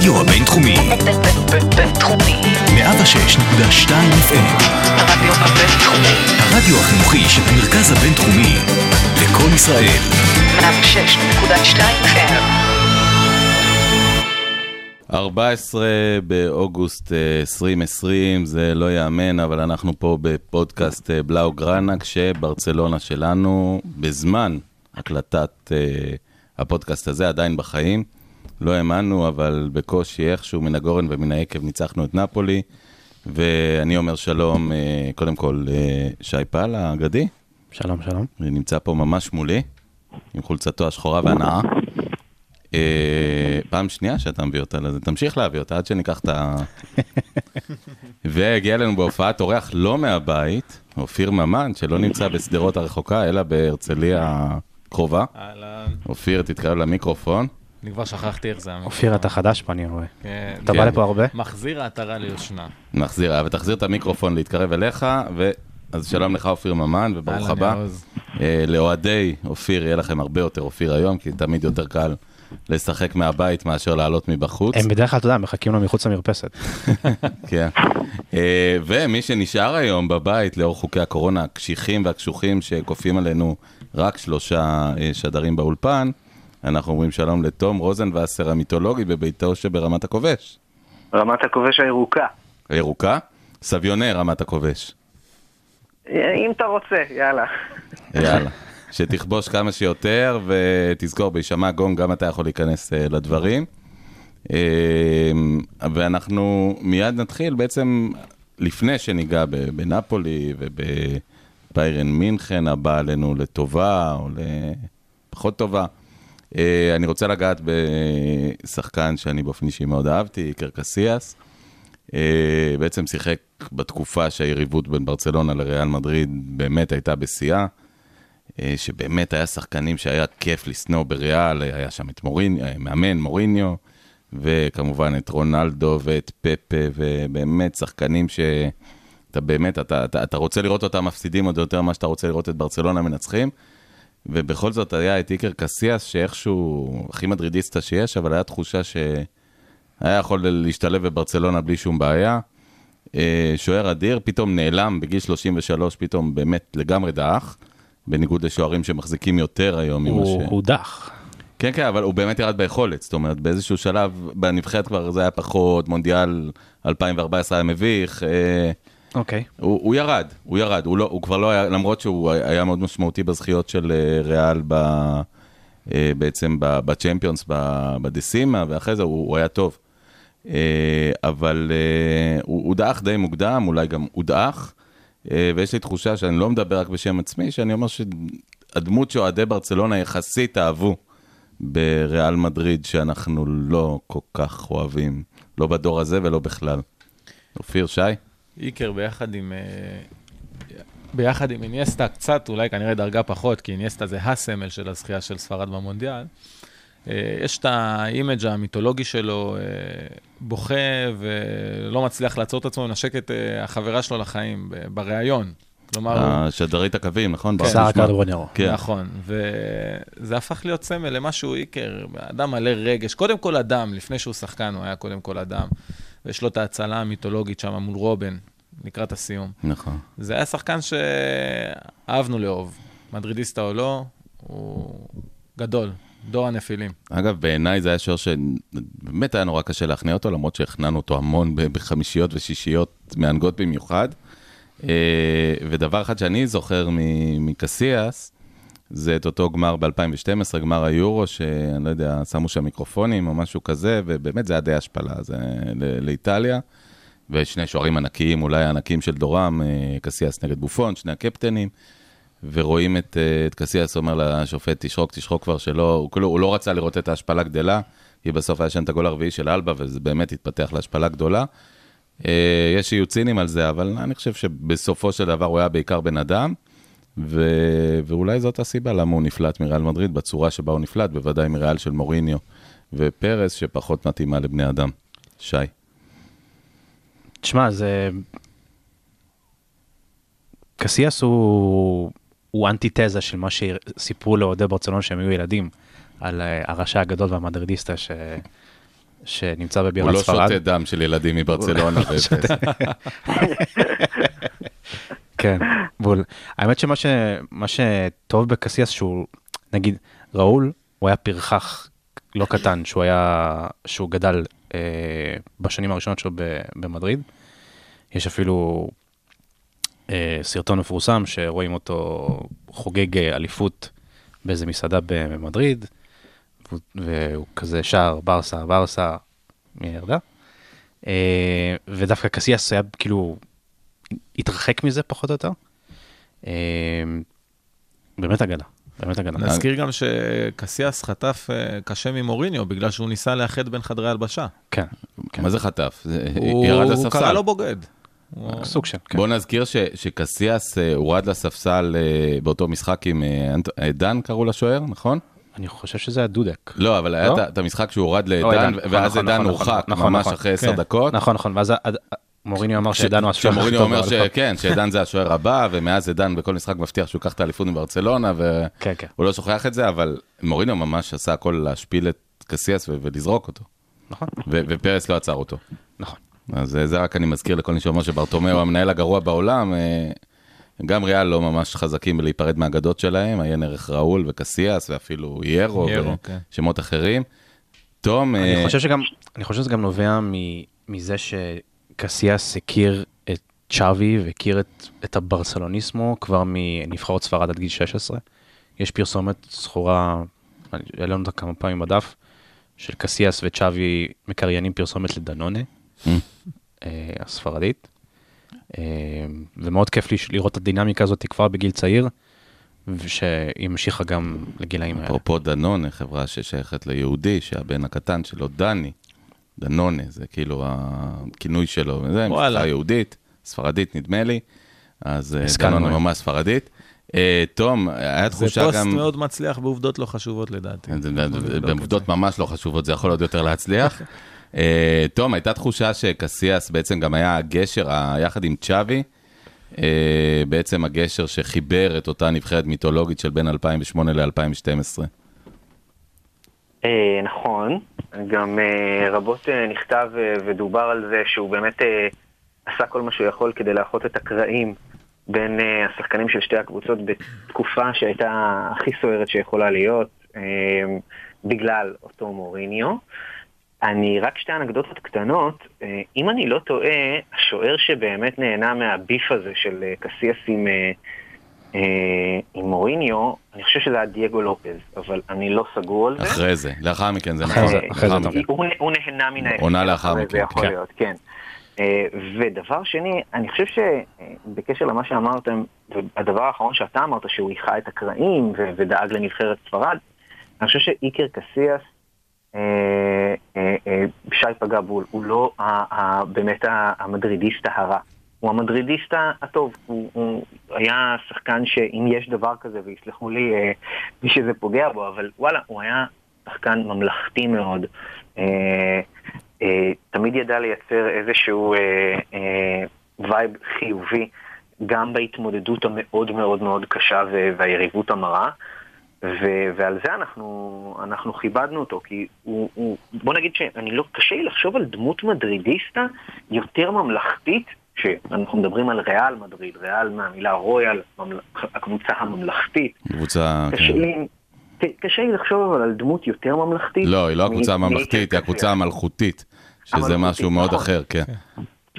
הרדיו הבינתחומי. בינתחומי. 106.2 FM. הרדיו הבינתחומי. הרדיו החינוכי של המרכז הבינתחומי. לקום ישראל. 106.2 FM. 14 באוגוסט אה, 2020, זה לא ייאמן, אבל אנחנו פה בפודקאסט אה, בלאו גראנה, כשברצלונה שלנו, בזמן הקלטת אה, הפודקאסט הזה, עדיין בחיים. לא האמנו, אבל בקושי איכשהו מן הגורן ומן היקב ניצחנו את נפולי. ואני אומר שלום, אה, קודם כל, אה, שי פל האגדי, שלום, שלום. נמצא פה ממש מולי, עם חולצתו השחורה והנאה. אה, פעם שנייה שאתה מביא אותה לזה, תמשיך להביא אותה עד שניקח את ה... והגיע אלינו בהופעת אורח לא מהבית, אופיר ממן, שלא נמצא בשדרות הרחוקה, אלא בהרצליה הקרובה. אהלן, אופיר, תתקרב למיקרופון. אני כבר שכחתי איך זה המיקרופון. אופיר, אתה חדש פה, אני רואה. כן. אתה. בא לפה הרבה? מחזיר העטרה ליושנה. נחזיר, אבל תחזיר את המיקרופון להתקרב אליך, ו... אז שלום לך אופיר ממן, וברוך הבא. אה, לאוהדי אופיר, יהיה לכם הרבה יותר אופיר היום, כי תמיד יותר קל לשחק מהבית מאשר לעלות מבחוץ. הם בדרך כלל, אתה יודע, מחכים לו מחוץ למרפסת. כן. אה, ומי שנשאר היום בבית לאור חוקי הקורונה הקשיחים והקשוחים שכופים עלינו רק שלושה אה, שדרים באולפן, אנחנו אומרים שלום לתום רוזנבסר המיתולוגי בביתו שברמת הכובש. רמת הכובש הירוקה. הירוקה? סביונר רמת הכובש. אם אתה רוצה, יאללה. יאללה. שתכבוש כמה שיותר, ותזכור, בהישמע גונג גם אתה יכול להיכנס אה, לדברים. אה, ואנחנו מיד נתחיל בעצם, לפני שניגע בנפולי ובביירן מינכן הבא עלינו לטובה או לפחות טובה. אה, אני רוצה לגעת בשחקן שאני באופן אישי מאוד אהבתי, איקר קסיאס. אה, בעצם שיחק בתקופה שהיריבות בין ברצלונה לריאל מדריד באמת הייתה בשיאה. אה, שבאמת היה שחקנים שהיה כיף לשנוא בריאל, היה שם את מוריניו, מאמן מוריניו, וכמובן את רונלדו ואת פפה, ובאמת שחקנים שאתה באמת, אתה, אתה, אתה רוצה לראות אותם מפסידים עוד יותר ממה שאתה רוצה לראות את ברצלונה מנצחים, ובכל זאת היה את איקר קסיאס, שאיכשהו הכי מדרידיסטה שיש, אבל היה תחושה שהיה יכול להשתלב בברצלונה בלי שום בעיה. אה, שוער אדיר, פתאום נעלם בגיל 33, פתאום באמת לגמרי דעך. בניגוד לשוערים שמחזיקים יותר היום ממה ש... הוא הודח. כן, כן, אבל הוא באמת ירד ביכולת. זאת אומרת, באיזשהו שלב, בנבחרת כבר זה היה פחות, מונדיאל 2014 היה מביך. אוקיי. הוא, הוא ירד, הוא ירד, הוא, לא, הוא כבר לא היה, למרות שהוא היה מאוד משמעותי בזכיות של אה, ריאל ב, אה, בעצם בצ'מפיונס, בדסימה, ואחרי זה הוא, הוא היה טוב. אה, אבל הוא הודח די מוקדם, אולי גם הודח, ויש לי תחושה שאני לא מדבר רק בשם עצמי, שאני אומר שהדמות שאוהדי ברצלונה יחסית אהבו בריאל מדריד, שאנחנו לא כל כך אוהבים, לא בדור הזה ולא בכלל. אופיר, שי? איקר ביחד עם... אה, ביחד עם איניאסטה קצת, אולי כנראה דרגה פחות, כי איניאסטה זה הסמל של הזכייה של ספרד במונדיאל. אה, יש את ה image המיתולוגי שלו, אה, בוכה ולא מצליח לעצור את עצמו, מנשק את החברה שלו לחיים בריאיון. כלומר, השדרית הקווים, נכון? שרה נשמע. קרבונרו. כן. נכון, וזה הפך להיות סמל למשהו איקר, אדם מלא רגש. קודם כל אדם, לפני שהוא שחקן, הוא היה קודם כל אדם. ויש לו את ההצלה המיתולוגית שם מול רובן, לקראת הסיום. נכון. זה היה שחקן שאהבנו לאהוב. מדרידיסטה או לא, הוא גדול, דור הנפילים. אגב, בעיניי זה היה שוער שבאמת היה נורא קשה להכניע אותו, למרות שהכנענו אותו המון בחמישיות ושישיות מהנגות במיוחד. אה, ודבר אחד שאני זוכר מקסיאס, זה את אותו גמר ב-2012, גמר היורו, שאני לא יודע, שמו שם מיקרופונים או משהו כזה, ובאמת זה היה די השפלה, זה לאיטליה. ושני שוערים ענקיים, אולי הענקיים של דורם, אה, קסיאס נגד בופון, שני הקפטנים. ורואים את, אה, את קסיאס אומר לשופט, תשרוק, תשרוק כבר שלא, הוא, כאילו, הוא לא רצה לראות את ההשפלה גדלה, כי בסוף היה שם את הגול הרביעי של אלבה, וזה באמת התפתח להשפלה גדולה. אה, יש שיהיו ציניים על זה, אבל אני חושב שבסופו של דבר הוא היה בעיקר בן אדם, ו... ואולי זאת הסיבה למה הוא נפלט מריאל מדריד, בצורה שבה הוא נפלט, בוודאי מריאל של מוריניו ופרס, שפחות מתאימה לבני אדם. שי. תשמע, זה... קסיאס הוא... הוא אנטיתזה של מה שסיפרו לאוהדי ברצלונה שהם היו ילדים, על אה, הרשע הגדול והמדרידיסטה, ש... שנמצא הוא בבירת לא ספרד. שותה דם של ילדים מברצלונה. כן, בול. האמת שמה ש... שטוב בקסיאס שהוא, נגיד, ראול, הוא היה פרחח לא קטן, שהוא היה, שהוא גדל אה, בשנים הראשונות שלו ב- במדריד. יש אפילו אה, סרטון מפורסם שרואים אותו חוגג אה, אליפות באיזה מסעדה במדריד, והוא, והוא כזה שר ברסה, ברסה, מי ירדה? אה, ודווקא קסיאס היה כאילו התרחק מזה פחות או יותר. אה, באמת אגדה, באמת אגדה. נזכיר גם שקסיאס חטף אה, קשה ממוריניו, בגלל שהוא ניסה לאחד בין חדרי הלבשה. כן, כן. מה זה חטף? הוא ירד הוא לספסל. קרא לו בוגד. הוא- סוג של, כן. בוא נזכיר ש- שקסיאס אה, הורד לספסל אה, באותו משחק עם אה, אה, דן, קראו לשוער, נכון? אני חושב שזה היה דודק. לא, אבל היה לא? את המשחק שהוא הורד לא, לעידן, עידן, נכון, ואז נכון, עידן נכון, הורחק נכון, ממש. אחרי עשר כן. דקות. נכון, נכון, ואז מוריניו אמר שעידן הוא השוער הכי שמוריניו טוב אומר. שכן, שעידן זה השוער הבא, ומאז עידן בכל משחק מבטיח שהוא ייקח את האליפות מברצלונה, והוא כן, כן, לא שוכח את זה, אבל מוריניו ממש עשה הכל להשפיל את קסיאס ו- ולזרוק אותו, נכון, ו- ופרס לא עצר אותו. נכון. אז אה, זה רק אני מזכיר לכל מי שאומר שברטומיאו המנהל הגרוע בעולם, אה, גם ריאל לא ממש חזקים בלהיפרד מהאגדות שלהם, עיין ערך ראול וקסיאס ואפילו ירו ירו, כן. ושמות אחרים. תום, אני אה, חושב שגם, אני חושב שזה גם נובע מ- מזה שקסיאס הכיר את צ'אבי והכיר את, את הברסלוניסמו כבר מנבחרות ספרד עד גיל 16. יש פרסומת זכורה, העלינו אותה כמה פעמים בדף, של קסיאס וצ'אבי מקריינים פרסומת לדנונה, Mm. אה, הספרדית. אה, ומאוד כיף לי לראות את הדינמיקה הזאת כבר בגיל צעיר, ושהיא המשיכה גם לגילאים האלה. אפרופו דנונה, חברה ששייכת ליהודי, שהבן הקטן שלו דני, דנונה, זה כאילו הכינוי שלו, זה וואלה. משפחה יהודית, ספרדית נדמה לי, אז אה, דנונה היום. ממש ספרדית. אה, תום, היה זה תחושה פוסט גם... מאוד מצליח בעובדות לא חשובות לדעתי. זה- זה- בעובדות זה. ממש לא חשובות, זה יכול עוד יותר להצליח. אה, תום, הייתה תחושה שקסיאס בעצם גם היה הגשר, יחד עם צ'אבי, אה, בעצם הגשר שחיבר את אותה נבחרת מיתולוגית של בין 2008 ל-2012. אה, נכון, גם אה, רבות אה, נכתב ודובר על זה שהוא באמת עשה כל מה שהוא יכול כדי לאחות את הקרעים בין השחקנים של שתי הקבוצות בתקופה שהייתה הכי סוערת שיכולה להיות, בגלל אותו מוריניו. אני רק שתי אנקדוטות קטנות, אם אני לא טועה, השוער שבאמת נהנה מהביף הזה של קסיאס עם, עם מוריניו, אני חושב שזה היה דייגו לופז, אבל אני לא סגור על זה. אחרי זה, לאחר מכן זה אחרי נכון. אה. הוא, נהנה מן ההפקר. עונה לאחר מכן, כן. כן. אה, ודבר שני, אני חושב שבקשר למה שאמרתם, והדבר האחרון שאתה אמרת, שהוא איחה את הקרעים ודאג לנבחרת ספרד, אני חושב שאיקר קסיאס, אה, אה, אה, שי פגע בול, הוא לא באמת המדרידיסט הרע. הוא המדרידיסט הטוב, הוא, הוא היה שחקן שאם יש דבר כזה, ויסלחו לי אה, מי שזה פוגע בו, אבל וואלה, הוא היה שחקן ממלכתי מאוד. אה, אה, תמיד ידע לייצר איזשהו אה, אה, vibe חיובי, גם בהתמודדות המאוד מאוד מאוד קשה והיריבות המרה. ו- ועל זה אנחנו, אנחנו כיבדנו אותו, כי הוא, הוא, בוא נגיד שאני לא, קשה לי לחשוב על דמות מדרידיסטה יותר ממלכתית, שאנחנו מדברים על ריאל מדריד, ריאל מהמילה רויאל, הקבוצה הממלכתית. קבוצה, כן. קשה לי לחשוב אבל על דמות יותר ממלכתית. לא, היא לא הקבוצה הממלכתית, היא הקבוצה המלכותית, שזה משהו מאוד נכון. אחר, כן.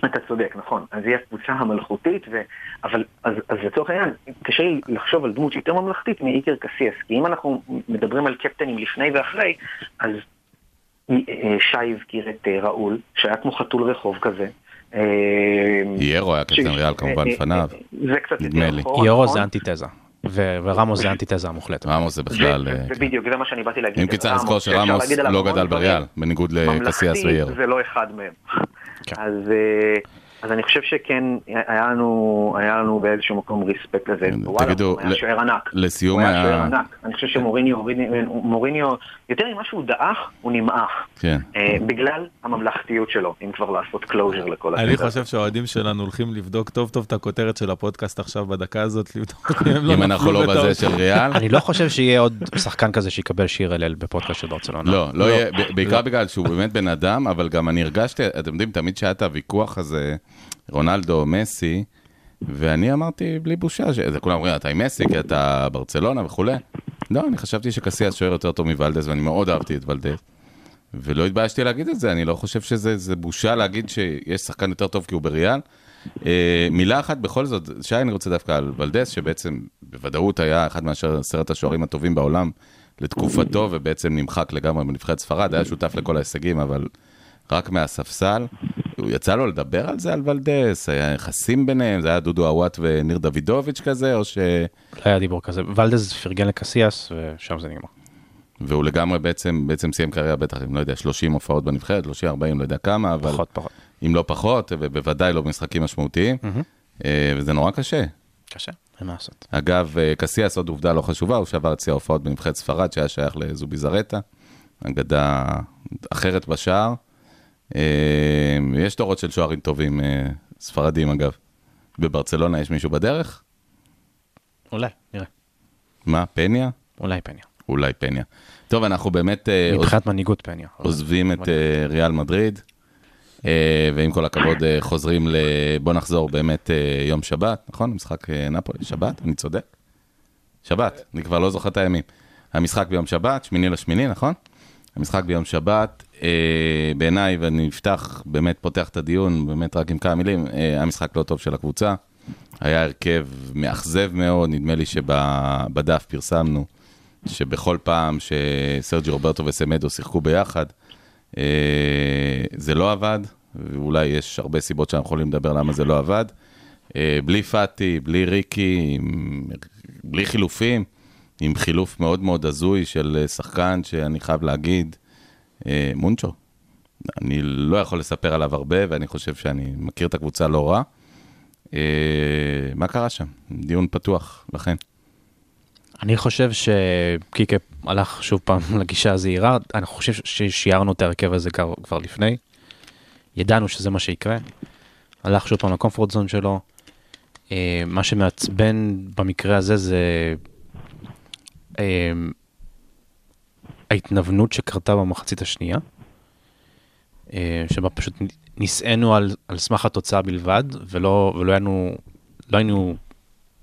אתה צודק, נכון. אז היא הקבוצה המלכותית, ו... אבל אז, אז לצורך העניין, קשה לי לחשוב על דמות יותר ממלכתית מאיקר קסיאס, כי אם אנחנו מדברים על קפטנים לפני ואחרי, אז אה, שי הזכיר את אה, ראול, שהיה כמו חתול רחוב כזה. אה, ירו היה קפטן ריאל כמובן אה, לפניו. אה, זה קצת נדמה יותר לי. אחורה, יורו נכון? זה אנטיתזה, ורמוס זה אנטיתזה המוחלטת. רמוס זה בכלל... אה, כן. ובדיוק, זה מה שאני באתי להגיד. אם כי צריך לזכור שרמוס לא גדל. בריאל, בניגוד לקסיאס ממלכתי וירו. זה לא אחד מהם. כן. אז, אה, אז אני חושב שכן, היה לנו, היה לנו באיזשהו מקום respect לזה. כן, וואלה, תגידו, הוא היה ל- שוער ענק. לסיום הוא היה שוער ענק. אני חושב שמוריניו, מוריניו- מוריניו, יותר ממה שהוא דעך, הוא נמעך. כן. אה, בגלל הממלכתיות שלו, אם כבר לעשות closure לכל אני הקטע. חושב שהאוהדים שלנו הולכים לבדוק טוב טוב את הכותרת של הפודקאסט עכשיו בדקה הזאת, לבדוק אם הם לא אנחנו לא בזה. של ריאל. אני לא חושב שיהיה עוד שחקן כזה שיקבל שיר הלל בפודקאסט של ברצלונה. לא, לא יהיה, ב- בעיקר בגלל שהוא באמת בן אדם, אבל גם אני הרגשתי, אתם יודעים, תמיד שהיה את הוויכוח הזה, רונלדו, מסי, ואני אמרתי בלי בושה, שזה כולם אומרים, אתה עם מסי, כי אתה ברצלונה וכולי. לא, אני חשבתי שקסיאס שוער יותר טוב מוולדס, ואני מאוד אהבתי את וולדס. ולא התביישתי להגיד את זה, אני לא חושב שזה זה בושה להגיד שיש שחקן יותר טוב כי הוא בריאל. אה, מילה אחת בכל זאת, שי, אני רוצה דווקא על ולדס, שבעצם בוודאות היה אחד מעשרת השוערים הטובים בעולם לתקופתו, ובעצם נמחק לגמרי בנבחרת ספרד, היה שותף לכל ההישגים, אבל רק מהספסל. הוא יצא לו לדבר על זה, על ולדס? היה יחסים ביניהם? זה היה דודו עוואט וניר דוידוביץ' כזה, או ש... לא היה דיבור כזה. ולדז פרגן לקסיאס, ושם זה נגמר. והוא לגמרי בעצם, בעצם סיים קריירה בטח, עם לא יודע, 30 הופעות בנבחרת, 30, 40, לא יודע כמה, אבל... פחות, פחות. אם לא פחות, ובוודאי לא במשחקים משמעותיים, אה, וזה נורא קשה. קשה, אין מה לעשות. אגב, אה, קסיאס, עוד עובדה לא חשובה, הוא שעבר את שיא ההופעות בנבחרת ספרד, שהיה שייך לזובי זרטה, אגדה אחרת בשער. אה, יש דורות של שוערים טובים, אה, ספרדים אגב. בברצלונה יש מישהו בדרך? אולי, נראה. מה, פניה? אולי פניה. אולי פניה. טוב, אנחנו באמת אה, מבחינת מנהיגות פניה. עוזבים את ריאל מדריד, ועם כל הכבוד חוזרים ל... בוא נחזור באמת יום שבת, נכון? משחק נפולי, שבת? אני צודק? שבת, אני כבר לא זוכר את הימים. המשחק ביום שבת, שמיני לשמיני, נכון? המשחק ביום שבת, אה, בעיניי, ואני אפתח, באמת פותח את הדיון, באמת רק עם כמה מילים, אה, היה משחק לא טוב של הקבוצה. היה הרכב מאכזב מאוד, נדמה לי שבדף פרסמנו שבכל פעם שסרג'י רוברטו וסמדו שיחקו ביחד, אה, זה לא עבד, ואולי יש הרבה סיבות שאנחנו יכולים לדבר למה זה לא עבד. אה, בלי פאטי, בלי ריקי, בלי חילופים, עם חילוף מאוד מאוד הזוי של אה, שחקן שאני חייב להגיד, אה, מונצ'ו. אני לא יכול לספר עליו הרבה, ואני חושב שאני מכיר את הקבוצה לא רע. אה, מה קרה שם? דיון פתוח, לכן. אני חושב שקיקה הלך שוב פעם לגישה הזהירה, אני חושב ששיערנו את ההרכב הזה כבר, כבר לפני, ידענו שזה מה שיקרה, הלך שוב פעם לקומפורט זון שלו, אה, מה שמעצבן במקרה הזה זה ההתנוונות שקרתה במחצית השנייה, אה, שבה פשוט נישאנו על, על סמך התוצאה בלבד, ולא, ולא היינו, לא היינו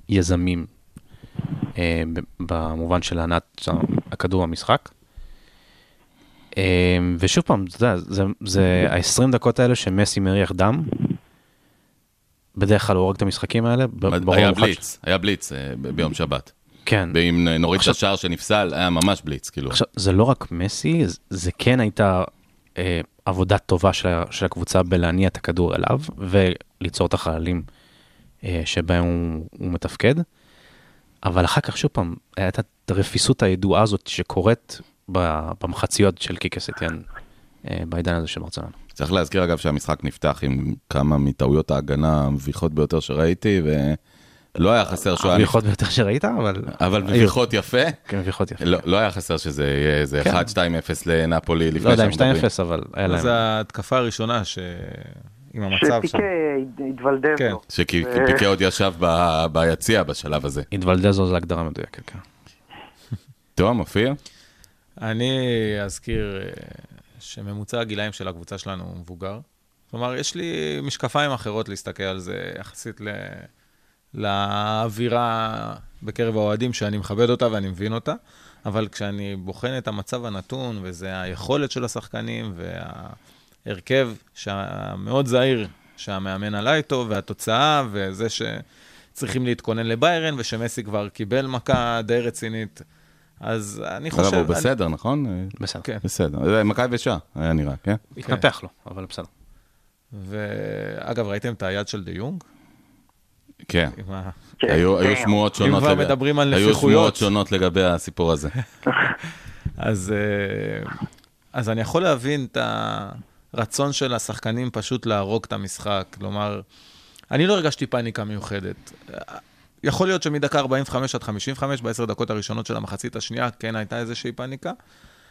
יזמים אה, ב- במובן של הנעת הכדור במשחק. אה, ושוב פעם, אתה יודע, זה, זה ה-20 דקות האלה שמסי מריח דם. בדרך כלל הוא הורג את המשחקים האלה. היה לך ש- בליץ, היה בליץ אה, ב- ביום שבת. כן. ואם נוריד את עכשיו- השער שנפסל, היה ממש בליץ, כאילו. עכשיו, זה לא רק מסי, זה- זה כן הייתה אה, עבודה טובה של, של הקבוצה בלהניע את הכדור אליו וליצור את החללים אה, שבהם הוא, הוא מתפקד. אבל אחר כך, שוב פעם, הייתה את הרפיסות הידועה הזאת שקורית במחציות של קיקה סטיאן אה, בעידן הזה של ברצלונה. צריך להזכיר אגב שהמשחק נפתח עם כמה מטעויות ההגנה המביכות ביותר שראיתי, ולא היה חסר שהוא היה... המביכות ביותר שראית, אבל... אבל. מביכות יפה. כן, מביכות יפה. לא, לא היה חסר שזה יהיה איזה כן. 1-2-0 לנפולי לפני לא יודע אם שאנחנו מדברים. 2-0, אבל היה להם. זו ההתקפה הראשונה ש... עם המצב שם. שפיקה התוולדב כן. שפיקה עוד ישב ביציע בשלב הזה. אינדוולדזו זה הגדרה מדויקת, כן. תום, אופיר? אני אזכיר אה, שממוצע הגילאים של הקבוצה שלנו הוא מבוגר. כלומר, יש לי משקפיים אחרות להסתכל על זה יחסית ל... לאווירה בקרב האוהדים, שאני מכבד אותה ואני מבין אותה, אבל כשאני בוחן את המצב הנתון, וזה היכולת של השחקנים וההרכב המאוד זהיר שהמאמן עלה איתו, והתוצאה, וזה שצריכים להתכונן לביירן, ושמסי כבר קיבל מכה די רצינית, אז אני חושב... אגב, הוא אני- בסדר, נכון? בסדר. כן. בסדר. זה מכבי ושעה, היה נראה, כן? התנפח לו, אבל בסדר. ואגב, ראיתם את היד של דה יונג? כן. כן, היו היו כן. שמועות שונות. כבר לגבי- מדברים על היו נפיחויות. שמועות שונות לגבי הסיפור הזה. אז, אה, אז אני יכול להבין את, ה, רצון של השחקנים פשוט להרוג את המשחק. כלומר, אני לא הרגשתי פאניקה מיוחדת. יכול להיות שמדקה 45 עד 55, בעשר דקות הראשונות של המחצית השנייה, כן הייתה איזושהי פאניקה,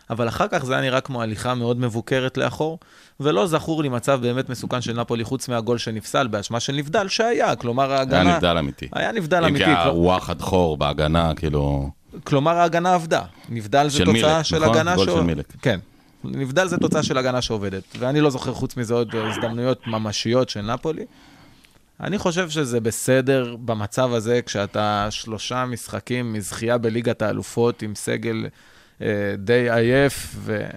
אבל אחר כך זה היה נראה כמו הליכה מאוד מבוקרת לאחור, ולא זכור לי מצב באמת מסוכן של נפולי, חוץ מהגול שנפסל באשמה של נבדל, שהיה, כלומר ההגנה... היה נבדל אמיתי. היה נבדל אם אמיתי. כי כל- הוואחד חור בהגנה, כאילו... כלומר, ההגנה עבדה. נבדל זה של תוצאה מילק, של נכון? הגנה גול שעו- של מילק. כן. נבדל זה תוצאה של הגנה שעובדת. ואני לא זוכר חוץ מזה עוד הזדמנויות ממשיות של נפולי. אני חושב שזה בסדר במצב הזה, כשאתה שלושה משחקים מזכייה בליגת האלופות עם סגל די עייף ו...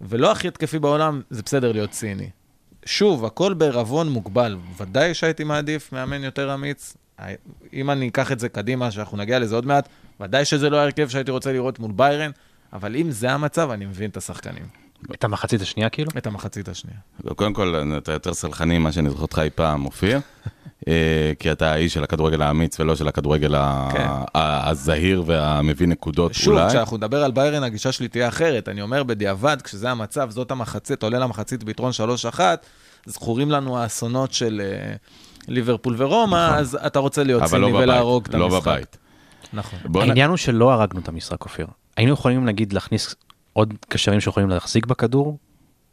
ולא הכי התקפי בעולם, זה בסדר להיות ציני. שוב, הכל בערבון מוגבל. ודאי שהייתי מעדיף מאמן יותר אמיץ. אם אני אקח את זה קדימה, שאנחנו נגיע לזה עוד מעט, ודאי שזה לא ההרכב שהייתי רוצה לראות מול ביירן, אבל אם זה המצב, אני מבין את השחקנים. את המחצית השנייה כאילו? את המחצית השנייה. קודם כל, אתה יותר סלחני ממה שאני זוכר אותך אי פעם, אופיר. אה, כי אתה האיש של הכדורגל האמיץ ולא של הכדורגל כן. הזהיר והמביא נקודות שוב, אולי. כשאנחנו נדבר על ביירן, הגישה שלי תהיה אחרת. אני אומר בדיעבד, כשזה המצב, זאת המחצית, עולה למחצית ביתרון 3-1, זכורים לנו האסונות של אה, ליברפול ורומא, אז אתה רוצה להיות אבל לא ציני ולהרוג את בבית, לא המשחק. בבית. נכון. בוא נ- העניין הוא שלא הרגנו את המשחק אופיר. היינו יכולים נגיד להכניס עוד קשרים שיכולים להחזיק בכדור,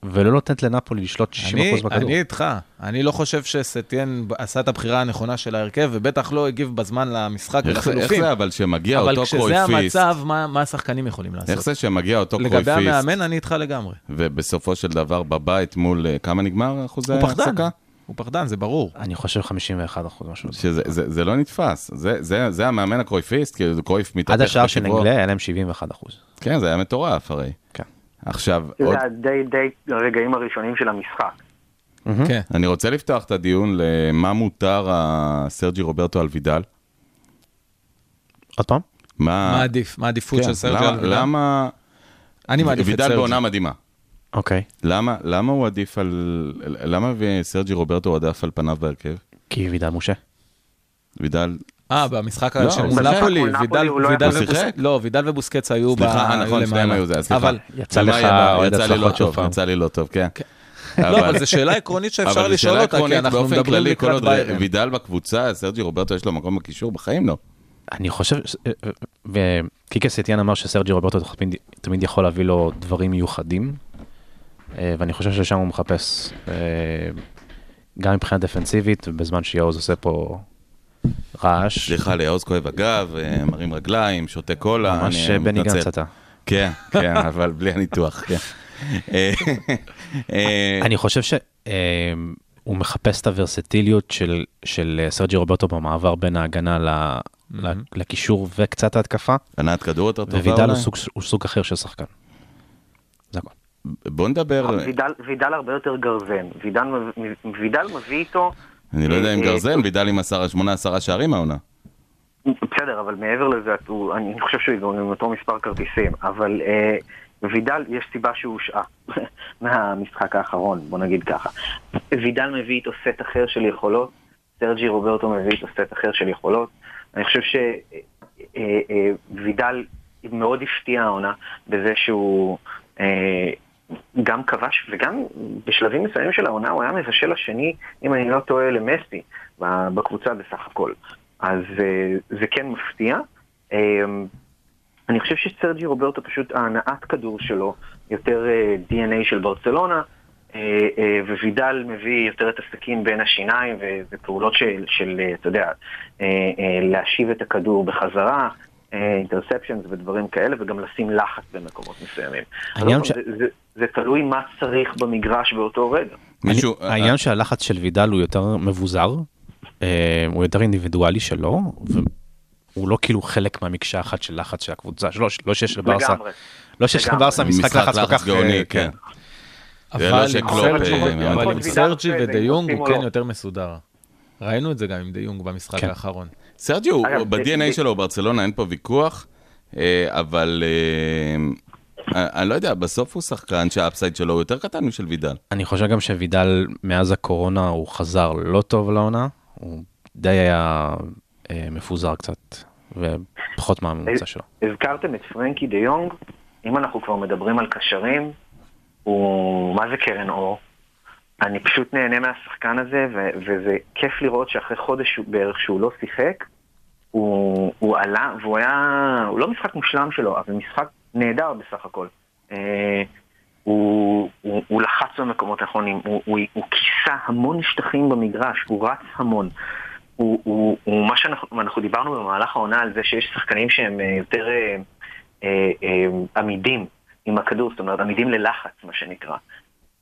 ולא נותנת לנפולי לשלוט 60% אני, בכדור. אני איתך, אני לא חושב שסטיין עשה את הבחירה הנכונה של ההרכב, ובטח לא הגיב בזמן למשחק איך זה- איך. זה אבל שמגיע אבל אותו כשזה קרויפיסט, המצב, מה, מה השחקנים יכולים לעשות? איך זה שמגיע אותו לגבי קרויפיסט, המאמן, אני איתך לגמרי. ובסופו של דבר בבית מול, אה, כמה נגמר אחוזי ההחזקה? הוא פחדן, זה ברור. אני חושב 51 אחוז משהו. שזה זה, זה לא נתפס, זה, זה, זה המאמן הקרויפיסט, כאילו זה קרויף מתהפך עד השער של. נגלה היה להם 71 אחוז. כן, זה היה מטורף הרי. כן. עכשיו, זה עוד, היה די די הרגעים הראשונים של המשחק. כן. אני רוצה לפתוח את הדיון למה מותר הסרג'י רוברטו על וידל. עוד פעם? מה, מה עדיף? מה העדיפות כן, של סרג'י למה- על וידל? למה, אני מעדיף את וידל סרג'י. בעונה מדהימה. אוקיי. למה, למה הוא עדיף על, למה סרג'י רוברטו עדיף על פניו בהרכב? כי וידל משה. וידל, אה, במשחק לא, של. נפולי, וידל הוא לא וידל. לא, וידל ובוסקץ היו ב- סליחה, אה, נכון, שניהם. היו זה, סליחה. אבל, יצא לך אוהד יצא לי לא הצלחות פעם. יצא לי לא טוב, כן. לא, אבל זו שאלה עקרונית שאפשר לשאול אותה, כי אנחנו מדברים לקראת ביירן. וידל בקבוצה, סרג'י רוברטו יש לו מקום בקישור, בחיים לא. אני חושב, ש- וקיקה סטיאן אמר שסרג'י רוברטו תמיד, יכול להביא לו דברים מיוחדים, אה, ואני חושב ששם הוא מחפש, אה, גם מבחינה דפנסיבית, בזמן שיעוז עושה פה רעש, סליחה, ליעוז כואב הגב, אה, מרים רגליים, שותה קולה, ממש אני בני מתנצל. גנץ אתה. כן, כן, אבל בלי הניתוח, כן. אה, אה, אני חושב שהוא מחפש את הוורסטיליות של, של אה, סרג'י רוברטו במעבר בין ההגנה ל, ל, לקישור וקצת ההתקפה, הנעת כדור יותר טובה ווידל הוא אולי? סוג, הוא סוג אחר של שחקן. זה הכל. בוא נדבר, וידל- וידל הרבה יותר גרזן. וידל וידל מביא איתו, אני לא יודע אם אה, גרזן, וידל עם שמונה, עשרה שערים העונה. בסדר, אבל מעבר לזה, אני חושב שהוא עם אותו מספר כרטיסים, אבל אה, וידל, יש סיבה שהוא הושעה מהמשחק האחרון, בוא נגיד ככה. וידל מביא איתו סט אחר של יכולות, סרג'י רוברטו מביא איתו סט אחר של יכולות. אני חושב שוידל מאוד הפתיע העונה בזה שהוא אה, גם כבש וגם בשלבים מסוימים של העונה הוא היה מבשל השני, אם אני לא טועה, למסי בקבוצה בסך הכל. אז אה, זה כן מפתיע. אה, אני חושב שסרג'י רוברטו פשוט ההנעת כדור שלו יותר אה, DNA של ברצלונה, ווידל מביא יותר את הסכין בין השיניים ופעולות של, של אתה יודע, להשיב את הכדור בחזרה, אינטרספצ'נס ודברים כאלה, וגם לשים לחץ במקומות מסוימים. העניין פעם, זה, זה, זה תלוי מה צריך במגרש באותו רגע. מישהו, אני, העניין שהלחץ של וידל הוא יותר מבוזר, אה, הוא יותר אינדיבידואלי שלו, והוא לא כאילו חלק מהמקשה אחת של לחץ של הקבוצה, שלא, לא שיש לברסה, לגמרי. לא שיש. לברסה משחק לחץ כל כך, גאוני, אה, כן. אבל לא עם שקלופ, סרג'י- אה, וידל ודיונג הוא כן לא? יותר מסודר. ראינו את זה גם עם דיונג במשחק כן. האחרון. סרג'י הוא, אגב, ב-DNA שלו, ברצלונה, אין פה ויכוח, אה, אבל אה, אני לא יודע, בסוף הוא שחקן שה upside שלו הוא יותר קטן משל וידל. אני חושב גם שווידל מאז הקורונה הוא חזר לא טוב לעונה, הוא די היה אה, מפוזר קצת, ופחות מהממוצע שלו. הזכרתם את פרנקי דה יונג, אם אנחנו כבר מדברים על קשרים, הוא מה זה קרן אור? אני פשוט נהנה מהשחקן הזה, ו- וזה כיף לראות שאחרי חודש בערך שהוא לא שיחק, הוא, הוא עלה, והוא היה, הוא לא משחק מושלם שלו, אבל משחק נהדר בסך הכל. אה, הוא, הוא, הוא לחץ במקומות הנכונים, הוא, הוא, הוא כיסה המון שטחים במגרש, הוא רץ המון. הוא, הוא, הוא מה שאנחנו אנחנו דיברנו במהלך העונה על זה שיש שחקנים שהם אה, יותר אה, אה, אה, עמידים עם הכדור, זאת אומרת עמידים ללחץ מה שנקרא,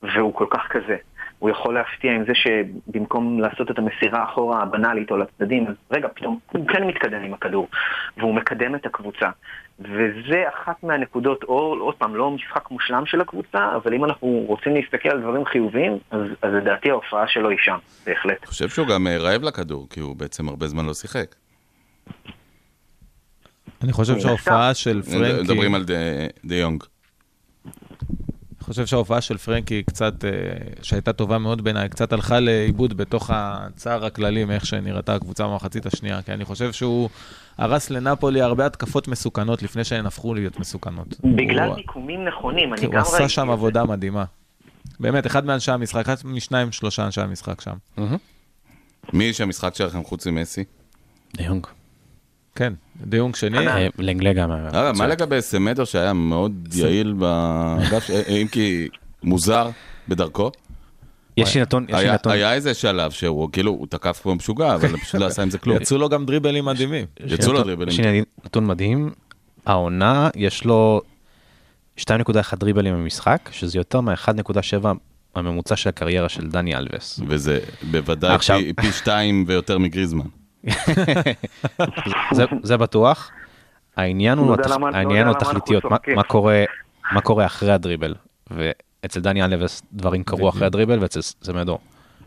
והוא כל כך כזה. הוא יכול להפתיע עם זה שבמקום לעשות את המסירה אחורה הבנאלית או לצדדים, אז רגע, פתאום הוא כן מתקדם עם הכדור, והוא מקדם את הקבוצה. וזה אחת מהנקודות אור, עוד פעם, לא משחק מושלם של הקבוצה, אבל אם אנחנו רוצים להסתכל על דברים חיוביים, אז, אז לדעתי ההופעה שלו היא שם, בהחלט. אני חושב שהוא גם אה, רעב לכדור, כי הוא בעצם הרבה זמן לא שיחק. אני חושב שההופעה של פרנקי... מדברים על דה- דה יונג. אני חושב שההופעה של פרנקי קצת, אה, שהייתה טובה מאוד בעיניי, קצת הלכה לאיבוד בתוך הצער הכללי מאיך שנראתה הקבוצה במחצית השנייה, כי אני חושב שהוא הרס לנפולי הרבה התקפות מסוכנות לפני שהן הפכו להיות מסוכנות. בגלל הוא- מיקומים נכונים, אני כי גם הוא עשה ראיתי שם. עבודה מדהימה. באמת, אחד מאנשי המשחק, אחד משניים, שלושה אנשי המשחק שם. מי איש המשחק שלכם חוץ ממסי? דיונג. כן, דיונג שני, אה, לנגלה גם. היה אגב, מה. לגבי סמדר שהיה מאוד יעיל באגף, ש- אם כי מוזר בדרכו? יש לי נתון, יש לי היה נתון. היה איזה שלב שהוא כאילו, הוא תקף כמו משוגע, אבל פשוט לא עשה עם זה כלום. יצאו לו גם דריבלים מדהימים. יצאו לו דריבלים. יש לי נתון מדהים, העונה יש לו 2.1 דריבלים במשחק, שזה יותר מ-1.7 הממוצע של הקריירה של דני אלווס. וזה בוודאי פי- פי שתיים ויותר מגריזמן. זה- זה בטוח. העניין הוא התח- למה- העניין הוא התכליתיות, מה-. מה קורה- מה קורה אחרי הדריבל. ואצל דני אלווס דברים קרו אחרי הדריבל, ואצל סמדור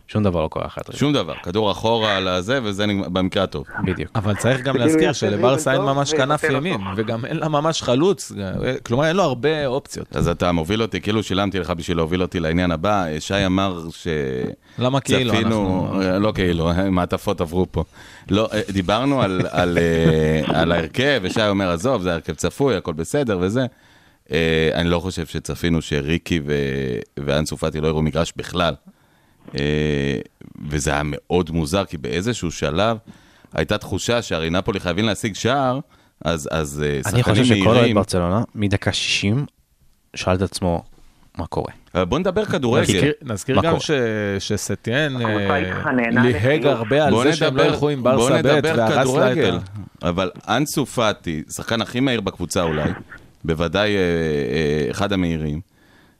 שום דבר לא קורה הדריבל. שום דבר, כדור אחורה על הזה, וזה נגמר- במקרה הטוב. בדיוק. אבל צריך גם כאילו להזכיר שלברסה אין ממש כנף ימין. וגם אין לה ממש חלוץ, כלומר אין לו הרבה אופציות. אז אתה מוביל אותי, כאילו שילמתי לך בשביל להוביל אותי לעניין הבא. שי אמר ש... למה כאילו? צפינו, אנחנו- לא כאילו, מעטפות עברו פה. לא, אה, דיברנו על, על, אה, על ההרכב, ושי אומר, עזוב, זה הרכב צפוי, הכל בסדר וזה. אה, אני לא חושב שצפינו שריקי ו- ואנסו פאטי לא יראו מגרש בכלל. אה, וזה היה מאוד מוזר, כי באיזשהו שלב הייתה תחושה שהרי נפולי חייבים להשיג שער, אז, אז אה, אני שחקנים חושב שכל אוהד מהירים. ברצלונה, מדקה 60, שאל את עצמו, מה קורה? אבל בוא נדבר כדורגל. נזכיר- נזכיר גם? ש- שסטיין אה, ליהג. הרבה על זה שהם לא ילכו עם ברסה ב' והרס לה את כדורגל. ה... אבל אנסו פאטי, שחקן הכי מהיר בקבוצה אולי, בוודאי אה, אה, אחד המהירים,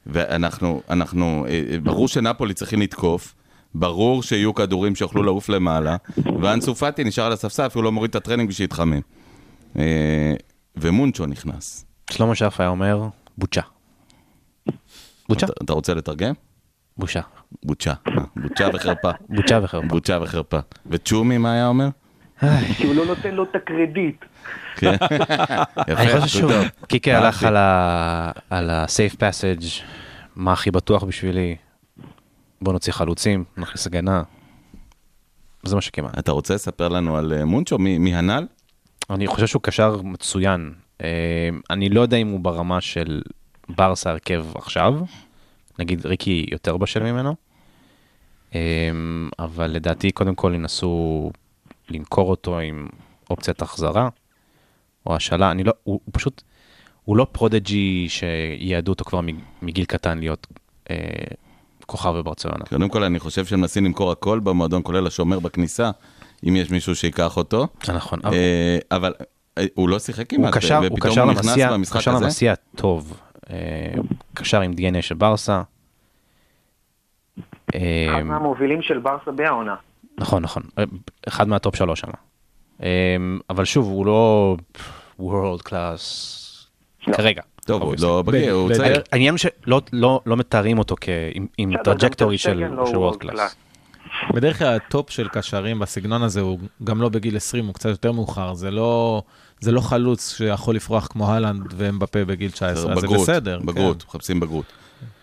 ואנחנו, אנחנו, אה, אה, ברור שנפולי צריכים לתקוף, ברור שיהיו כדורים שיוכלו לעוף למעלה, ואנסו פאטי נשאר על הספסל, אפילו לא מוריד את הטרנינג בשביל להתחמם. אה, ומונצ'ו נכנס. שלמה שרף היה אומר, בוצ'ה. בוצ'ה? אתה, אתה רוצה לתרגם? בושה. בוצ'ה. בוצ'ה וחרפה. בוצ'ה וחרפה. בוצ'ה וחרפה. וצ'ומי, מה היה אומר? כי הוא לא נותן לו את הקרדיט. כן. אני חושב טוב. קיקי. הלך על ה-safe passage, מה הכי בטוח בשבילי, בוא נוציא חלוצים, נכניס הגנה. זה מה שכמעט. אתה רוצה לספר לנו על אה, מונצ'ו? מי מי הנ"ל? אני חושב שהוא קשר מצוין. אה, אני לא יודע אם הוא ברמה של ברסה הרכב עכשיו, נגיד ריקי יותר בשל ממנו, אה, אבל לדעתי קודם כל ינסו למכור אותו עם אופציית החזרה או השאלה, אני לא, הוא, הוא פשוט, הוא לא פרודג'י שייעדו אותו כבר מג- מגיל קטן להיות אה, כוכב בברצלונה. קודם כל, אני חושב שהם מנסים למכור הכל במועדון, כולל השומר בכניסה, אם יש מישהו שייקח אותו. זה נכון, אבל אה, אבל אה, הוא לא שיחק הוא כמעט, קשר, הוא ופתאום קשר הוא נכנס למסיע, במשחק קשר הזה. למסיע טוב, אה, קשר עם דנ"א של ברסה. אה, אחד מהמובילים של ברסה בעונה. נכון, נכון, אה, אחד מהטופ שלוש שם. אה, אבל שוב, הוא לא world class לא. כרגע. טוב, הוא obviously. לא בגיר, הוא צעיר. העניין שלא לא, לא מתארים אותו עם- trajectory טר של לא world class. class. בדרך כלל ה top של קשרים בסגנון הזה הוא גם לא בגיל 20, הוא קצת יותר מאוחר. זה לא, זה לא חלוץ שיכול לפרוח כמו הלנד ואמבפה בגיל 19, אז זה בגרות, בסדר. בגרות, כן. מחפשים בגרות.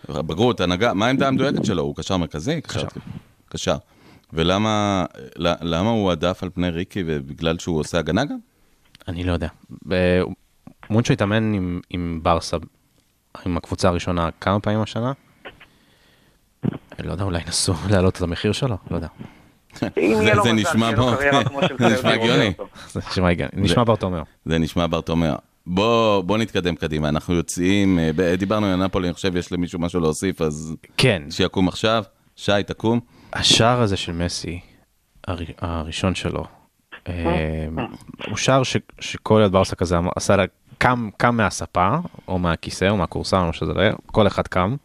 בגרות, הנהגה, מה העמדה המדויקת שלו? הוא קשר מרכזי? קשר. קשר. ולמה למה הוא הועדף על פני ריקי, ובגלל שהוא עושה הגנה גם? אני לא יודע. מונצ'ו התאמן עם, עם ברסה, עם הקבוצה הראשונה כמה פעמים השנה. לא יודע, אולי נסו להעלות את המחיר שלו, לא יודע. זה נשמע הגיוני. זה נשמע הגיוני, נשמע ברטומיאו. זה נשמע ברטומיאו. בוא, בוא נתקדם קדימה, אנחנו יוצאים, אה, דיברנו על נפולי, אני חושב יש למישהו משהו להוסיף, אז כן, שיקום עכשיו. שי, תקום. השער הזה של מסי, הר- הראשון שלו, אה, הוא שער ש- שכל ילד ברסה כזה אמר- עשה לה, קם, קם מהספה, או מהכיסא, או מהכורסה, או מה שזה לא יהיה, כל אחד קם.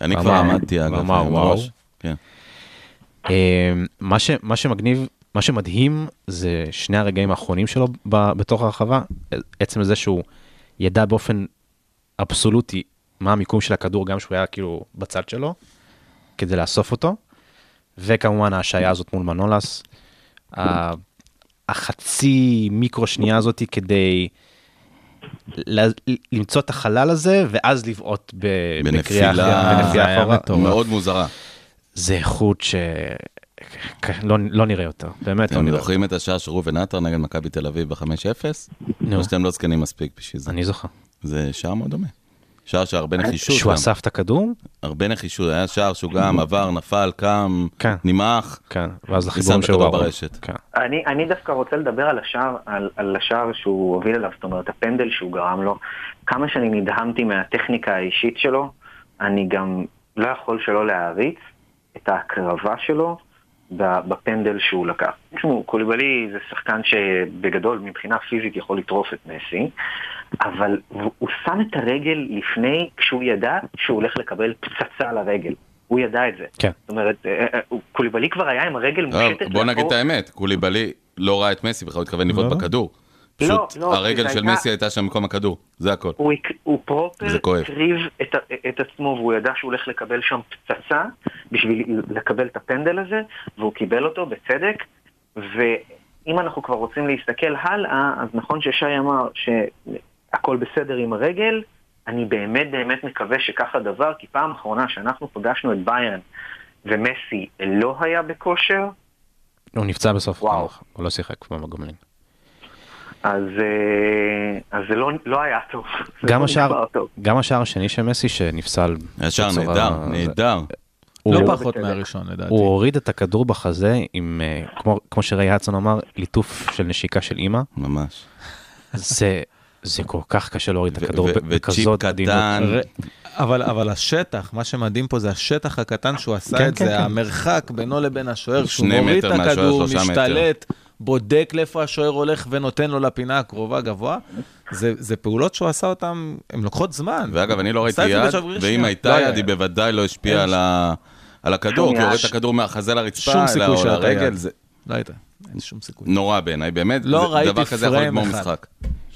אני כבר עמדתי, אגב, ואמר, וואו. כן. אה, מה, ש, מה שמגניב, מה שמדהים זה שני הרגעים האחרונים שלו ב, בתוך הרחבה, עצם זה שהוא ידע באופן אבסולוטי מה המיקום של הכדור, גם שהוא היה כאילו בצד שלו, כדי לאסוף אותו, וכמובן ההשעיה הזאת מול מנולס, החצי מיקרו שנייה הזאת כדי למצוא את החלל הזה, ואז לבעוט בקריאה אחורה. מאוד מוזרה. זה איכות ש... לא, לא נראה יותר, באמת לא אתם נראה יותר. זוכרים את השער של ראובן עטר נגד מכבי תל אביב ב-5-0? נו. או שאתם לא זקנים מספיק בשביל זה. אני זוכר. זה שער מאוד דומה. שער שהרבה נחישות. שהוא גם. אסף את הכדור? הרבה נחישות, היה שער שהוא גם עבר, נפל, קם, כן. נמעך. כן, ואז החיבורים את שלו. ברשת. כן. אני, אני דווקא רוצה לדבר על השער, על, על השער שהוא הוביל אליו, זאת אומרת, הפנדל שהוא גרם לו. כמה שאני נדהמתי מהטכניקה האישית שלו, אני גם לא יכול שלא להעריץ את ההקרבה שלו ב- בפנדל שהוא לקח. תשמעו, קוליבלי זה שחקן שבגדול מבחינה פיזית יכול לטרוף את מסי, אבל הוא הוא שם את הרגל לפני, כשהוא ידע שהוא הולך לקבל פצצה על הרגל. הוא ידע את זה. כן. זאת אומרת, אה, אה, הוא- קוליבלי כבר היה עם הרגל טוב, מושטת בוא נגיד לאחור. את האמת, קוליבאלי לא ראה את מסי בכלל, הוא התכוון לבעוט לא. בכדור. לא, פשוט לא, הרגל זה של הייתה- מסי הייתה שם במקום הכדור, זה הכל. הוא, הוא פרופר. הקריב את, את עצמו והוא ידע שהוא הולך לקבל שם פצצה בשביל לקבל את הפנדל הזה והוא קיבל אותו בצדק ואם אנחנו כבר רוצים להסתכל הלאה אז נכון ששי אמר שהכל בסדר עם הרגל אני באמת באמת מקווה שכך הדבר כי פעם אחרונה שאנחנו פגשנו את ביירן ומסי לא היה בכושר הוא נפצע בסוף, וואו. העונה, הוא לא שיחק בגומלין. אז, אה, אז זה לא, לא היה טוב. גם לא השער, נגמר טוב. גם השער השני של מסי שנפסל. בצורה- נהדר, נהדר. הוא- לא פחות בצדק. מהראשון לדעתי. הוא הוריד את הכדור בחזה עם, אה, כמו, כמו שריי הדסון אמר, ליטוף של נשיקה של אימא. ממש. זה, זה כל כך קשה להוריד את הכדור בכזאת עדינות. אבל, אבל השטח, מה שמדהים פה זה השטח הקטן שהוא עשה כן, את כן, זה, כן. המרחק בינו לבין השוער, שהוא מוריד את מטר הכדור, משתלט, בודק לאיפה השוער הולך ונותן לו לפינה הקרובה גבוה. זה, זה פעולות שהוא עשה אותן, הן לוקחות זמן. ואגב, אני לא ראיתי יד, ואם. לא הייתה היה יד, היא יד. בוודאי לא השפיעה על ש- ה- על הכדור, כי הוא הוריד יד. את הכדור מהחזה לרצפה, שום סיכוי או שהייתה לרגל, יד. זה לא הייתה, אין שום סיכוי. נורא בעיניי, באמת, לא זה- ראיתי דבר כזה יכול לגמור. משחק.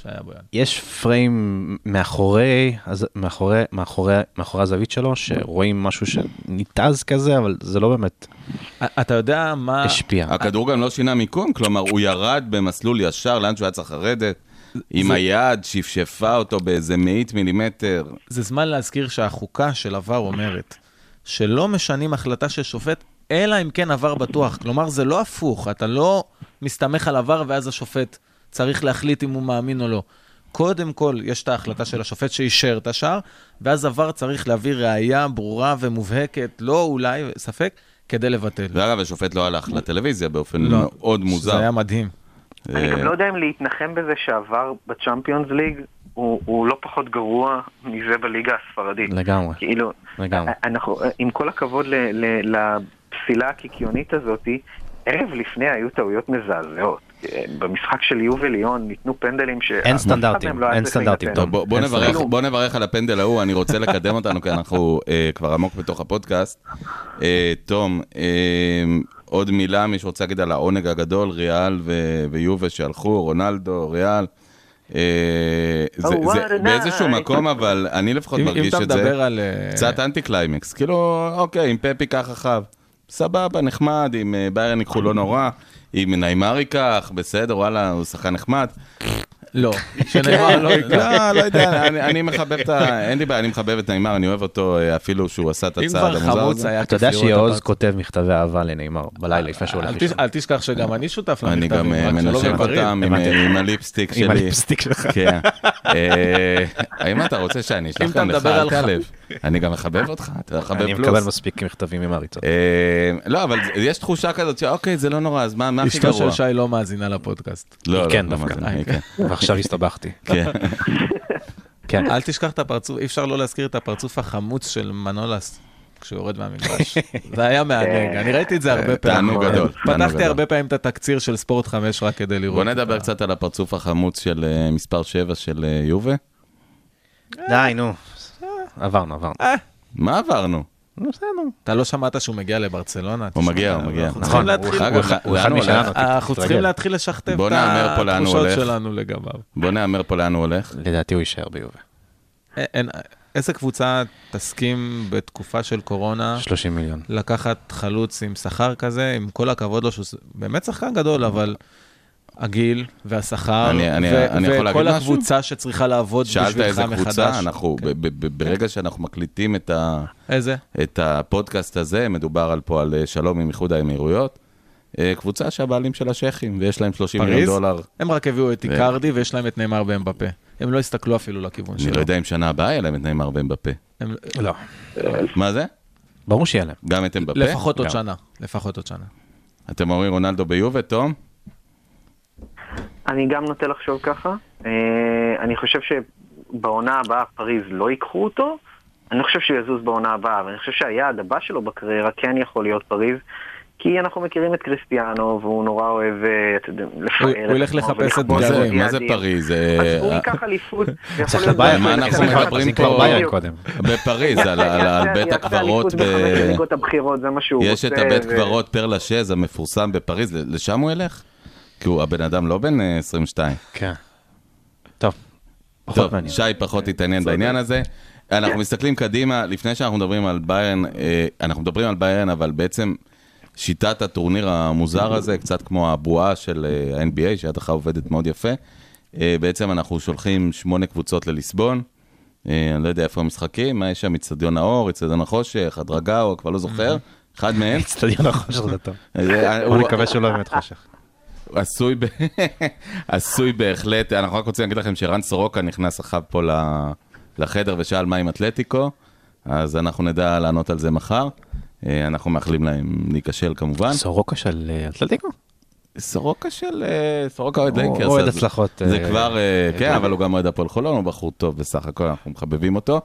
שהיה בו יד. יש פריים מאחורי, אז- מאחורי, מאחורי, מאחורי הזווית שלו, שרואים משהו שניתז כזה, אבל זה לא באמת אתה יודע מה... השפיע. הכדור גם לא שינה מיקום, כלומר, הוא ירד במסלול ישר לאן שהוא היה צריך לרדת, עם זה- היד, שפשפה אותו באיזה מאית מילימטר. זה זמן להזכיר שהחוקה של עבר אומרת שלא משנים החלטה של שופט, אלא אם כן עבר בטוח. כלומר, זה לא הפוך, אתה לא מסתמך על עבר ואז השופט צריך להחליט אם הוא מאמין או לא. קודם כל, יש את ההחלטה של השופט שאישר את השער, ואז עבר צריך להביא ראייה ברורה ומובהקת, לא אולי, ספק, כדי לבטל. ואגב, השופט לא הלך לטלוויזיה באופן לא, מאוד זה מוזר. היה מדהים. אני גם לא יודע אם להתנחם בזה שעבר בצ'אמפיונס ליג הוא, הוא לא פחות גרוע מזה בליגה הספרדית. לגמרי, כאילו, לגמרי. אנחנו, עם כל הכבוד ל, ל, לפסילה הקיקיונית הזאתי, ערב לפני היו טעויות מזעזעות. במשחק של יובל ליאון ניתנו פנדלים ש... אין סטנדרטים, לא אין סטנדרטים. טוב, בוא, בוא, נברך. בוא נברך על הפנדל ההוא, אני רוצה לקדם אותנו, כי אנחנו אה, כבר עמוק בתוך הפודקאסט. אה, תום, אה, עוד מילה, מי שרוצה להגיד על העונג הגדול, ריאל ו- ויובה שהלכו, רונלדו, ריאל. זה, Oh, זה a באיזשהו. מקום, אבל אני לפחות מרגיש את זה מדבר על... קצת אנטי קליימקס. כאילו, אוקיי, אם פפי ייקח אחריו, סבבה, נחמד, אם ביירן ייקחו לא נורא, אם ניימר ייקח, בסדר, וואלה, הוא שחקן נחמד. לא, שנאמר לא ייקח. לא, לא יודע, אני, אני מחבב את ה... אין לי בעיה, אני מחבב את נעימר, אני אוהב אותו אה, אפילו שהוא עשה את אם הצעד כבר המוזר חמוץ הזה. אתה יודע שיעוז כותב מכתבי אהבה לנאמר בלילה לפני שהוא הולך לישון. אל תשכח שגם אני שותף למכתבים, אני גם אה, מנשק. אותם עם. אה, עם הליפסטיק שלי. עם הליפסטיק שלך. כן. האם אתה רוצה שאני אם אשלח גם לך? על תיעלב. אני גם מחבב אותך, אתה מחבב אני פלוס. מקבל מספיק מכתבים עם מעריצות. אה, לא, אבל יש תחושה כזאת שאוקיי, זה לא נורא, אז מה מה הכי אשתו גרוע? של שי לא מאזינה לפודקאסט. לא, לא, כן, לא דווקא. אה, כן. ועכשיו הסתבכתי. כן. כן. אל תשכח את הפרצוף, אי אפשר לא להזכיר את הפרצוף החמוץ של מנולס כשהוא יורד מהמגרש. זה היה מענג, אני ראיתי את זה הרבה פעמים. תענוג גדול, פתחתי. הרבה פעמים את התקציר של ספורט 5 רק כדי לראות. בוא נדבר קצת על הפרצוף החמוץ של אה, מספר 7 של אה, יובה. די, נו. עברנו, עברנו. מה עברנו? אתה לא שמעת שהוא מגיע לברצלונה? הוא מגיע, הוא מגיע. אנחנו נכון, צריכים להתחיל-? אנחנו צריכים. להתחיל לשכתב את התחושות. שלנו לגביו. בוא נהמר פה לאן הוא הולך. לדעתי הוא יישאר ביובה. איזה קבוצה תסכים בתקופה של קורונה 30 מיליון. לקחת חלוץ עם שכר כזה, עם כל הכבוד לו, שהוא באמת שחקן גדול, אבל הגיל והשכר, אני- אני- ו- אני יכול להגיד וכל משהו? הקבוצה שצריכה לעבוד שאלת בשבילך איזה מחדש. קבוצה, אנחנו, כן. ב- ב- ברגע שאנחנו מקליטים את ה... איזה? את הפודקאסט הזה, מדובר על פה על אה, שלום עם איחוד האמירויות. אה, קבוצה שהבעלים של השייחים, ויש להם 30 מיליון? דולר. הם רק הביאו את איקרדי ויש להם את נאמר באמבפה. הם לא הסתכלו אפילו לכיוון אני שלו. לא יודע אם שנה הבאה יהיה להם את נאמר ואמבפה. הם- לא. מה זה? ברור שיהיה להם. גם את אמבפה? לפחות עוד. שנה. לפחות עוד שנה. אתם אומרים רונלדו ביובה, תום? אני גם נוטה לחשוב ככה. אה, אני חושב שבעונה הבאה פריז לא ייקחו אותו. אני לא חושב שהוא יזוז בעונה הבאה, אבל אני חושב שהיעד הבא שלו בקריירה כן יכול להיות פריז. כי אנחנו מכירים את קריסטיאנו, והוא נורא אוהב, אה, אתה יודע, לפאר הוא ילך לחפש את ולכבוש מה זה-. פריז? אז הוא אה, ייקח אליפות. צריך מה. אנחנו מדברים פה? בפריז, על- בית הקברות, יש. את הבית קברות פר לשז המפורסם בפריז, לשם הוא ילך? כי הוא הבן אדם לא בן אה, 22. כן. טוב. פחות טוב, מעניין. שי פחות התעניין בעניין הזה. אנחנו מסתכלים קדימה, לפני שאנחנו מדברים על ביירן, אה, אנחנו מדברים על ביירן, אבל בעצם שיטת הטורניר המוזר הזה, קצת כמו הבועה של אה, ה-NBA, שעד אחר עובדת מאוד יפה. אה, בעצם אנחנו שולחים שמונה קבוצות לליסבון. אה, אני לא יודע איפה המשחקים, מה יש שם, אצטדיון האור, אצטדיון החושך, הדרגה, או כבר לא זוכר, אחד מהם. אצטדיון החושך זה טוב. אה, הוא- נקווה שהוא לא באמת חושך. עשוי, ב... עשוי בהחלט, אנחנו רק רוצים להגיד לכם שרן סורוקה נכנס עכשיו פה לחדר ושאל מה עם אתלטיקו, אז אנחנו נדע לענות על זה מחר. אה, אנחנו מאחלים להם להיכשל כמובן. סורוקה של אה, אתלטיקו? סורוקה של, אה, סורוקה אוהד הוא לייקרס. אוהד הצלחות, זה אה, כבר, אה, כן, אה, אבל הוא גם אוהד הפועל חולון, הוא בחור טוב בסך הכל, אנחנו מחבבים אותו.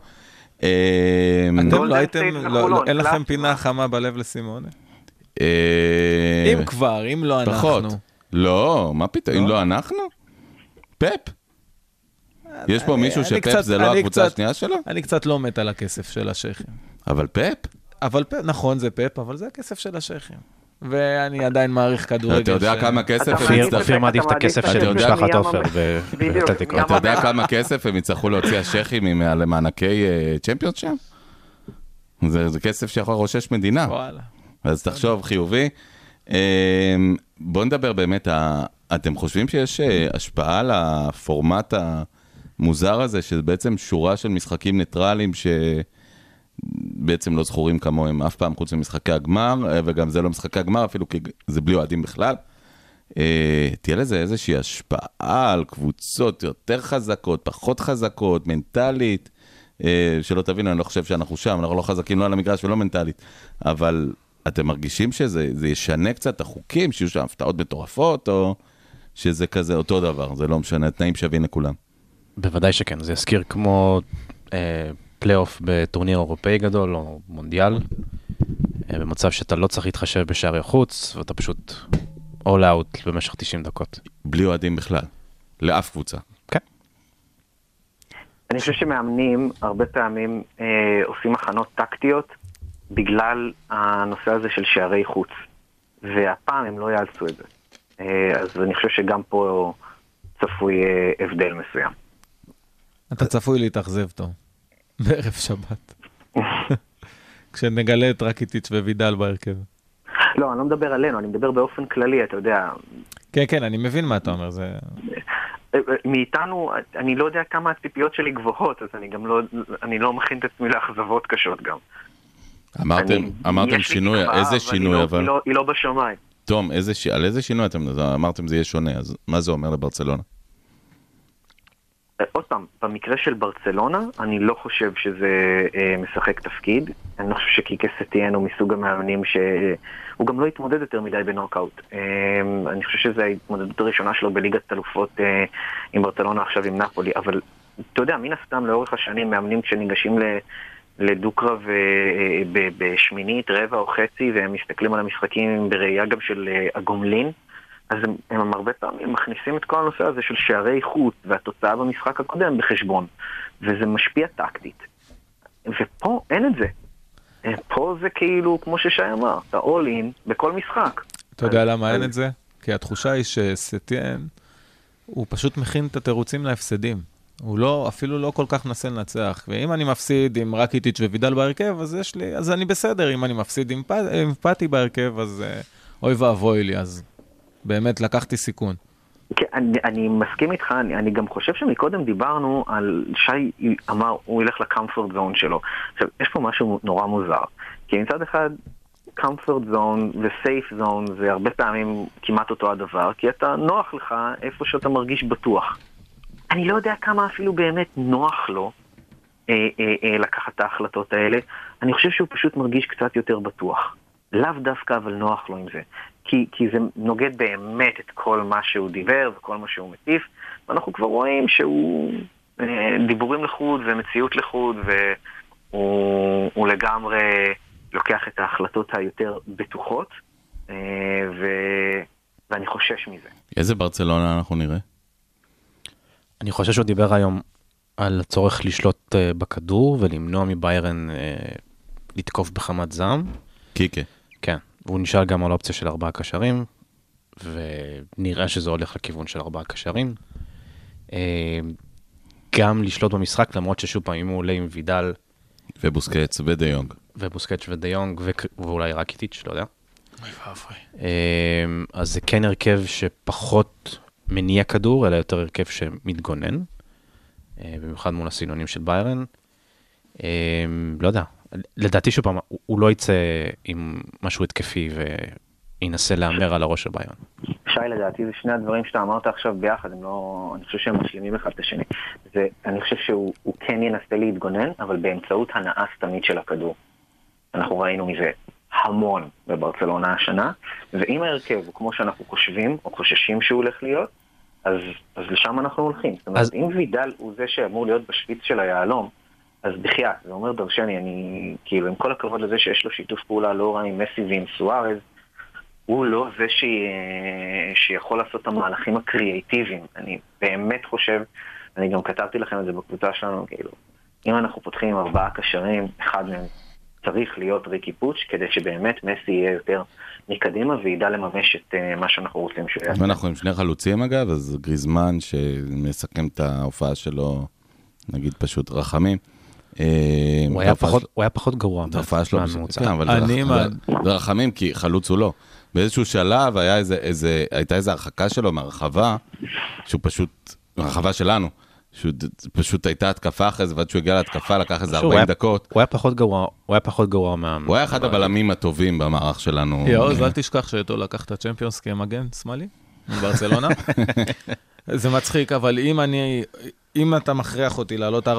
אה, אתם לא הייתם, לא- אין לכם class. פינה חמה בלב לסימאונה? אה, אם כבר, אם לא פחות. לא, מה פתאום, אם לא אנחנו? פפ. יש פה מישהו שפפ זה לא הקבוצה השנייה שלו? אני קצת לא מת על הכסף של השייחים. אבל פפ? אבל פפ, נכון, זה פפ, אבל זה הכסף של השייחים. ואני עדיין מעריך כדורגל. אתה יודע כמה כסף הם יצטרכו... אופיר מעדיף את הכסף של מים עופר באתלטיקו. אתה יודע. כמה כסף הם יצטרכו להוציא השייחים עם- על מענקי אה, צ'מפיונס שם? זה זה כסף שיכול לרושש מדינה. וואלה. אז תחשוב חיובי. אה, בוא נדבר באמת, ה- אתם חושבים שיש אה, השפעה על הפורמט המוזר הזה, שזה בעצם שורה של משחקים ניטרליים שבעצם לא זכורים כמוהם אף פעם חוץ ממשחקי הגמר, אה, וגם זה לא משחקי הגמר אפילו, כי זה בלי אוהדים בכלל. אה, תהיה לזה איזושהי השפעה על קבוצות יותר חזקות, פחות חזקות, מנטלית. אה, שלא תבינו, אני לא חושב שאנחנו שם, אנחנו לא חזקים לא על המגרש ולא מנטלית, אבל אתם מרגישים שזה זה ישנה קצת את החוקים, שיהיו שם הפתעות מטורפות, או שזה כזה אותו דבר, זה לא משנה, תנאים שווים לכולם. בוודאי שכן, זה יזכיר כמו אה, פלייאוף בטורניר אירופאי גדול או מונדיאל, אה, במצב שאתה לא צריך להתחשב בשערי החוץ, ואתה פשוט all out במשך 90 דקות. בלי אוהדים בכלל, לאף קבוצה. כן. אני חושב שמאמנים הרבה פעמים אה, עושים הכנות טקטיות בגלל הנושא הזה של שערי חוץ. והפעם הם לא יאלצו את זה. אה, אז אני חושב שגם פה צפוי אה, הבדל מסוים. אתה צפוי להתאכזב טוב. בערב שבת. כשנגלה את רקיטיץ' ווידל בהרכב. לא, אני לא מדבר עלינו, אני מדבר באופן כללי, אתה יודע. כן, כן, אני מבין מה אתה אומר, זה... אה, מאיתנו, אני לא יודע כמה הציפיות שלי גבוהות, אז אני גם לא, אני לא מכין את עצמי לאכזבות קשות גם. אמרתם, אני- אמרתם שינוי, תקווה, איזה היא שינוי לא- אבל? היא לא- היא לא בשמיים. תום, איזה, ש- על איזה שינוי אתם, אמרתם זה יהיה שונה, אז מה זה אומר לברצלונה? אה, עוד פעם, במקרה של ברצלונה, אני לא חושב שזה אה, משחק תפקיד. אני לא חושב שקיקה סטיאן הוא מסוג המאמנים שהוא גם לא התמודד יותר מדי בנוקאוט. אה, אני חושב שזו ההתמודדות הראשונה שלו בליגת אלופות אה, עם ברצלונה עכשיו עם נפולי, אבל אתה יודע, מן הסתם לאורך השנים מאמנים כשניגשים ל... לדו-קרב אה, אה, בשמינית, רבע או חצי, והם מסתכלים על המשחקים בראייה גם של אה, הגומלין, אז הם, הם הרבה פעמים מכניסים את כל הנושא הזה של שערי חוץ והתוצאה במשחק הקודם בחשבון, וזה משפיע טקטית. ופה אין את זה. פה זה כאילו, כמו ששי אמר, אתה all in בכל משחק. אתה יודע למה אין את זה? כי התחושה היא שסטיאן, הוא פשוט מכין את התירוצים להפסדים. הוא לא, אפילו לא כל כך מנסה לנצח. ואם אני מפסיד עם רקיטיץ' ווידל בהרכב, אז יש לי, אז אני בסדר. אם אני מפסיד עם, פ- עם פאטי בהרכב, אז אה, אוי ואבוי לי. אז באמת לקחתי סיכון. כן, אני, אני מסכים איתך, אני, אני גם חושב שמקודם דיברנו על, שי אמר, הוא ילך לקמפורט זון שלו. עכשיו, יש פה משהו נורא מוזר. כי מצד אחד, comfort zone ו-safe zone זה הרבה פעמים כמעט אותו הדבר, כי אתה נוח לך איפה שאתה מרגיש בטוח. אני לא יודע כמה אפילו באמת נוח לו אה, אה, אה, לקחת את ההחלטות האלה. אני חושב שהוא פשוט מרגיש קצת יותר בטוח. לאו דווקא, אבל נוח לו עם זה. כי, כי זה נוגד באמת את כל מה שהוא דיבר וכל מה שהוא מטיף, ואנחנו כבר רואים שהוא אה, דיבורים לחוד ומציאות לחוד, והוא הוא לגמרי לוקח את ההחלטות היותר בטוחות, אה, ו, ואני חושש מזה. איזה ברצלונה אנחנו נראה? אני חושב שהוא דיבר היום על הצורך לשלוט אה, בכדור ולמנוע מביירן אה, לתקוף בחמת זעם. קיקה. כן, והוא נשאל גם על אופציה של ארבעה קשרים, ונראה שזה הולך לכיוון של ארבעה קשרים. אה, גם לשלוט במשחק, למרות ששוב פעם, אם הוא עולה עם וידל ובוסקץ ודי יונג. ובוסקץ' ודיונג, וק- ואולי רק איטיץ', לא יודע. אוי ואבוי. אז זה כן הרכב שפחות מניע כדור, אלא יותר הרכב שמתגונן, אה, במיוחד מול הסינונים של ביירן. אה, לא יודע, לדעתי שוב פעם, הוא- לא יצא עם משהו התקפי וינסה להמר על הראש של ביירן. שי, לדעתי זה שני הדברים שאתה אמרת עכשיו ביחד, הם לא... אני חושב שהם משלימים אחד את השני. זה, אני חושב שהוא הוא כן ינסה להתגונן, אבל באמצעות הנאה סתמית של הכדור. אנחנו ראינו מזה המון בברצלונה השנה, ואם ההרכב הוא כמו שאנחנו חושבים, או חוששים שהוא הולך להיות, אז, אז לשם אנחנו הולכים. זאת אומרת, אז- אם וידל הוא זה שאמור להיות בשפיץ של היהלום, אז בחייאת, זה אומר דרשני, אני, כאילו, עם כל הכבוד לזה שיש לו שיתוף פעולה לא רע עם מסי ועם סוארז, הוא לא זה ש... שיכול לעשות את המהלכים הקריאייטיביים. אני באמת חושב, אני גם כתבתי לכם את זה בקבוצה שלנו, כאילו, אם אנחנו פותחים עם ארבעה קשרים, אחד מהם צריך להיות ריקי פוץ', כדי שבאמת מסי יהיה יותר מקדימה וידע לממש את אה, מה שאנחנו רוצים שהוא יעשה. אם אנחנו עם שני חלוצים אגב, אז גריזמן שמסכם את ההופעה שלו, נגיד פשוט רחמים. אה, הוא היה פחות- שלו- הוא היה פחות גרוע את ההופעה שלו, מהממוצע. כן, אבל רחמים כי חלוץ הוא לא. באיזשהו שלב היה איזה, איזה, הייתה איזו הרחקה שלו מהרחבה, שהוא פשוט, הרחבה שלנו, פשוט הייתה התקפה אחרי זה, ועד שהוא הגיע להתקפה לקח איזה שוב, 40 הוא היה- דקות. הוא היה פחות גרוע, הוא היה פחות גרוע מה... הוא היה אחד הבלמים הטובים במערך שלנו. יעוז, אל תשכח שאתו לקח את הצ'מפיונס כמגן שמאלי, מברצלונה. זה מצחיק, אבל אם אני, אם אתה מכריח אותי לעלות 4-4-2,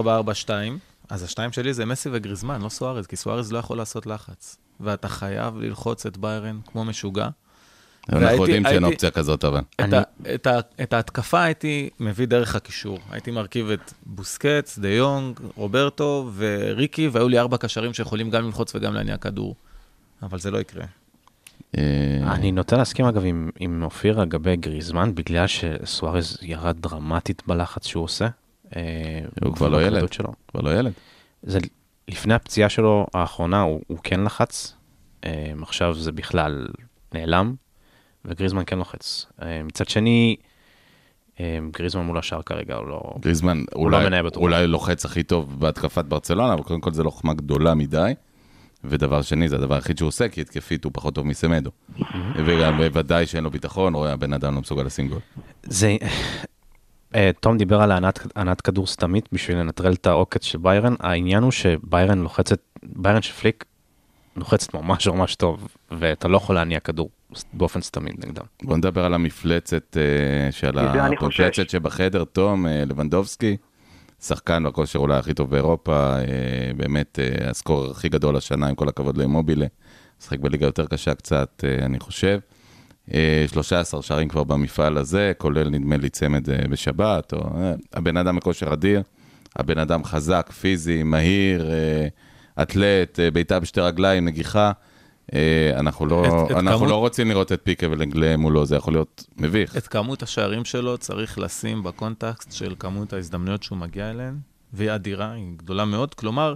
אז השתיים שלי זה מסי וגריזמן, לא סוארז, כי סוארז לא יכול לעשות לחץ. ואתה חייב ללחוץ את ביירן כמו משוגע. אנחנו יודעים שאין אופציה כזאת, אבל. את, ההתקפה הייתי מביא דרך הקישור. הייתי מרכיב את בוסקץ, דה יונג, רוברטו וריקי, והיו לי ארבע קשרים שיכולים גם ללחוץ וגם להניע כדור. אבל זה לא יקרה. אה, אני נוטה להסכים אגב עם, עם אופיר לגבי גריזמן, בגלל שסוארז ירד דרמטית בלחץ שהוא עושה. אה, הוא כבר לא ילד. שלו. כבר לא ילד. זה לפני הפציעה שלו האחרונה הוא, הוא כן לחץ, אה, עכשיו זה בכלל נעלם, וגריזמן כן לוחץ. אה, מצד שני, אה, גריזמן מול השאר כרגע הוא לא... גריזמן הוא לא אולי, בטוח. אולי לוחץ הכי טוב בהתקפת ברצלונה, אבל קודם כל זה לא חוכמה גדולה מדי. ודבר שני, זה הדבר היחיד שהוא עושה, כי התקפית הוא פחות טוב מסמדו. וגם בוודאי שאין לו ביטחון, רואה הבן אדם לא מסוגל לשים גול. זה... אה, תום דיבר על הענת כדור סתמית בשביל לנטרל את העוקץ של ביירן, העניין הוא שביירן לוחצת, ביירן של פליק לוחצת ממש ממש טוב, ואתה לא יכול להניע כדור באופן סתמי נגדם. בוא נדבר על המפלצת, אה, של המפלצת. שבחדר, תום אה, לבנדובסקי, שחקן בכושר אולי הכי טוב באירופה, אה, באמת הסקור הכי גדול השנה, עם כל הכבוד לאמובילה, משחק בליגה יותר קשה קצת, אני חושב. אה, 13 שערים כבר במפעל הזה, כולל נדמה לי צמד בשבת, או הבן אדם בכושר אדיר, הבן אדם חזק, פיזי, מהיר, אתלט, בעיטה בשתי רגליים, נגיחה. אה, אנחנו לא, את- את אנחנו כמות- לא רוצים לראות את פיקה ולנגלה מולו, זה יכול להיות מביך. את כמות השערים שלו צריך לשים בקונטקסט של כמות ההזדמנויות שהוא מגיע אליהן, והיא אדירה, היא גדולה מאוד. כלומר,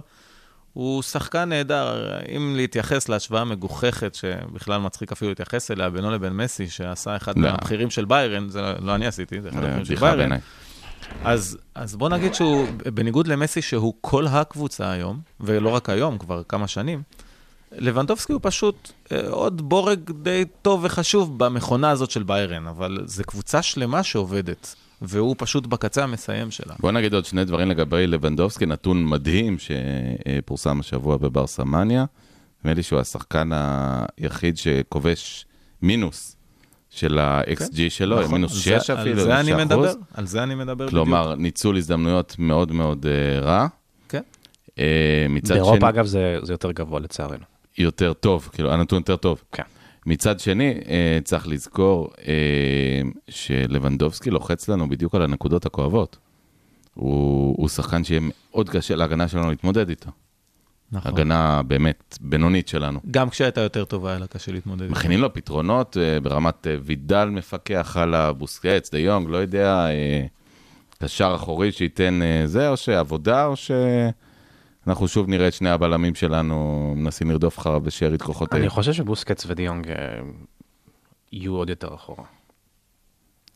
הוא שחקן נהדר. אם להתייחס להשוואה מגוחכת, שבכלל מצחיק אפילו להתייחס אליה, בינו לבין מסי, שעשה אחד לא. מהבכירים של ביירן, זה לא- לא אני עשיתי, זה אחד אה, הבכירים של ביירן. אז, אז בוא נגיד שהוא, בניגוד למסי, שהוא כל הקבוצה היום, ולא רק היום, כבר כמה שנים, לבנדובסקי הוא פשוט אה, עוד בורג די טוב וחשוב במכונה הזאת של ביירן, אבל זו קבוצה שלמה שעובדת, והוא פשוט בקצה המסיים שלה. בוא נגיד עוד שני דברים לגבי לבנדובסקי, נתון מדהים שפורסם השבוע בברסה מניה. נדמה לי שהוא השחקן היחיד שכובש מינוס של ה-XG שלו, נכון, מינוס על 6 זה- אפילו, על זה אני 6%. מדבר, על זה אני מדבר בדיוק. כלומר, ניצול הזדמנויות מאוד מאוד אה, רע. כן. אה, מצד שני, באירופה, אגב, זה זה יותר גבוה לצערנו. יותר טוב, כאילו, הנתון יותר טוב. כן. מצד שני, אה, צריך לזכור אה, שלבנדובסקי לוחץ לנו בדיוק על הנקודות הכואבות. הוא, הוא שחקן שיהיה מאוד קשה להגנה שלנו להתמודד איתו. נכון. הגנה באמת בינונית שלנו. גם כשהייתה יותר טובה, היה לה קשה להתמודד. איתה. מכינים לו פתרונות אה, ברמת וידל מפקח על הבוסקץ, דה יונג, לא יודע, קשר אחורי שייתן זה, או שעבודה, או שאנחנו שוב נראה את שני הבלמים שלנו מנסים לרדוף אחריו בשארית כוחותיהם. אני חושב שבוסקץ ודיונג אה, יהיו עוד יותר אחורה.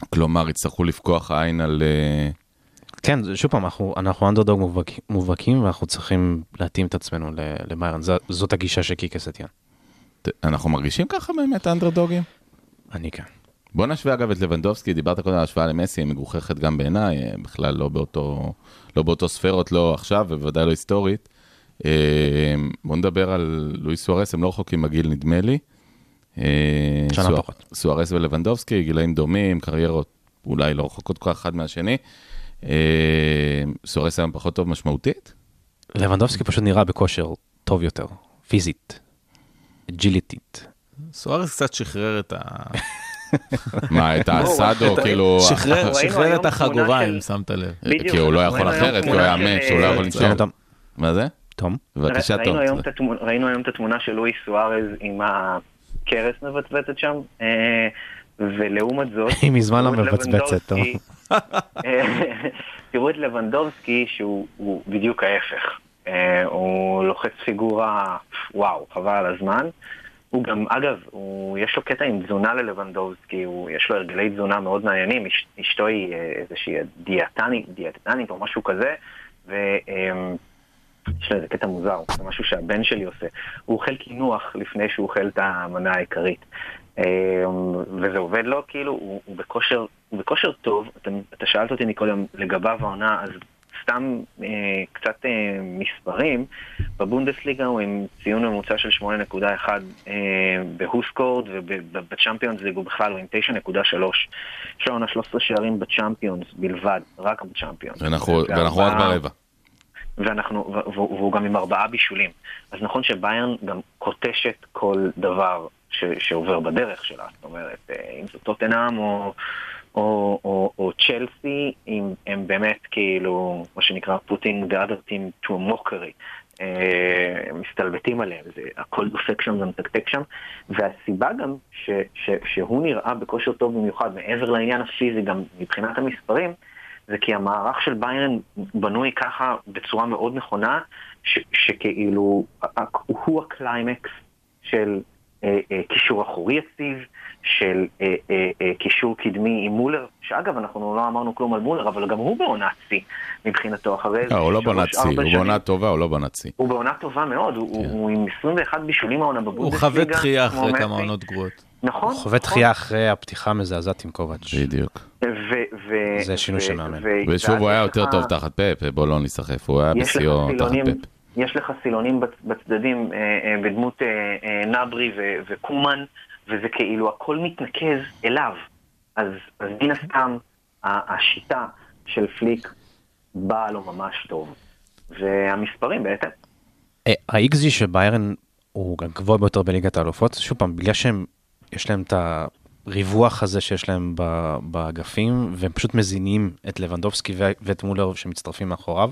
כלומר, יצטרכו לפקוח עין על... אה, כן, שוב פעם, אנחנו, אנחנו אנדרדוג מובהק, מובהקים ואנחנו צריכים להתאים את עצמנו ל- לביירן. ז- זאת הגישה של קיקס אתיאן. אנחנו מרגישים ככה באמת, האנדרדוגים? אני כן. בוא נשווה אגב את לבנדובסקי, דיברת קודם על ההשוואה למסי, היא מגוחכת גם בעיניי, אה, בכלל לא באותו, לא באותו ספרות, לא עכשיו, ובוודאי לא היסטורית. אה, בוא נדבר על לואיס סוארס, הם לא רחוקים בגיל נדמה לי. אה, שנה סואר- פחות. סוארס ולבנדובסקי, גילאים דומים, קריירות אולי לא רחוקות כל אחד מהשני. אה, סוארס היום פחות טוב משמעותית? לבנדובסקי פשוט נראה בכושר טוב יותר, פיזית, אג'יליטית. סוארס קצת שחרר את ה... מה, את האסדו, כאילו... שחרר, ראינו שחרר את החגורה, אם שמת לב. בדיוק, כי הוא לא יכול אחרת, כי הוא היה מת, שהוא לא יכול לנשום. מה זה? תום? בבקשה, ראינו טוב. היום את התמונה- ראינו היום את התמונה של לואיס סוארז עם הכרס מבצבצת שם, אה, ולעומת זאת... היא מזמן לא מבצבצת, אה, תראו את לבנדובסקי שהוא הוא בדיוק ההפך. אה, הוא לוחץ פיגורה, וואו, חבל על הזמן. הוא גם, אגב, הוא, יש לו קטע עם תזונה ללבנדובסקי, הוא, יש לו הרגלי תזונה מאוד מעניינים, אש, אשתו היא אה, איזושהי דיאטנית, דיאטנית או משהו כזה, ו... אה, יש לו איזה קטע מוזר, זה משהו שהבן שלי עושה. הוא אוכל קינוח לפני שהוא אוכל את המנה העיקרית. אה, וזה עובד לו, כאילו, הוא, הוא, בכושר, הוא בכושר טוב. אתה, אתה שאלת אותי מקודם לגביו העונה, אז סתם אה, קצת אה, מספרים. בבונדסליגה הוא עם ציון ממוצע של 8.1 אה, בהוסקורד, ובצ'אמפיונס ליג הוא בכלל הוא עם 9.3. יש לו עונה 13 שערים בצ'אמפיונס בלבד, רק בצ'אמפיונס. ואנחנו ואנחנו רק ברבע. ואנחנו, והוא והוא גם עם ארבעה בישולים. אז נכון שביירן גם קוטשת כל דבר ש, שעובר בדרך שלה. זאת אומרת, אה, אם זה טוטנאם או, או, או, או צ'לסי, אם הם באמת כאילו, מה שנקרא, putting mockery. אה, הם מסתלבטים עליהם, זה, הכל דופק שם ומתקתק שם, והסיבה גם ש, ש, שהוא נראה בכושר טוב במיוחד, מעבר לעניין הפיזי, גם מבחינת המספרים, זה כי המערך של ביירן בנוי ככה בצורה מאוד נכונה, ש, שכאילו הוא הקליימקס של אה, אה, קישור אחורי יציב, של אה, אה, אה, קישור קדמי עם מולר, שאגב, אנחנו לא אמרנו כלום על מולר, אבל גם הוא בעונת שיא מבחינתו, אחרי איזה לא, הוא לא בעונת שיא, הוא. בעונה טובה, הוא לא בעונת שיא. הוא בעונה טובה מאוד, הוא, כן. הוא עם 21 בישולים העונה הוא בבונדסליגה. חווה דחייה אחרי. כמה עונות גרועות. נכון. הוא חווה נכון. דחייה אחרי הפתיחה המזעזעת עם קובץ'. בדיוק. ו- ו- זה שינוי ו- של מאמן. ו- ושוב, הוא היה יותר טוב תחת פפ, בוא לא ניסחף, הוא היה בשיאו תחת פפ. יש לך סילונים בצ- בצדדים אה, אה, בדמות אה, אה, נברי ו- וקומן, וזה כאילו הכל מתנקז אליו. אז, אז מן הסתם, ה- השיטה של פליק באה לו ממש טוב. והמספרים בהתאם. אה, ה-XG של ביירן הוא הגבוה ביותר בליגת האלופות, שוב פעם, בגלל שהם, יש להם את הריווח הזה שיש להם באגפים, והם פשוט מזינים את לבנדובסקי ואת מולר שמצטרפים מאחוריו.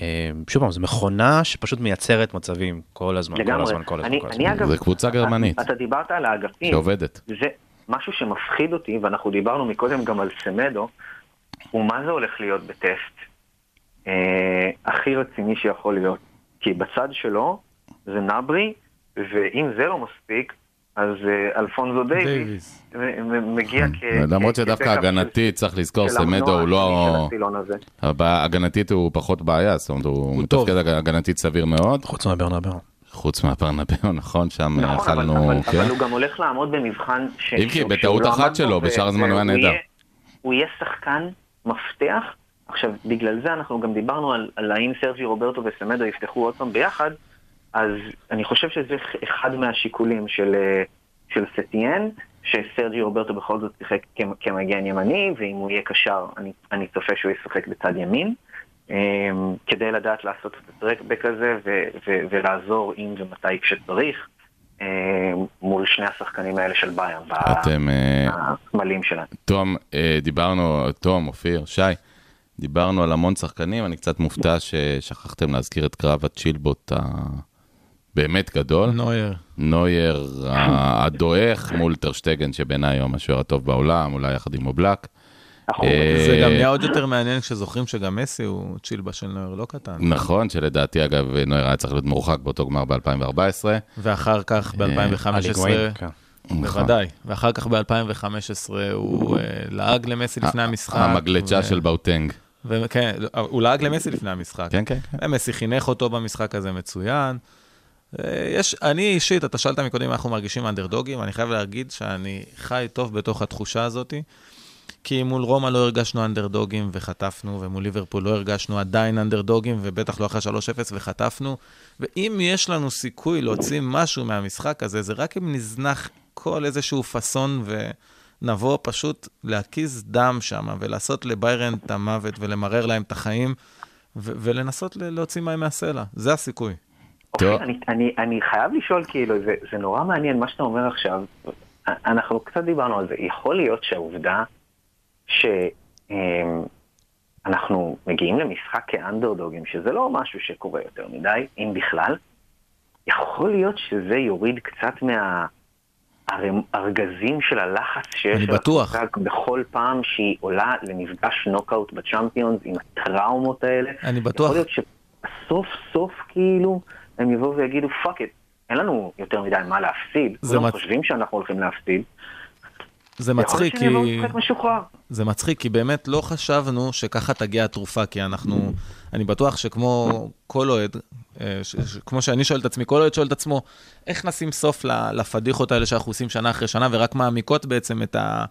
אה, שוב פעם, זו מכונה שפשוט מייצרת מצבים כל הזמן, כל לגמרי. הזמן, כל הזמן, אני, כל אני הזמן. אגב, זה קבוצה גרמנית. אתה דיברת על האגפים. שעובדת. זה משהו שמפחיד אותי, ואנחנו דיברנו מקודם גם על סמדו, הוא מה זה הולך להיות בטסט אה, הכי רציני שיכול להיות. כי בצד שלו זה נברי, ואם זה לא מספיק, אז אה, אלפונזו דייוויס דייוויס. מ- מ- מגיע כ... למרות כ- שדווקא כ backup של- הגנתית, צריך לזכור, סמדו הוא המנוע לא... הגנתית הוא פחות בעיה, זאת אומרת, הוא. מתפקד הגנתית סביר מאוד, חוץ מהברנבאו. חוץ מהפרנבאו, נכון, שם נכון, אכלנו, אבל, כן. אבל הוא גם הולך לעמוד במבחן ש... אם כי בטעות לא אחת שלו, בשאר ו- הזמן הוא היה נהדר. הוא יהיה שחקן מפתח. עכשיו, בגלל זה אנחנו גם דיברנו על, על האם סרג'י רוברטו וסמדו יפתחו עוד פעם ביחד, אז אני חושב שזה אחד מהשיקולים של, אה, של סטיאן, שסרג'י רוברטו בכל זאת שיחק כמ- כמגן ימני, ואם הוא יהיה קשר, אני, אני צופה שהוא ישחק בצד ימין. אה, כדי לדעת לעשות את הטרקבק הזה ו- ו- ולעזור אם ומתי כשצריך אה, מול שני השחקנים האלה של בייר, אתם, הסמלים שלהם. תום, דיברנו, תום, אופיר, שי, דיברנו על המון שחקנים, אני קצת מופתע ששכחתם להזכיר את קרב הצ'ילבוט הבאמת גדול. נויר. נויר ה- הדועך מול טרשטגן, שבעיניי הוא המשוער הטוב בעולם, אולי יחד עם אובלק. אנחנו- אה, זה גם נהיה עוד יותר מעניין כשזוכרים שגם מסי הוא צ'ילבה של נויר לא קטן. נכון, שלדעתי, אגב, נויר היה צריך להיות מורחק באותו גמר ב-2014. ואחר כך ב-2015, הליגווין, כן. בוודאי, ואחר כך ב-2015 הוא אה, לעג למסי לפני המשחק. המגלצ'ה של באוטנג. וכן, הוא לעג למסי לפני המשחק. כן, כן, כן. ומסי חינך אותו במשחק הזה מצוין. אה, יש, אני אישית, אתה שאלת מקודם אם אנחנו מרגישים אנדרדוגים, אני חייב להגיד שאני חי טוב בתוך התחושה הזאת, כי מול רומא לא הרגשנו אנדרדוגים וחטפנו, ומול ליברפול לא הרגשנו עדיין אנדרדוגים, ובטח לא אחרי 3-0 וחטפנו. ואם יש לנו סיכוי להוציא משהו מהמשחק הזה, זה רק אם נזנח כל איזשהו פאסון ונבוא פשוט להקיז דם שם, ולעשות לביירן את המוות ולמרר להם את החיים, ו- ולנסות להוציא מים מהסלע. זה הסיכוי. טוב. אופיר, אני, אני, אני חייב לשאול, כאילו, זה, זה נורא מעניין מה שאתה אומר עכשיו. אנחנו קצת דיברנו על זה. יכול להיות שהעובדה שאנחנו מגיעים למשחק כאנדרדוגים, שזה לא משהו שקורה יותר מדי, אם בכלל, יכול להיות שזה יוריד קצת מה... ארגזים של הלחץ שיש. הקבוצה בכל פעם שהיא עולה למפגש נוקאוט בצ'אמפיונס עם הטראומות האלה. אני בטוח. יכול להיות שסוף סוף כאילו הם יבואו ויגידו fuck it, אין לנו יותר מדי מה להפסיד. כולם מצ- חושבים שאנחנו הולכים להפסיד. זה מצחיק, כי... זה מצחיק, כי באמת לא חשבנו שככה תגיע התרופה, כי אנחנו, אני בטוח שכמו כל אוהד, אה, ש- ש- כמו שאני שואל את עצמי, כל אוהד שואל את עצמו, איך נשים סוף לפדיחות האלה שאנחנו עושים שנה אחרי שנה, ורק מעמיקות בעצם את, ה,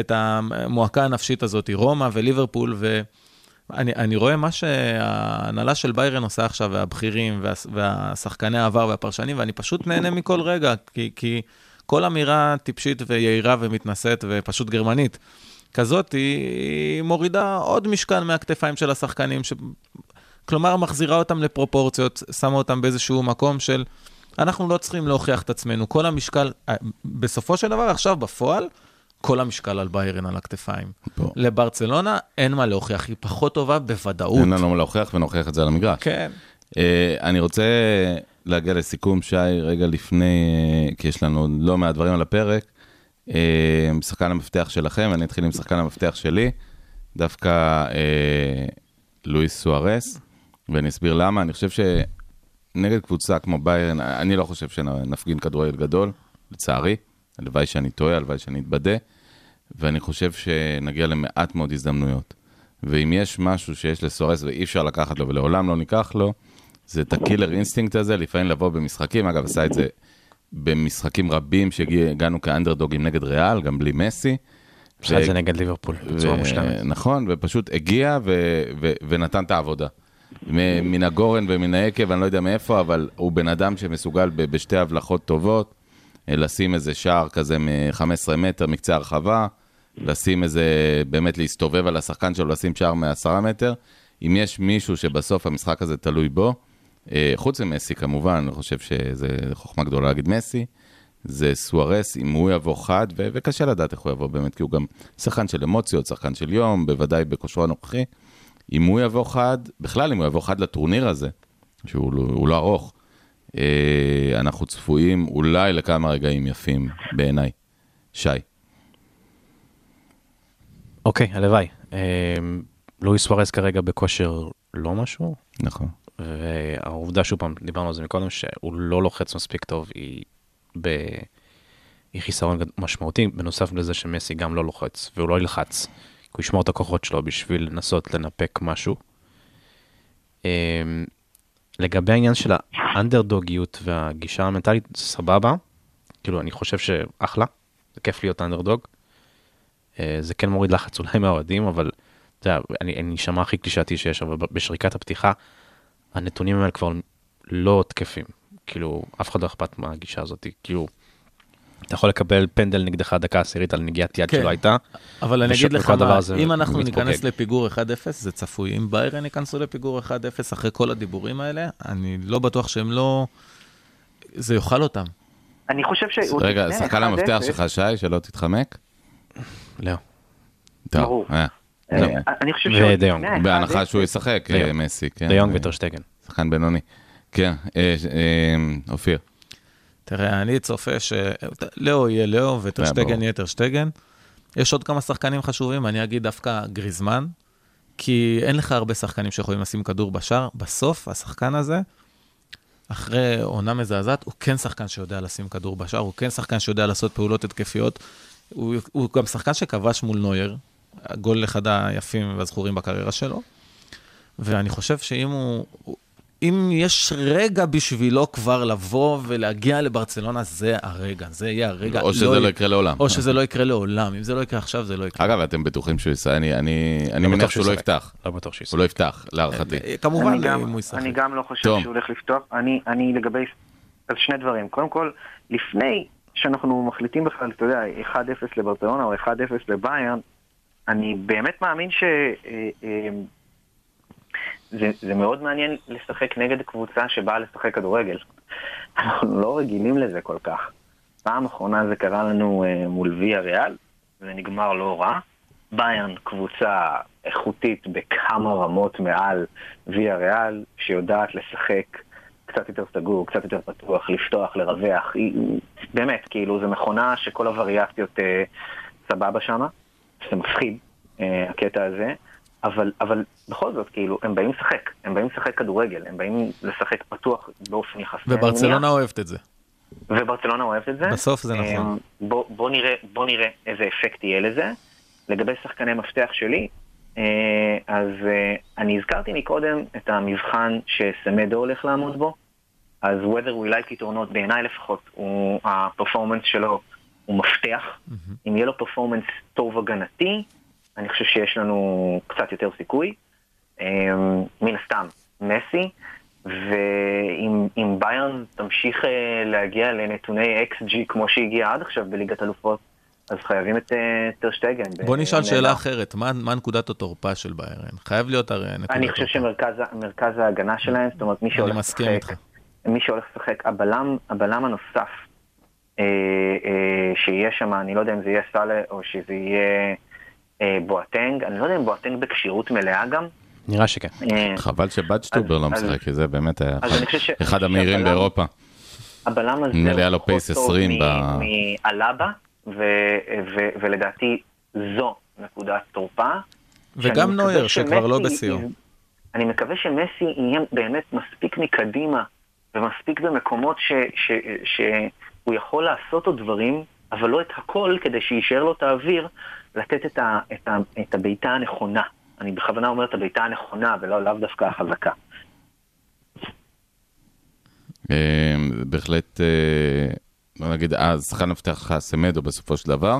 את המועקה הנפשית הזאת, רומא וליברפול, ואני אני רואה מה שההנהלה של ביירן עושה עכשיו, והבכירים, וה, והשחקני העבר והפרשנים, ואני פשוט נהנה מכל רגע, כי, כי כל אמירה טיפשית ויהירה ומתנשאת ופשוט גרמנית. כזאת, היא מורידה עוד משקל מהכתפיים של השחקנים, ש... כלומר, מחזירה אותם לפרופורציות, שמה אותם באיזשהו מקום של, אנחנו לא צריכים להוכיח את עצמנו. כל המשקל, אה, בסופו של דבר, עכשיו בפועל, כל המשקל על ביירן על הכתפיים. פה. לברצלונה אין מה להוכיח, היא פחות טובה בוודאות. אין לנו מה להוכיח ונוכיח את זה על המגרש. כן. אה, אני רוצה להגיע לסיכום, שי, רגע לפני, אה, כי יש לנו לא מעט דברים על הפרק. אה, שחקן המפתח שלכם, אני אתחיל עם שחקן המפתח שלי, דווקא אה, לואיס סוארס, ואני אסביר למה. אני חושב שנגד קבוצה כמו ביירן, אני לא חושב שנפגין כדורגל גדול, לצערי. הלוואי שאני טועה, הלוואי שאני אתבדה, ואני חושב שנגיע למעט מאוד הזדמנויות. ואם יש משהו שיש לסוארס ואי אפשר לקחת לו ולעולם לא ניקח לו, זה את ה killer instinct הזה, לפעמים לבוא במשחקים, אגב, עשה את זה במשחקים רבים שהגענו כאנדרדוגים נגד ריאל, גם בלי מסי. עשה את זה נגד ליברפול, בצורה ו- מושלמת. נכון, ופשוט הגיע ו- ו- ונתן את העבודה. מן הגורן ומן היקב, אני לא יודע מאיפה, אבל הוא בן אדם שמסוגל בשתי הבלחות טובות לשים איזה שער כזה מ-15 מטר מקצה הרחבה, לשים איזה, באמת להסתובב על השחקן שלו, לשים שער מ-10 מטר. אם יש מישהו שבסוף המשחק הזה תלוי בו, אה, חוץ ממסי כמובן, אני חושב שזה חוכמה גדולה להגיד מסי, זה סוארס, אם הוא יבוא חד, ו- וקשה לדעת איך הוא יבוא באמת, כי הוא גם שחקן של אמוציות, שחקן של יום, בוודאי בכושרו הנוכחי. אם הוא יבוא חד, בכלל אם הוא יבוא חד לטורניר הזה, שהוא לא, לא ארוך, אנחנו צפויים אולי לכמה רגעים יפים בעיניי. שי. אוקיי, הלוואי. אה, לואיס סוארז כרגע בכושר לא משהו, נכון. והעובדה שוב פעם, דיברנו על זה מקודם, שהוא לא לוחץ מספיק טוב, היא, ב... היא חיסרון משמעותי, בנוסף לזה שמסי גם לא לוחץ, והוא לא ילחץ, כי הוא ישמור את הכוחות שלו בשביל לנסות לנפק משהו. לגבי העניין של האנדרדוגיות והגישה המנטלית, סבבה, כאילו אני חושב שאחלה, זה כיף להיות אנדרדוג. אה, זה כן מוריד לחץ אולי מהאוהדים, אבל אתה יודע, אני, אשמע הכי קלישאתי שיש, אבל בשריקת הפתיחה, הנתונים האלה כבר לא תקפים. כאילו, אף אחד לא אכפת מהגישה הזאת, כאילו, אתה יכול לקבל פנדל נגדך דקה עשירית על נגיעת יד כן. שלא הייתה. אבל אני אגיד לך מה, אם אנחנו מתפוגג. ניכנס לפיגור 1-0, זה צפוי. אם ביירן ייכנסו לפיגור 1-0 אחרי כל הדיבורים האלה, אני לא בטוח שהם לא... זה יאכל אותם. אני חושב שהוא... רגע, שחקן 1-0, המפתח שלך, שי, שלא תתחמק? לא. טוב, ברור. אה, אה, לא. אני חושב ודיונג. לפני בהנחה שהוא ישחק. אה, מסי, כן. דיונג וטרשטגן. שחקן בינוני. כן, אופיר. תראה, אני צופה ש... לאו יהיה לאו. וטרשטגן יהיה טרשטגן. יש עוד כמה שחקנים חשובים, אני אגיד דווקא גריזמן, כי אין לך הרבה שחקנים שיכולים לשים כדור בשער. בסוף, השחקן הזה, אחרי עונה מזעזעת, הוא כן שחקן שיודע לשים כדור בשער, הוא כן שחקן שיודע לעשות פעולות התקפיות. הוא, הוא גם שחקן שכבש מול נויר, גול אחד היפים והזכורים בקריירה שלו. ואני חושב שאם הוא... אם יש רגע בשבילו כבר לבוא ולהגיע לברצלונה, זה הרגע, זה יהיה הרגע. או שזה לא יקרה לעולם. או שזה לא יקרה לעולם. אם זה לא יקרה עכשיו, זה לא יקרה. אגב, אתם בטוחים שהוא יסיים? אני- אני אני לא מניח שהוא לא. יפתח. לא בטוח שישחק. הוא לא יפתח, להערכתי. אה, כמובן, אני גם- אם הוא ישחק. אני גם לא חושב טוב. שהוא הולך לפתוח. אני, אני לגבי... אז שני דברים. קודם כל, לפני שאנחנו מחליטים בכלל, אתה יודע, 1-0 לברצלונה או 1-0 לביירן, אני באמת מאמין ש... אה, אה, זה, זה מאוד מעניין לשחק נגד קבוצה שבאה לשחק כדורגל. אנחנו לא רגילים לזה כל כך. פעם אחרונה זה קרה לנו אה, מול ויה ריאל, זה נגמר לא רע. ביירן קבוצה איכותית בכמה רמות מעל ויה ריאל, שיודעת לשחק קצת יותר סגור, קצת יותר פתוח, לפתוח, לרווח. היא, באמת, כאילו, זו מכונה שכל הווריאציות אה, סבבה שמה. זה מפחיד, אה, הקטע הזה. אבל, אבל בכל זאת, כאילו, הם באים לשחק, הם באים לשחק כדורגל, הם באים לשחק פתוח באופן יחסי. וברצלונה. אוהבת את זה. וברצלונה אוהבת את זה. בסוף זה נכון. אמ, בוא, בוא, נראה, בוא נראה איזה אפקט יהיה לזה. לגבי שחקני מפתח שלי, אה, אז אה, אני הזכרתי מקודם את המבחן שסמדו הולך לעמוד בו, אז whether we like it or not, בעיניי לפחות, הוא, הפרפורמנס שלו הוא מפתח. אם יהיה לו פרפורמנס טוב הגנתי, אני חושב שיש לנו קצת יותר סיכוי. אמ, מן הסתם, מסי, ואם אם ביירן תמשיך אה, להגיע לנתוני XG כמו שהגיע עד עכשיו בליגת אלופות, אז חייבים את אה, טרשטגן. בוא נשאל ב- שאלה. אחרת, מה מה נקודת התורפה של ביירן? חייב להיות הרי נקודת אני חושב שמרכז ההגנה שלהם, זאת אומרת מי שהולך לשחק. מי שהולך לשחק, הבלם, הבלם הנוסף אה, אה, שיהיה שם, אני לא יודע אם זה יהיה סאלה או שזה יהיה אה, בואטנג, אני לא יודע אם בואטנג בכשירות מלאה גם. נראה שכן. אה, חבל שבדשטובר לא משחק, כי זה באמת היה אחד המהירים באירופה. הבלם הזה נראה לו pace טוב 20 מ- ב- מאלאבה, ולדעתי זו נקודת תורפה. וגם נויר, שכבר לא בשיאו. אני מקווה שמסי יהיה באמת מספיק מקדימה, ומספיק במקומות ש- ש- שהוא יכול לעשות עוד דברים, אבל לא את הכל, כדי שיישאר לו את האוויר, לתת את, ה- את, ה- את הבעיטה הנכונה. אני בכוונה אומר את הבעיטה הנכונה, ולא לאו דווקא החזקה. אה, בהחלט, אה, בוא נגיד, אז שחקן המפתח סמדו בסופו של דבר.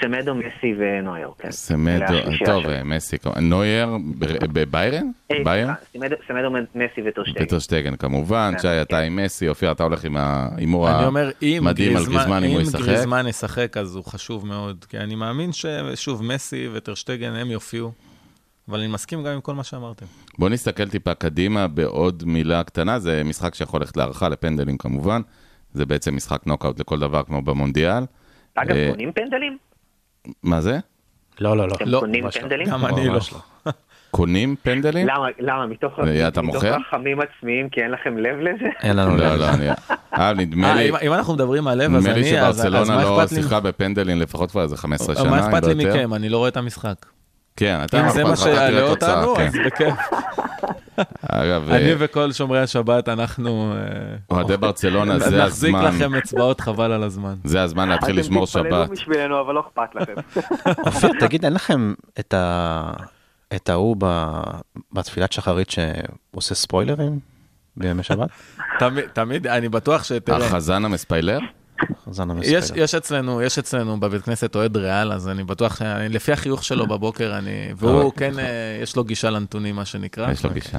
סמדו, מסי ונויר, כן. סמדו, השלישייה טוב. אה, מסי, נויר, ב- בביירן? אה, ביירן? סמדו- סמדו, מסי וטרשטייגן. פטר שטגן כמובן, כן, שי אתה כן. עם מסי, אופיר אתה הולך עם ההימור אני אומר, אם המדהים על גריזמן אם הוא אם ישחק. גריזמן ישחק, אז הוא חשוב מאוד. כי אני מאמין ששוב, מסי וטרשטגן, הם יופיעו. אבל אני מסכים גם עם כל מה שאמרתם. בוא נסתכל טיפה קדימה בעוד מילה קטנה, זה משחק שיכול ללכת להערכה, לפנדלים כמובן. זה בעצם משחק נוקאוט לכל דבר כמו במונדיאל. אגב, אה, קונים פנדלים? מה זה? לא, לא, לא. אתם לא, קונים ממש לא. פנדלים? גם אני לא. לא. קונים פנדלים? למה, למה, מתוך? רחמים עצמיים, כי אין לכם לב לזה? אין לנו לא, לב. לא, אני... אה, נדמה אה, לי... אם- אנחנו מדברים על לב, אז נדמה לי אני, אז אז שברצלונה לא לי? שיחקה בפנדלים לפחות כבר איזה 15 שנה, מה אכפת לא לי. מכם? אני לא רואה את המשחק. כן, אתה אם זה מה שיעלה אותנו, כן. אז בכיף. אגב, אני אה, וכל שומרי השבת, אנחנו... אה, אוהדי ברצלונה, זה נחזיק הזמן. לכם אצבעות חבל על הזמן. זה הזמן להתחיל לשמור אתם שבת. תתפללו בשבילנו, אבל לא אכפת לכם. אופיר, תגיד, אין לכם את ה... את ההוא ב- בתפילת שחרית שעושה ספוילרים בימי שבת? תמיד- תמיד, אני בטוח שתראה. החזן המספיילר? יש. יש אצלנו, יש אצלנו בבית כנסת אוהד ריאל, אז אני בטוח שלפי החיוך שלו בבוקר, אני, והוא כן, אה, יש לו גישה לנתונים, מה שנקרא. יש לו גישה.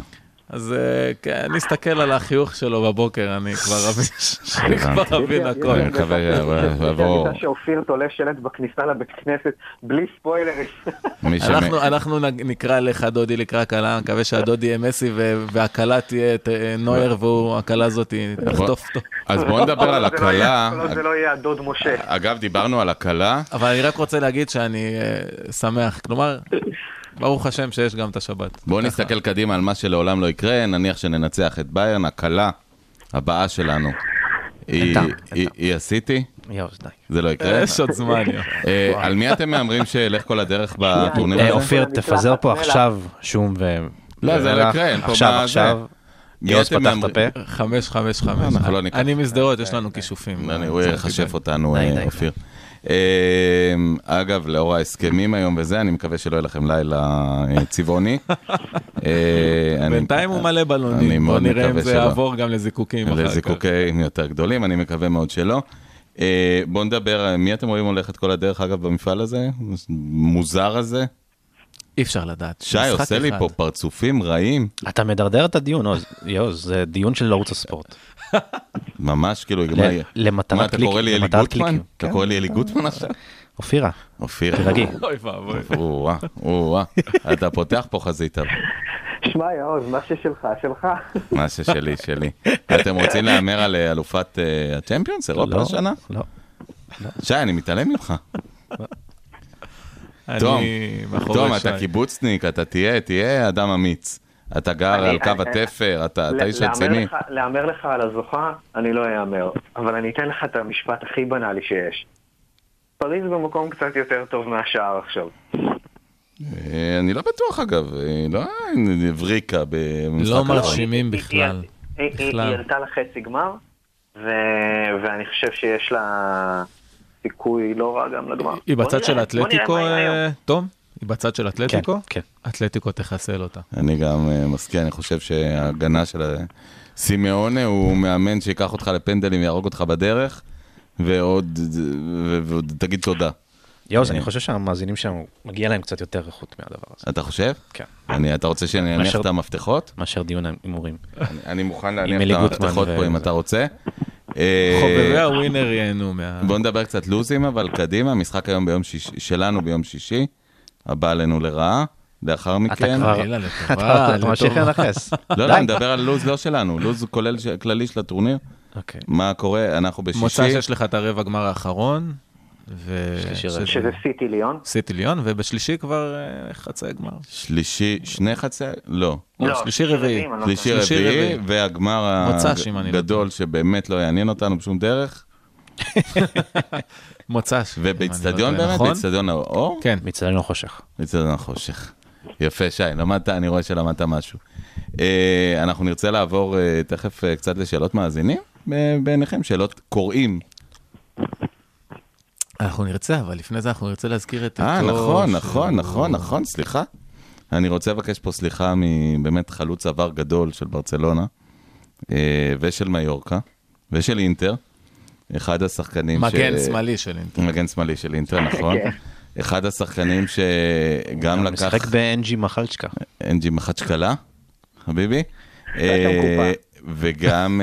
אז אה, כן, אני אסתכל על החיוך שלו בבוקר, אני כבר אבין, אני הכל. אני מקווה שיבוא אני שאופיר תולה שלט בכניסה לבית כנסת, בלי ספוילרים. אנחנו, נקרא לך דודי לקרא כלה, מקווה שהדודי יהיה מסי והכלה תהיה את, אה, נויר, והוא, הכלה הזאת תחטוף אותו. אז בואו נדבר על זה לא הכלה. כל עוד זה לא יהיה הדוד משה. אגב, דיברנו על הכלה. אבל אני רק רוצה להגיד שאני אה, שמח, כלומר, ברוך השם שיש גם את השבת. בואו. נסתכל קדימה על מה שלעולם לא יקרה, נניח שננצח את ביירן, הכלה הבאה שלנו. היא- הסיטי? זה לא יקרה? יש עוד זמן. אה, על מי אתם מהמרים שילך כל הדרך בטורניר אה, הזה? אופיר, תפזר פה. עכשיו שום ו... לא, זה לא. יקרה, אין פה עכשיו, מה- עכשיו. יוז אתם פתח את? הפה. חמש, חמש, חמש. לא. אני משדרות, יש לנו כישופים. אני- הוא יחשף. אותנו, אה. אופיר. אה, אגב, לאור ההסכמים היום וזה, אני מקווה שלא יהיה לכם לילה אה, צבעוני. אה, אני- בינתיים הוא מלא אני בלונים, בוא נראה אם זה. יעבור גם לזיקוקים אחר כך. לזיקוקים יותר גדולים, אני מקווה מאוד שלא. אה, בואו נדבר, מי אתם רואים הולך את כל הדרך, אגב, במפעל הזה? מוזר הזה? אי אפשר לדעת. שי עושה לי. פה פרצופים רעים, אתה מדרדר את הדיון. יוז, זה דיון של ערוץ הספורט. ממש כאילו, ל- מה- אתה קורא לי אלי גוטמן? קליקים. אתה כן. קורא לי אלי גוטמן עכשיו? אופירה, אופיר. תירגעי. אוי ואבוי. או-אה, או-אה. אתה פותח פה חזית. שמע, יעוז, מה ששלך, שלך. מה ששלי, שלי. אתם רוצים להמר על אה, אלופת אה, הצ'מפיונס, אירופה לא, השנה? לא. שי, אני מתעלם ממך. תום, תום. אתה קיבוצניק, אתה תהיה, תהיה אדם אמיץ. אתה גר אני- על קו אני- התפר, אתה אתה איש רציני. לך- להמר לך על הזוכה, אני לא אהמר. אבל אני אתן לך את המשפט הכי בנאלי שיש. פריז במקום קצת יותר טוב מהשאר עכשיו. אה, אני לא בטוח אגב, אה, לא הבריקה במשחק לא. מרשימים היא- בכלל. היא- היא- היא. היא עלתה לחצי גמר, ואני חושב שיש לה סיכוי לא רע גם לגמר. היא בצד של בוא אתלטיקו, נראה מה יהיה אה, היום. תום? היא בצד של כן, אתלטיקו? כן. אתלטיקו תחסל אותה. אני גם אה, מסכים, אני חושב שההגנה של סימאונה הוא מאמן שיקח אותך לפנדלים, יהרוג אותך בדרך, ועוד ו- ועוד תגיד תודה. יוז, אה. אני חושב שהמאזינים שלנו, מגיע להם קצת יותר איכות מהדבר הזה. אתה חושב? כן. אני, אתה רוצה שאני אניח את המפתחות? מאשר דיון הימורים. אני- מוכן להניח אלי את המפתחות פה אם אתה רוצה. אה, חובבי הווינר ייהנו מה... בוא נדבר קצת לוזים, אבל קדימה, משחק היום ביום שישי, שלנו ביום שישי, הבא עלינו לרעה, לאחר מכן. כבר- חלילה, לטובה, אתה אתה ממשיך. לנכס. לא, די. לא, אני מדבר על לוז לא שלנו, לוז כולל כללי של הטורניר. אוקיי. מה קורה, אנחנו מוצא בשישי, שיש לך את הרבע גמר האחרון, ו... שזה- סיטי ליון. סיטי ליון, ובשלישי כבר אה, חצי גמר. שלישי, שני חצי, לא, לא, שלישי רביעי. לא שלישי רביעי. והגמר מוצ"ש, אם אני לא הגדול שבאמת לא יעניין אותנו בשום דרך, מוצ"ש. ובאיצטדיון לא באמת, נכון? באיצטדיון האור, כן. מצטלנו חושך. באיצטדיון החושך. יפה, שי, למדת, אני רואה שלמדת משהו. אה, אנחנו נרצה לעבור אה, תכף אה, קצת לשאלות מאזינים, בעיניכם, שאלות קוראים. אנחנו נרצה, אבל לפני זה אנחנו נרצה להזכיר את אה, נכון, נכון, נכון, נכון, סליחה. אני רוצה לבקש פה סליחה מבאמת חלוץ עבר גדול של ברצלונה, ושל מיורקה, ושל אינטר, אחד השחקנים מגן שמאלי של אינטר. מגן שמאלי של אינטר, נכון. כן. אחד השחקנים שגם גם לקח... משחק באנג'י מחלצ'קה. אנג'י מחצ'קלה, חביבי. אה, וגם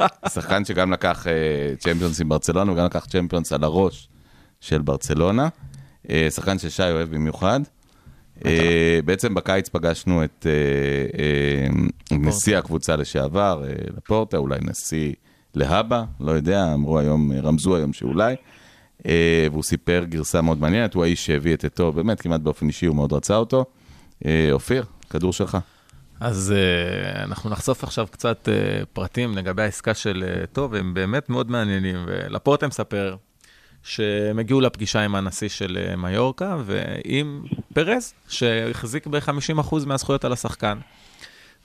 אה, שחקן שגם לקח אה, צ'מפיונס עם ברצלונה, וגם לקח צ'מפיונס על הראש של ברצלונה. שחקן ששי אוהב במיוחד. בעצם בקיץ פגשנו את נשיא הקבוצה לשעבר, לפורטה, אולי נשיא להבא, לא יודע, אמרו היום, רמזו היום שאולי. אה, והוא סיפר גרסה מאוד מעניינת, הוא האיש שהביא את אתו, באמת, כמעט באופן אישי, הוא מאוד רצה אותו. אה, אופיר, כדור שלך. אז uh, אנחנו נחשוף עכשיו קצת פרטים לגבי העסקה של uh, טוב, הם באמת מאוד מעניינים. ולפורטה מספר שהם הגיעו לפגישה עם הנשיא של מיורקה ועם פרז, שהחזיק ב-50% מהזכויות על השחקן.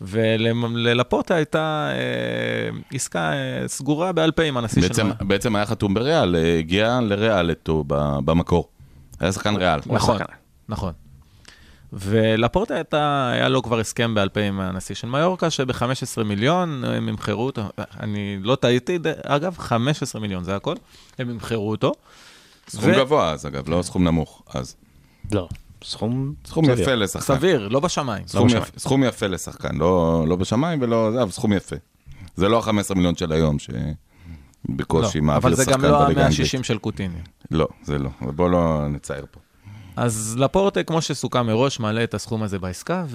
וללפורטה הייתה uh, עסקה uh, סגורה בעל פה עם הנשיא בעצם, של. בעצם היה חתום בריאל, אה, הגיע לריאל אתו ב- במקור. היה שחקן ריאל. נכון, נכון. ולפורטה הייתה, היה לו כבר הסכם בעל פה עם הנשיא של מיורקה, שב-15 מיליון הם ימכרו אותו, אני לא טעיתי, אגב, 15 מיליון זה הכל, הם ימכרו אותו. סכום ו- גבוה אז, אגב, לא סכום נמוך אז. לא, סכום סכום סביר. יפה לשחקן. סביר, לא בשמיים. סכום, בשמיים. יפה, סכום יפה לשחקן, לא, לא בשמיים ולא, זה, אבל סכום יפה. זה לא ה-15 מיליון של היום, שבקושי לא, מעביר אבל זה שחקן גם לא בליגה האנגלית. ה-160 של קוטיני. לא, זה לא. בוא לא נצייר פה. אז לפורטה, כמו שסוכם מראש, מעלה את הסכום הזה בעסקה,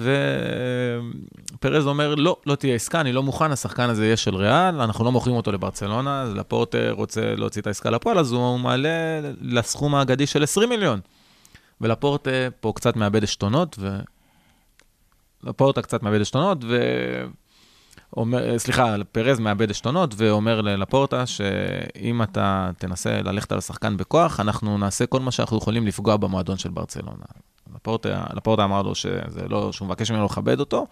ופרז אומר, לא, לא תהיה עסקה, אני לא מוכן, השחקן הזה יהיה של ריאל, אנחנו לא מוכרים אותו לברצלונה, אז לפורטה רוצה להוציא את העסקה לפועל, אז הוא מעלה לסכום האגדי של 20 מיליון. ולפורטה פה קצת מאבד עשתונות, ו... לפורטה קצת מאבד עשתונות, ו... אומר, סליחה, פרז מאבד עשתונות ואומר ללפורטה שאם אתה תנסה ללכת על השחקן בכוח, אנחנו נעשה כל מה שאנחנו יכולים לפגוע במועדון של ברצלונה. לפורטה, לפורטה אמר לו שזה לא, שהוא מבקש ממנו לכבד אותו,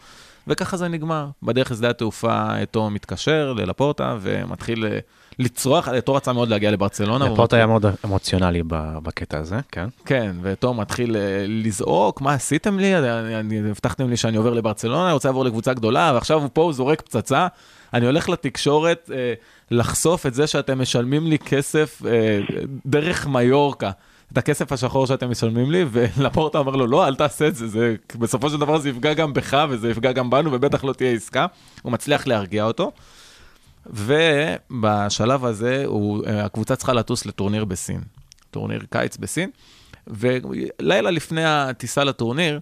וככה זה נגמר. בדרך לשדה התעופה אתו מתקשר ללפורטה ומתחיל אה, לצרוח, אתו רצה מאוד להגיע לברצלונה. והוא לפורטה היה מאוד אמוציונלי בקטע הזה, כן. כן, ואתו מתחיל אה, לזעוק, מה עשיתם לי? הבטחתם לי שאני עובר לברצלונה, אני רוצה לעבור לקבוצה גדולה, ועכשיו הוא פה, הוא זורק פצצה. אני הולך לתקשורת אה, לחשוף את זה שאתם משלמים לי כסף אה, דרך מיורקה. את הכסף השחור שאתם משלמים לי, ולפורטה אומר לו, לא, אל תעשה את זה, זה, בסופו של דבר זה יפגע גם בך וזה יפגע גם בנו, ובטח לא תהיה עסקה. הוא מצליח להרגיע אותו. ובשלב הזה הוא, אה, הקבוצה צריכה לטוס לטורניר בסין, טורניר קיץ בסין, ולילה לפני הטיסה לטורניר,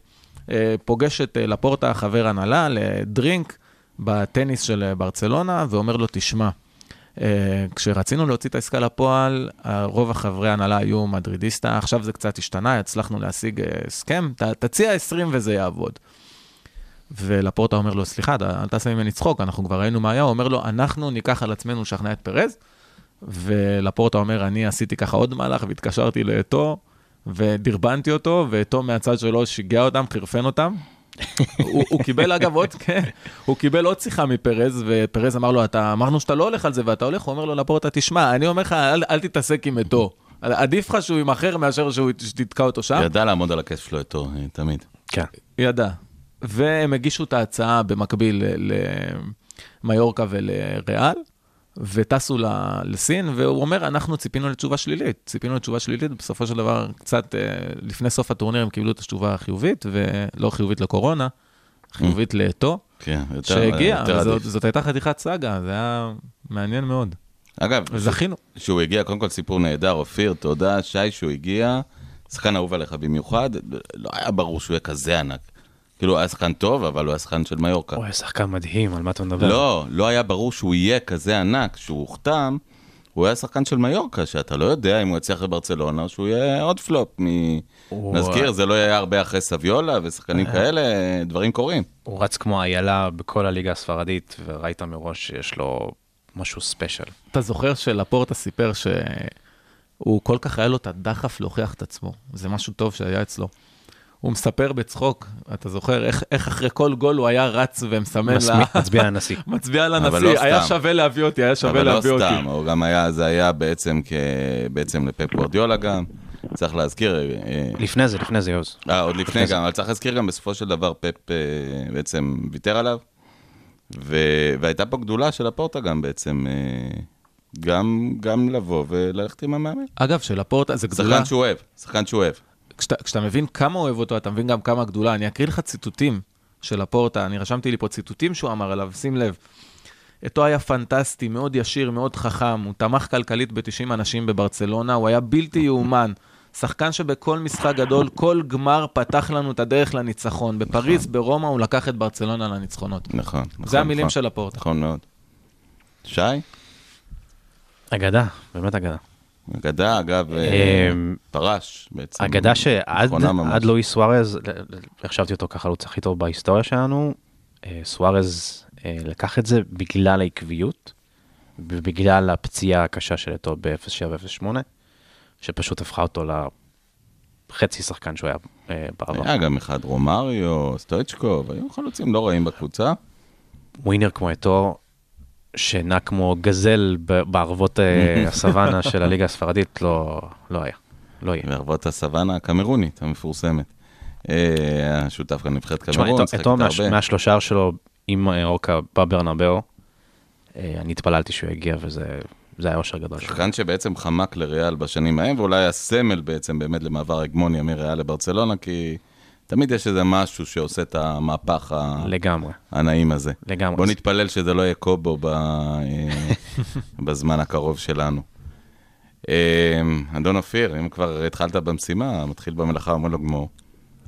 אה, פוגש את אה, לפורטה, חבר הנהלה, לדרינק בטניס של ברצלונה, ואומר לו, תשמע, כשרצינו להוציא את העסקה לפועל, רוב החברי ההנהלה היו מדרידיסטה, עכשיו זה קצת השתנה, הצלחנו להשיג הסכם, ת, תציע 20 וזה יעבוד. ולפורטה אומר לו, סליחה, אתה- אל תעשה ממני צחוק, אנחנו כבר ראינו מה היה, הוא אומר לו, אנחנו ניקח על עצמנו לשכנע את פרז, ולפורטה אומר, אני עשיתי ככה עוד מהלך, והתקשרתי לאתו, ודרבנתי אותו, ואתו מהצד שלו שיגע אותם, חרפן אותם. הוא, הוא קיבל אגב עוד, כן, הוא קיבל עוד שיחה מפרז, ופרז אמר לו, אתה, אמרנו שאתה לא הולך על זה, ואתה הולך, הוא אומר לו לפורטה, תשמע, אני אומר לך, אל, אל תתעסק עם אתו. עדיף לך שהוא יימכר מאשר שהוא שתתקע אותו שם. ידע לעמוד על הכסף שלו איתו, אה, תמיד. כן. ידע. והם הגישו את ההצעה במקביל למיורקה ולריאל, וטסו לסין, והוא אומר, אנחנו ציפינו לתשובה שלילית. ציפינו לתשובה שלילית, בסופו של דבר, קצת אה, לפני סוף הטורניר הם קיבלו את התשובה החיובית, ולא חיובית לקורונה, חיובית לאתו, כן, יותר שהגיע, וזאת. זאת הייתה חתיכת סאגה, זה היה מעניין מאוד. אגב, וזכינו. שהוא הגיע, קודם כל סיפור נהדר, אופיר, תודה, שי, שהוא הגיע, שחקן אהוב עליך במיוחד, לא היה ברור שהוא יהיה כזה ענק. כאילו, הוא היה שחקן טוב, אבל הוא היה שחקן של מיורקה. הוא היה שחקן מדהים, על מה אתה מדבר? לא, לא היה ברור שהוא יהיה כזה ענק, שהוא הוחתם, הוא היה שחקן של מיורקה, שאתה לא יודע אם הוא יצליח לברצלונה, או שהוא יהיה עוד פלופ מ... הוא- נזכיר, זה לא היה הרבה אחרי סביולה ושחקנים כאלה, דברים קורים. הוא רץ כמו איילה בכל הליגה הספרדית, וראית מראש שיש לו משהו ספיישל. אתה זוכר שלפורטה סיפר שהוא כל כך היה לו את הדחף להוכיח את עצמו. זה משהו טוב שהיה אצלו. הוא מספר בצחוק, אתה זוכר, איך, איך אחרי כל גול הוא היה רץ ומסמן לה... מצביע הנשיא. מצביע אבל לנשיא, לא היה סתם. שווה להביא אותי, היה שווה אבל לא להביא אותי. סתם, הוא גם היה, זה היה בעצם כ... בעצם לפפ גורדיולה גם. צריך להזכיר, אה, לפני זה, לפני זה, יוז. אה, עוד לפני לפני זה. גם, אבל צריך להזכיר גם בסופו של דבר פפ אה, בעצם ויתר עליו, ו... והייתה פה גדולה של הפורטה גם בעצם, אה, גם, גם לבוא וללכת עם המאמן. אגב, שלפורטה זה גדולה. שחקן שהוא אוהב, שחקן שהוא אוהב. כשאתה, כשאתה מבין כמה אוהב אותו, אתה מבין גם כמה גדולה. אני אקריא לך ציטוטים של הפורטה, אני רשמתי לי פה ציטוטים שהוא אמר עליו, שים לב. אתו היה פנטסטי, מאוד ישיר, מאוד חכם, הוא תמך כלכלית ב-90 אנשים בברצלונה, הוא היה בלתי יאומן. שחקן שבכל משחק גדול, כל גמר פתח לנו את הדרך לניצחון. בפריז, ברומא, הוא לקח את ברצלונה לניצחונות. נכון. נכון זה המילים נכון. של הפורטה. נכון מאוד. שי? אגדה, באמת אגדה. אגדה, אגב, אה, אמ, פרש בעצם. אגדה שעד לואיס סוארז, החשבתי אותו כחלוץ הכי טוב בהיסטוריה שלנו, אה, סוארז אה, לקח את זה בגלל העקביות, ובגלל הפציעה הקשה של אתו ב-0708, שפשוט הפכה אותו לחצי שחקן שהוא היה בעבר. היה גם אחד רומריו, סטויצ'קוב, היו חלוצים לא רעים בקבוצה. ווינר כמו אתו, שנע כמו גזל בערבות אה, הסוואנה של הליגה הספרדית, לא לא היה. לא יהיה. בערבות הסוואנה הקמרונית המפורסמת. אה, השותף כאן נבחרת תשמע, קמרון, אתו- שיחק אתו איתה מהש- הרבה. מהשלושה שלו עם אה, אורקה בברנבאו, אני התפללתי שהוא יגיע וזה זה היה אושר גדול. שחקן שבעצם חמק לריאל בשנים ההם, ואולי הסמל בעצם באמת למעבר הגמוניה מריאל לברצלונה, כי תמיד יש איזה משהו שעושה את המהפך ה- לגמרי, הנעים הזה. לגמרי. בוא נתפלל שזה לא יהיה קובו ב- בזמן הקרוב שלנו. אה, אדון אופיר, אם כבר התחלת במשימה, מתחיל במלאכה, אומר לו גמור.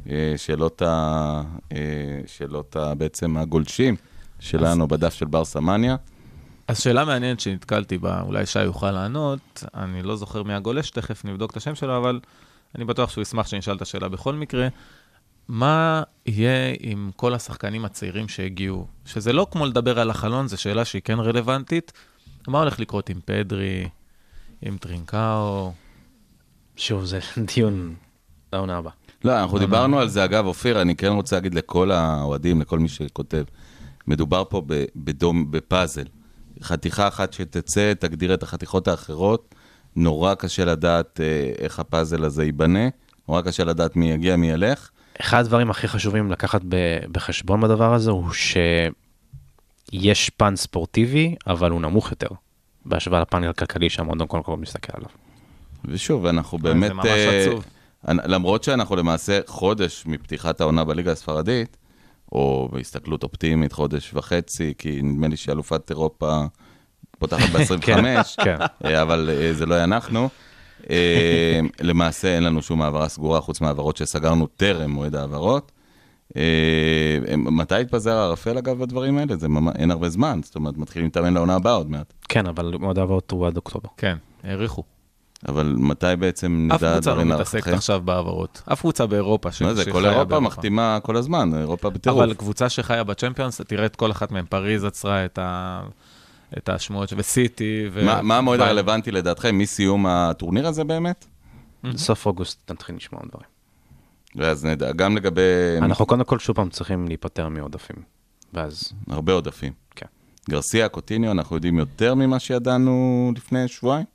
אה, שאלות, ה... אה, שאלות ה... בעצם הגולשים שלנו בדף של בר סמניה. אז שאלה מעניינת שנתקלתי בה, אולי שי יוכל לענות, אני לא זוכר מי הגולש, תכף נבדוק את השם שלו, אבל אני בטוח שהוא ישמח שנשאל את השאלה בכל מקרה. מה יהיה עם כל השחקנים הצעירים שהגיעו? שזה לא כמו לדבר על החלון, זו שאלה שהיא כן רלוונטית. מה הולך לקרות עם פדרי, עם טרינקאו? שוב, זה דיון לעונה הבאה. לא, אנחנו דיברנו על זה, אגב, אופיר, אני כן רוצה להגיד לכל האוהדים, לכל מי שכותב, מדובר פה בדום, בפאזל. חתיכה אחת שתצא, תגדיר את החתיכות האחרות, נורא קשה לדעת אה, איך הפאזל הזה ייבנה, נורא קשה לדעת מי יגיע, מי ילך. אחד הדברים הכי חשובים לקחת בחשבון בדבר הזה הוא שיש פן ספורטיבי, אבל הוא נמוך יותר, בהשוואה לפן הכלכלי שהמועדון קודם כל מסתכל עליו. ושוב, אנחנו באמת... זה ממש אה, עצוב. למרות שאנחנו למעשה חודש מפתיחת העונה בליגה הספרדית, או בהסתכלות אופטימית, חודש וחצי, כי נדמה לי שאלופת אירופה פותחת ב-25, כן. אה, אבל אה, זה לא היה אנחנו. אה, למעשה אין לנו שום העברה סגורה, חוץ מהעברות שסגרנו טרם מועד ההעברות. אה, מתי יתפזר הערפל אגב בדברים האלה? זה ממש, אין הרבה זמן, זאת אומרת, מתחילים להתאמן לעונה הבאה עוד מעט. כן, אבל מועד העברות הוא עד אוקטובר. כן, העריכו. אבל מתי בעצם אף נדע קבוצה לא דברים מתעסקת להערכתכם? עכשיו בהעברות. אף קבוצה באירופה ש- מה זה, שחיה כל אירופה באירופה. מחתימה כל הזמן, אירופה בטירוף. אבל קבוצה שחיה בצ'מפיונס, תראה את כל אחת מהן, פריז עצרה את, ה... את השמועות, של- וסיטי. ו... מה, מה המועד ו- הרלוונטי לדעתכם מסיום הטורניר הזה באמת? סוף אוגוסט נתחיל לשמוע דברים. ואז נדע, גם לגבי אנחנו קודם כל שוב פעם צריכים להיפטר מעודפים. ואז, הרבה עודפים. כן. גרסיה, קוטיניו, אנחנו יודעים יותר ממה שידענו לפני שבועיים?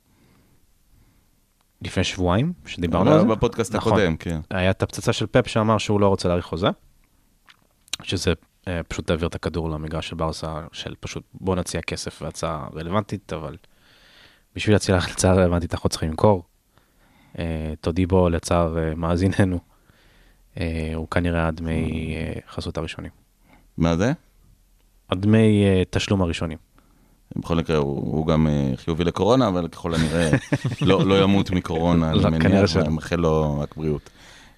לפני שבועיים, שדיברנו על זה, בפודקאסט נכון. הקודם, כן. היה את הפצצה של פפ שאמר שהוא לא רוצה להאריך חוזה, שזה אה, פשוט להעביר את הכדור למגרש של ברסה, של פשוט בוא נציע כסף והצעה רלוונטית, אבל בשביל להציע הצעה רלוונטית אנחנו צריכים למכור. אה, תודי בו לצער אה, מאזיננו, אה, הוא כנראה הדמי אה, חסות הראשונים. מה זה? הדמי אה, תשלום הראשונים. בכל מקרה, הוא, הוא גם אה, חיובי לקורונה, אבל ככל הנראה לא, לא ימות מקורונה, לא, אני כנראה מניח, שלא. מאחל לו רק בריאות.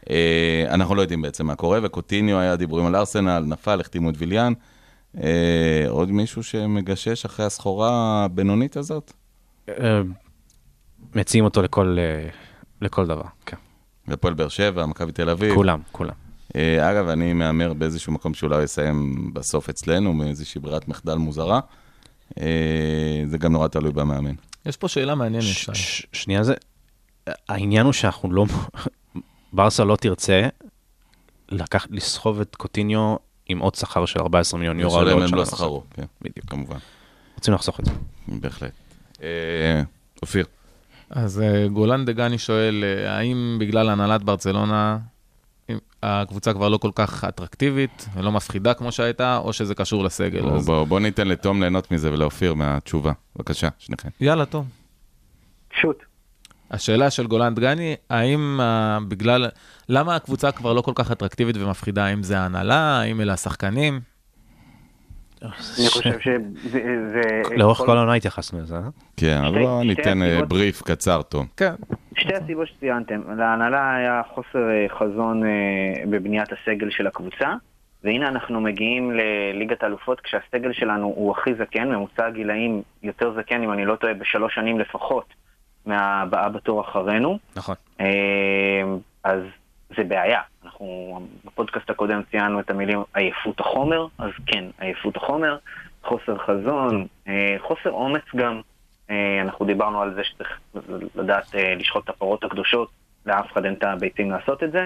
אה, אנחנו לא יודעים בעצם מה קורה, וקוטיניו היה דיבורים על ארסנל, נפל, החתימו את ויליאן. אה, עוד מישהו שמגשש אחרי הסחורה הבינונית הזאת? אה, מציעים אותו לכל, לכל דבר, כן. הפועל באר שבע, מכבי תל אביב. כולם, כולם. אגב, אני מהמר באיזשהו מקום שאולי הוא יסיים בסוף אצלנו, מאיזושהי ברירת מחדל מוזרה. זה גם נורא תלוי במאמן. יש פה שאלה מעניינת. שנייה זה, העניין הוא שאנחנו לא, ברסה לא תרצה לקחת, לסחוב את קוטיניו עם עוד שכר של 14 מיליון יורו. לשלם להם לא. שכרו, כן, בדיוק. כמובן, רוצים לחסוך את זה. בהחלט. אה, אופיר, אז אה, גולן דגני שואל, אה, האם בגלל הנהלת ברצלונה, הקבוצה כבר לא כל כך אטרקטיבית ולא מפחידה כמו שהייתה, או שזה קשור לסגל. בוא- אז בוא בוא ניתן לתום ליהנות מזה ולאופיר מהתשובה. בבקשה, שניכם. יאללה, טוב. שוט. השאלה של גולן דגני, האם אה, בגלל, למה הקבוצה כבר לא כל כך אטרקטיבית ומפחידה? האם זה ההנהלה? האם אלה השחקנים? אני חושב שזה... זה- לאורך כל- העונה התייחסנו לזה, אה? כן, שתי- בואו ניתן אה, בריף קצר, תום. כן. שתי הסיבות שציינתם, להנהלה היה חוסר אה, חזון בבניית הסגל של הקבוצה, והנה אנחנו מגיעים לליגת האלופות כשהסגל שלנו הוא הכי זקן, ממוצע הגילאים יותר זקן, אם אני לא טועה, בשלוש שנים לפחות מהבאה בתור אחרינו. נכון. אה, אז זה בעיה. אנחנו בפודקאסט הקודם ציינו את המילים עייפות החומר, אז כן, עייפות החומר, חוסר חזון, אה, חוסר אומץ גם. אה, אנחנו דיברנו על זה שצריך לדעת אה, לשחוט את הפרות הקדושות, לאף אחד אין את הביצים לעשות את זה.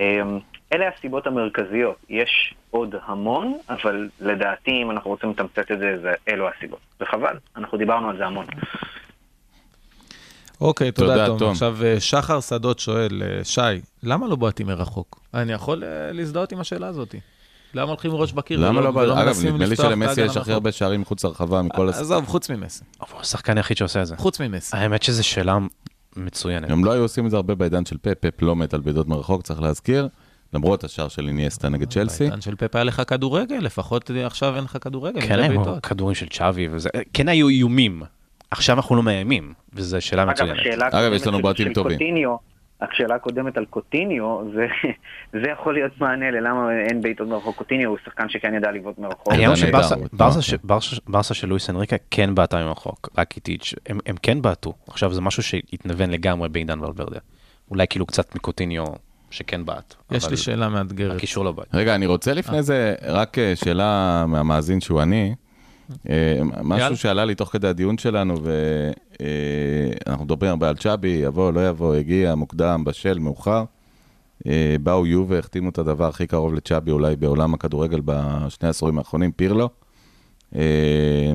אה, אלה הסיבות המרכזיות. יש עוד המון, אבל לדעתי, אם אנחנו רוצים לתמצת את זה, זה אלו הסיבות. וחבל, אנחנו דיברנו על זה המון. אוקיי, תודה, תודה, תום. תום. עכשיו, אה, שחר שדות שואל, אה, שי, למה לא בועטים מרחוק? אני יכול אה, להזדהות עם השאלה הזאת. למה הולכים ראש בקיר למה לא... ולא אגב, נדמה לי שלמסי יש הכי? הרבה שערים מחוץ לרחבה מכל... הס- עזוב, חוץ ממסי. הוא השחקן היחיד שעושה את זה. חוץ ממסי. האמת שזו שאלה מצוינת. הם לא היו עושים את זה הרבה בעידן של פפ, פפ לא מת על בעיטות מרחוק, צריך להזכיר. למרות השער של איניאסטה נגד צ'לסי. בעידן של פפה היה לך כדורגל, לפחות עכשיו אין לך כדורגל. כן היו. כדורים של צ'אבי וזה, כן היו איומים. עכשיו אנחנו לא מאיימים, וזו שאלה מצוינת. אגב, יש לנו של טובים. קוטיניו, השאלה הקודמת על קוטיניו, זה, זה יכול להיות מענה ללמה אין בעיטות מרחוק. קוטיניו הוא שחקן שכן ידע לבעוט מרחוק. נהדר, שברסה- של לואיס אנריקה כן בעטה ממרחוק, רק איטיץ', הם הם כן בעטו. עכשיו זה משהו שהתנוון לגמרי בעידן ולוורדה. אולי כאילו קצת מקוטיניו שכן בעט. יש לי שאלה מאתגרת. הקישור לא בעט. רגע, אני רוצה לפני זה רק אה, שאלה מהמאזין שהוא אני. אה. משהו שעלה לי תוך כדי הדיון שלנו, ואנחנו מדברים הרבה על צ'אבי, יבוא, לא יבוא, הגיע, מוקדם, בשל, מאוחר. אה, באו יו והחתימו את הדבר הכי קרוב לצ'אבי אולי בעולם הכדורגל בשני העשורים האחרונים, פירלו. אה,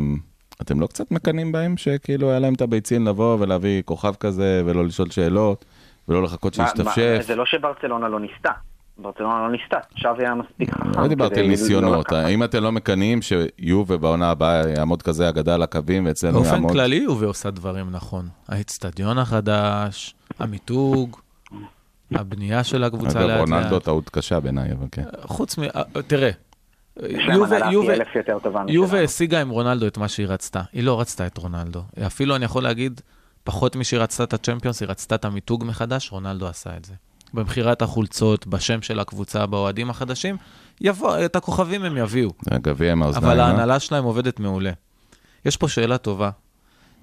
אתם לא קצת מקנאים בהם שכאילו היה להם את הביצים לבוא ולהביא כוכב כזה ולא לשאול שאלות ולא לחכות שישתפשף? זה לא שברצלונה לא ניסתה. ברצלונה לא ניסתה. עכשיו היה מספיק חכם. לא דיברתי על ניסיונות. האם אתם לא מקנאים שיובה בעונה הבאה יעמוד כזה אגדה על הקווים ואצלנו באופן יעמוד? כללי יובה עושה דברים נכון. האצטדיון החדש, המיתוג, הבנייה של הקבוצה אגב, לאט רונלדו לאט. טעות קשה בעיניי, אבל כן. חוץ מ... אה, תראה, יובה-. השיגה עם רונלדו את מה שהיא רצתה. היא לא רצתה את רונלדו. אפילו אני יכול להגיד, פחות משהיא רצתה את הצ'מפיונס, היא רצתה את המיתוג מחדש, רונלדו עשה את זה. במכירת החולצות, בשם של הקבוצה, באוהדים החדשים, יבוא, את הכוכבים הם יביאו. הגביע עם האוזניים. אבל אה? ההנהלה שלהם עובדת מעולה. יש פה שאלה טובה.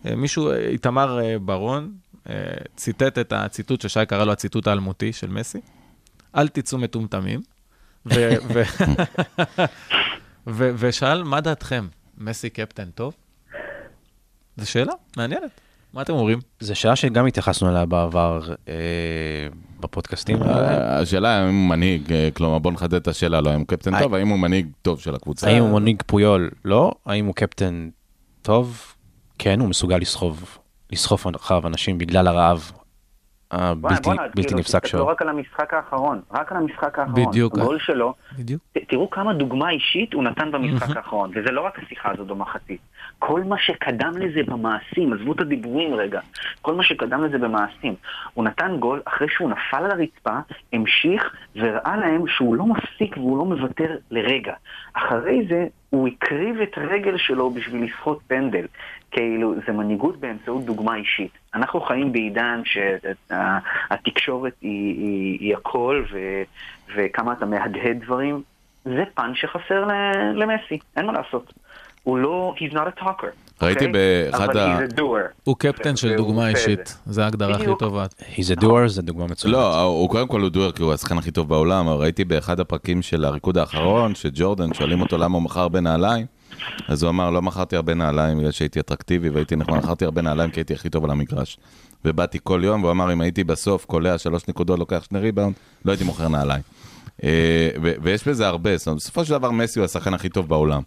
אה, מישהו, אה, איתמר ברון, ציטט את הציטוט ששי קרא לו הציטוט האלמותי של מסי, אל תצאו מטומטמים, ו- ו- ו- ושאל, מה דעתכם, מסי קפטן טוב? זו שאלה מעניינת. מה אתם אומרים? זו שאלה שגם התייחסנו אליה בעבר אה, בפודקאסטים. אה, השאלה האם הוא מנהיג, אה, כלומר בוא נחדד את השאלה, לא האם הוא קפטן טוב, האם הוא מנהיג טוב של הקבוצה. האם הוא מנהיג פויול? לא. האם הוא קפטן טוב? כן, הוא מסוגל לסחוב, לסחוף אחריו אנשים בגלל הרעב הבלתי כאילו, נפסק שלו. רק על המשחק האחרון, רק על המשחק האחרון. בדיוק. הגול שלו, בדיוק. תראו כמה דוגמה אישית הוא נתן במשחק האחרון, וזה לא רק השיחה הזאת במחצית. כל מה שקדם לזה במעשים, עזבו את הדיבורים רגע, כל מה שקדם לזה במעשים. הוא נתן גול אחרי שהוא נפל על הרצפה, המשיך והראה להם שהוא לא מפסיק והוא לא מוותר לרגע. אחרי זה הוא הקריב את רגל שלו בשביל לסחוט פנדל. כאילו, זה מנהיגות באמצעות דוגמה אישית. אנחנו חיים בעידן שהתקשורת היא, היא, היא הכל, ו, וכמה אתה מהדהד דברים. זה פן שחסר למסי, אין מה לעשות. הוא לא, he's not a talker. ראיתי? באחד ה- doer. הוא קפטן של דוגמה אישית, זה. זו ההגדרה הכי. טובה. He's a doer, זה דוגמה מצוינת. לא, הוא קודם כל הוא דואר, כי הוא השחקן הכי טוב בעולם, אבל ראיתי באחד הפרקים של הריקוד האחרון, שג'ורדן, שואלים אותו למה הוא מכר הרבה נעליים, אז הוא אמר, לא מכרתי הרבה נעליים בגלל שהייתי אטרקטיבי והייתי נכון, מכרתי הרבה נעליים כי הייתי הכי טוב על המגרש. ובאתי כל יום, והוא אמר, אם הייתי בסוף קולע שלוש נקודות, לוקח שני ריבאונד, לא הייתי מוכר נעליים. אה, ויש בזה הרבה, בסופו של דבר מסי הוא השחקן הכי טוב בעולם.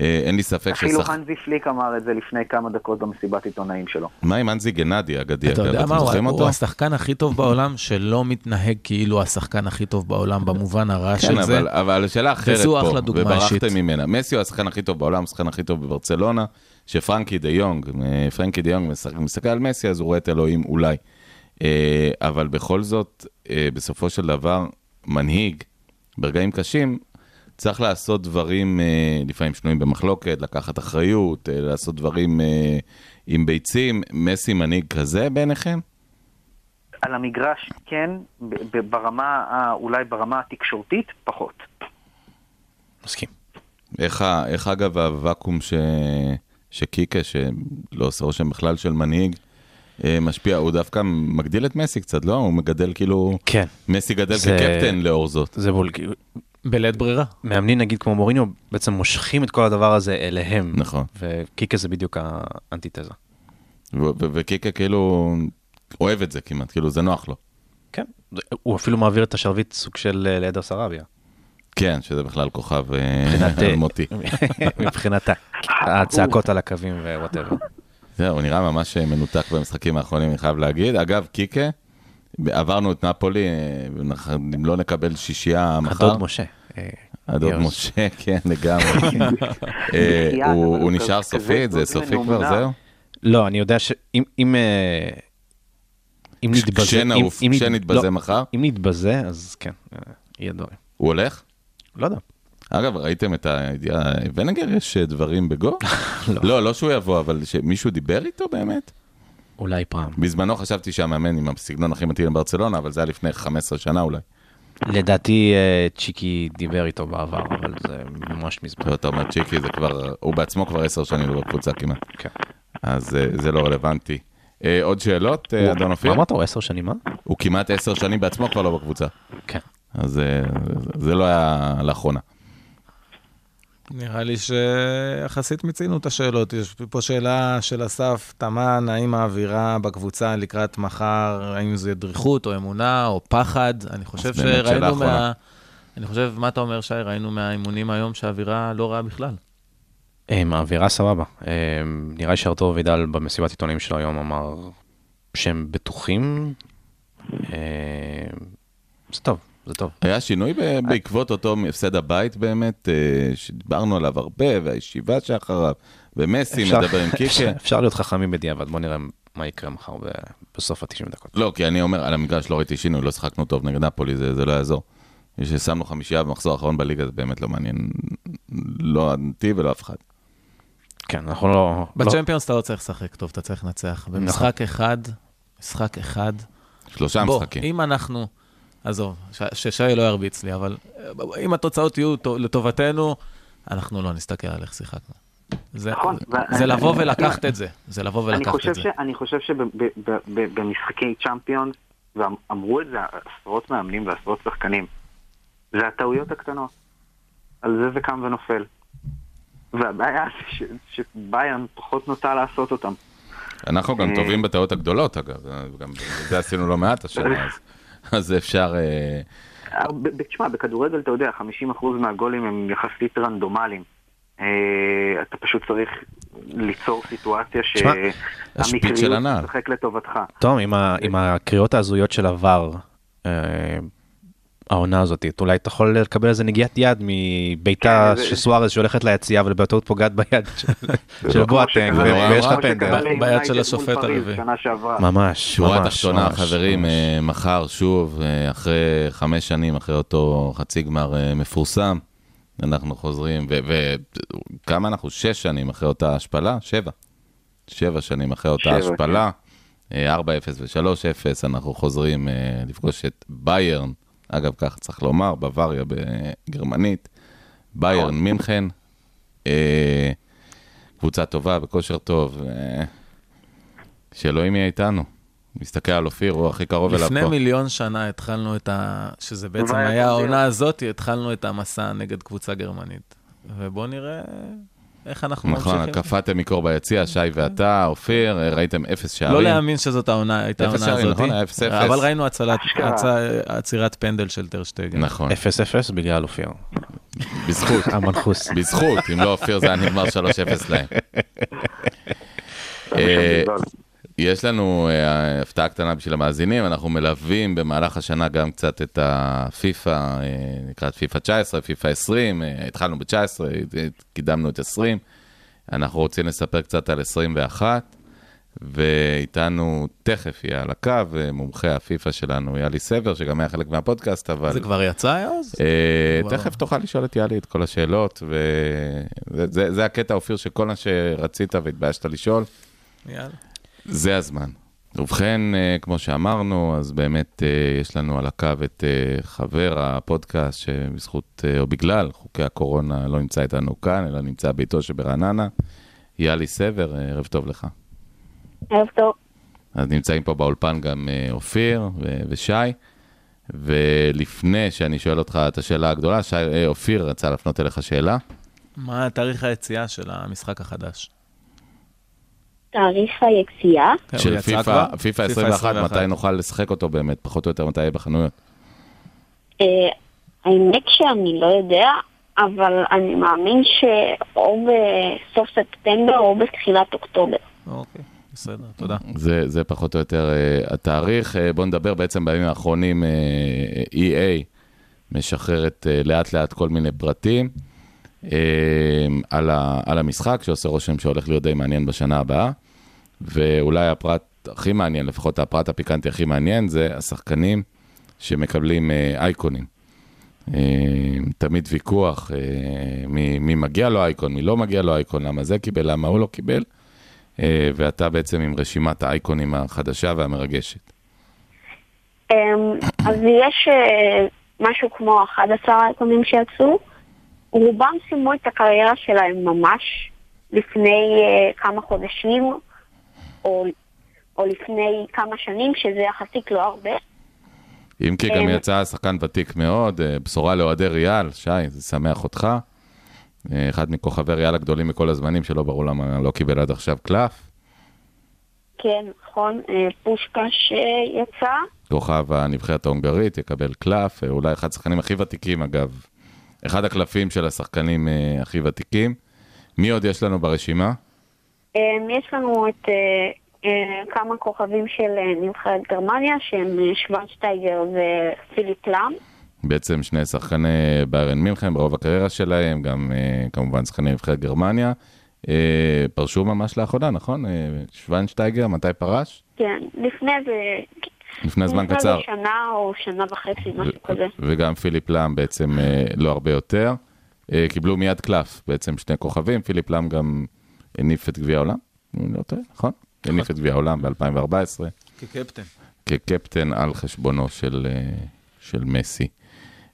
אה, אין לי ספק אפילו ששח... הנזי פליק אמר את זה לפני כמה דקות במסיבת עיתונאים שלו. מה עם אנזי גנדי אגדי? אתה? יודע מה, הוא- השחקן הכי טוב בעולם, שלא מתנהג כאילו השחקן הכי טוב בעולם במובן הרע כן, של זה. אבל, אבל השאלה אחרת וזו פה, אחלה דוגמה אישית. וברחתם ממנה. מסי הוא השחקן הכי טוב בעולם, השחקן הכי טוב בברצלונה, שפרנקי דה יונג, אה, פרנקי דה יונג משחק- מסתכל על מסי, אז הוא רואה את אלוהים אולי. אה, אבל בכל זאת, בסופו של דבר, מנהיג, ברגעים קשים, צריך לעשות דברים אה, לפעמים שנויים במחלוקת, לקחת אחריות, אה, לעשות דברים אה, עם ביצים. מסי מנהיג כזה בעיניכם? על המגרש כן, ברמה, אולי ברמה התקשורתית, פחות. מסכים. איך, איך אגב הוואקום ש... שקיקה, שלא עושה רושם בכלל של מנהיג, משפיע, הוא דווקא מגדיל את מסי קצת, לא? הוא מגדל כאילו... כן, מסי גדל זה- כקפטן לאור זאת. זה בול. בלית ברירה. מאמנים נגיד כמו מוריניו בעצם מושכים את כל הדבר הזה אליהם. נכון. וקיקה זה בדיוק האנטיתזה. וקיקה כאילו אוהב את זה כמעט, כאילו זה נוח לו. כן. הוא אפילו מעביר את השרביט סוג של אה, לאדר סרביה. כן, שזה בכלל כוכב אה, מבחינת, אה, אלמותי. מבחינת ה- הצעקות על הקווים ו whatever. זהו, הוא נראה ממש אה, מנותק במשחקים האחרונים, אני חייב להגיד. אגב, קיקה, עברנו את נפולי, אה, אם לא נקבל שישייה מחר. הדוד משה. אה, הדוד. משה, כן, לגמרי. אה, הוא נשאר סופית? זה סופי כבר. זהו? לא, אני יודע שאם אם, נתבזה, כשנתבזה לא, מחר? אם נתבזה, אז כן, יהיה דברים. הוא הולך? לא יודע. אגב, ראיתם את הידיעה, ונגר יש דברים בגו? לא, לא שהוא יבוא, אבל שמישהו דיבר איתו באמת? אולי פעם. בזמנו חשבתי שהמאמן עם הסגנון הכי מתאים לברצלונה, אבל זה היה לפני 15 שנה אולי. לדעתי אה, צ'יקי דיבר איתו בעבר, אבל זה ממש מזמן. אתה אומר צ'יקי, זה כבר, הוא בעצמו כבר 10 שנים לא בקבוצה כמעט. כן. אז אה, זה לא רלוונטי. אה, עוד שאלות, אדון מה אופיר? אמרת? הוא עשר שנים מה? הוא כמעט 10 שנים בעצמו כבר לא בקבוצה. כן. אז זה לא היה לאחרונה. נראה לי שיחסית מיצינו את השאלות. יש פה שאלה של אסף תמן, האם האווירה בקבוצה לקראת מחר, האם זה דריכות או אמונה או פחד? אני חושב שראינו. מה... אני חושב, מה אתה אומר, שי? ראינו מהאימונים היום שהאווירה לא רעה בכלל. עם האווירה סבבה. אה, נראה לי שארתור וידל במסיבת עיתונאים שלו היום אמר שהם בטוחים. אה, זה טוב, זה טוב. היה שינוי ב- בעקבות אותו הפסד הבית באמת, אה, שדיברנו עליו הרבה, והישיבה שאחריו, ומסי אפשר- מדבר עם קיקה. אפשר להיות חכמים בדיעבד, בוא נראה מה יקרה מחר בסוף ה-90 דקות. לא, כי אני אומר, על המגרש לא ראיתי שינוי, לא שיחקנו טוב נגד נפולי, זה זה לא יעזור. כששמנו חמישייה במחזור האחרון בליגה, זה באמת לא מעניין, לא אותי ולא אף אחד. כן, אנחנו לא... לא- בצ'מפיונס אתה לא צריך לשחק טוב, אתה צריך לנצח. במשחק אחד, משחק אחד, שלושה בוא, משחקים. אם אנחנו, עזוב, ששי לא ירביץ לי, אבל אה, אם התוצאות יהיו טו- לטובתנו, אנחנו לא נסתכל על איך שיחקנו. זה, נכון, ו- זה לבוא ולקחת את זה, זה לבוא אני ולקחת חושב, את זה. ש, אני חושב שבמשחקי צ'אמפיונס, ואמרו את זה עשרות מאמנים ועשרות שחקנים, זה הטעויות הקטנות. על זה זה קם ונופל. והבעיה זה ש- שביירן פחות נוטה לעשות אותם. אנחנו גם אה. טובים בטעות הגדולות, אגב, גם זה עשינו לא מעט השנה, אז- אפשר... אה, תשמע, בכדורגל אתה יודע, 50% מהגולים הם יחסית רנדומליים. אה, אתה פשוט צריך ליצור סיטואציה שהמקריות. תשחק לטובתך. טוב, עם, הקריאות ההזויות של עבר, העונה הזאת, אולי אתה יכול לקבל איזה נגיעת יד מבעיטה כן, של סוארז שהולכת ליציאה ובטעות פוגעת ביד של- של כמו בואטנג, ויש לך פנדל. ביד של השופט הרביעי. ממש, שורה תחתונה, חברים. אה, מחר שוב, אה, אחרי חמש שנים, אחרי אותו חצי גמר אה, מפורסם, אנחנו חוזרים, וכמה אנחנו? שש שנים אחרי אותה השפלה? שבע. שבע שנים אחרי אותה שבע, השפלה. אה, 4-0 ו-3-0, אנחנו חוזרים לפגוש את ביירן, אגב, כך צריך לומר, בוואריה בגרמנית, ביירן מינכן, אה, קבוצה טובה, בכושר טוב, אה, שאלוהים יהיה איתנו. מסתכל על אופיר, הוא הכי קרוב אליו לפני פה. מיליון שנה התחלנו את ה... שזה בעצם והיה היה. העונה הזאת, התחלנו את המסע נגד קבוצה גרמנית. ובואו נראה איך אנחנו נכון, ממשיכים. קפאתם מקור ביציע, שי ואתה, אופיר, אה, ראיתם אפס שערים. לא להאמין שזאת העונה, הייתה אפס העונה שערים, הזאת. נכון? היה אפס אפס. אבל ראינו עצירת פנדל של טרשטגן. נכון. 0-0 בגלל אופיר. בזכות. המנחוס. בזכות, אם לא אופיר זה היה נגמר 3-0 להם. יש לנו אה, הפתעה קטנה בשביל המאזינים, אנחנו מלווים במהלך השנה גם קצת את הפיפא, אה, לקראת פיפא 19, פיפא 20, אה, התחלנו ב-19, אה, קידמנו את 20, אנחנו רוצים לספר קצת על 21, ואיתנו תכף יהיה על הקו אה, מומחה הפיפא שלנו, יאלי סבר, שגם היה חלק מהפודקאסט, אבל... זה כבר יצא אז? אה, כבר- תכף תוכל לשאול את יאלי את כל השאלות, וזה זה- זה הקטע, אופיר, שכל מה שרצית והתביישת לשאול, יאללה. זה הזמן. ובכן, אה, כמו שאמרנו, אז באמת אה, יש לנו על הקו את אה, חבר הפודקאסט, שבזכות או בגלל חוקי הקורונה לא נמצא איתנו כאן, אלא נמצא ביתו שברעננה, יאלי סבר, ערב טוב לך. ערב טוב. אז נמצאים פה באולפן גם אופיר ו- ושי, ולפני שאני שואל אותך את השאלה הגדולה, שי, אופיר רצה להפנות אליך שאלה. מה תאריך היציאה של המשחק החדש? תאריך היציאה, כן, של פיפא? פיפא 21, מתי נוכל לשחק אותו באמת, פחות או יותר מתי יהיה בחנויות. אה, האמת שאני לא יודע, אבל אני מאמין שאו בסוף ספטמבר או בתחילת אוקטובר. אוקיי, בסדר, תודה. זה, זה פחות או יותר uh, התאריך. Uh, בואו נדבר בעצם בימים האחרונים, uh, EA משחררת uh, לאט לאט כל מיני פרטים uh, על, ה, על המשחק, שעושה רושם שהולך להיות די מעניין בשנה הבאה. ואולי הפרט הכי מעניין, לפחות הפרט הפיקנטי הכי מעניין, זה השחקנים שמקבלים uh, אייקונים. Uh, תמיד ויכוח, uh, מי, מי מגיע לו אייקון, מי לא מגיע לו אייקון, למה זה קיבל, למה הוא לא קיבל. אה, ואתה בעצם עם רשימת האייקונים החדשה והמרגשת. אמ, אז יש אה, משהו כמו 11 אייקונים שיצאו. רובם סיימו את הקריירה שלהם ממש לפני אה, כמה חודשים, או, או לפני כמה שנים, שזה יחסית לא הרבה. אם כי גם אה, יצא שחקן ותיק מאוד, אה, בשורה לאוהדי ריאל, שי, זה שמח אותך. אה, אחד מכוכבי ריאל הגדולים מכל הזמנים, שלא ברור למה לא קיבל עד עכשיו קלף. כן, נכון, פושקה שיצא. כוכב הנבחרת ההונגרית יקבל קלף, אולי אחד השחקנים הכי ותיקים אגב. אחד הקלפים של השחקנים הכי ותיקים. מי עוד יש לנו ברשימה? אמ, יש לנו את אה, אה, כמה כוכבים של אה, נבחרת גרמניה, שהם שוונשטייגר ופיליפ לאם. בעצם שני שחקני ביירן מינכן ברוב הקריירה שלהם, גם כמובן שחקני נבחרת גרמניה. פרשו ממש לאחרונה, נכון? שוונשטייגר, מתי פרש? כן, לפני זה... לפני זמן לפני קצר. זה שנה או שנה וחצי, משהו כזה. וגם פיליפ לאם בעצם לא הרבה יותר. קיבלו מיד קלף, בעצם שני כוכבים, פיליפ לאם גם הניף את גביע העולם, אם אני לא טועה, נכון? הניף את גביע העולם ב-2014, כקפטן. כקפטן על חשבונו של, אה, של מסי.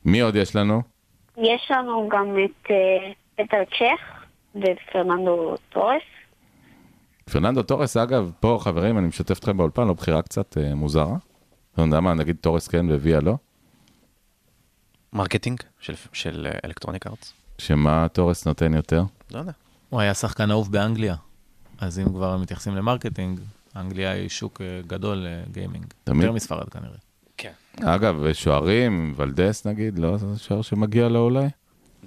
מי עוד יש לנו? יש לנו גם את אה, פטר צ'ך ופרננדו טורס. פרננדו טורס, אגב, פה חברים, אני משתף אתכם באולפן, לא בחירה קצת אה, מוזרה. לא יודע מה, נגיד טורס כן וויה לא? marketing של, של Electronic Arts. שמה טורס נותן יותר? לא יודע. הוא היה שחקן אהוב באנגליה, אז אם כבר מתייחסים ל marketing, אנגליה היא שוק אה, גדול ל gaming. תמיד. יותר מספרד כנראה. כן. אגב, שוערים, ולדס נגיד, לא זה שוער שמגיע לו אולי?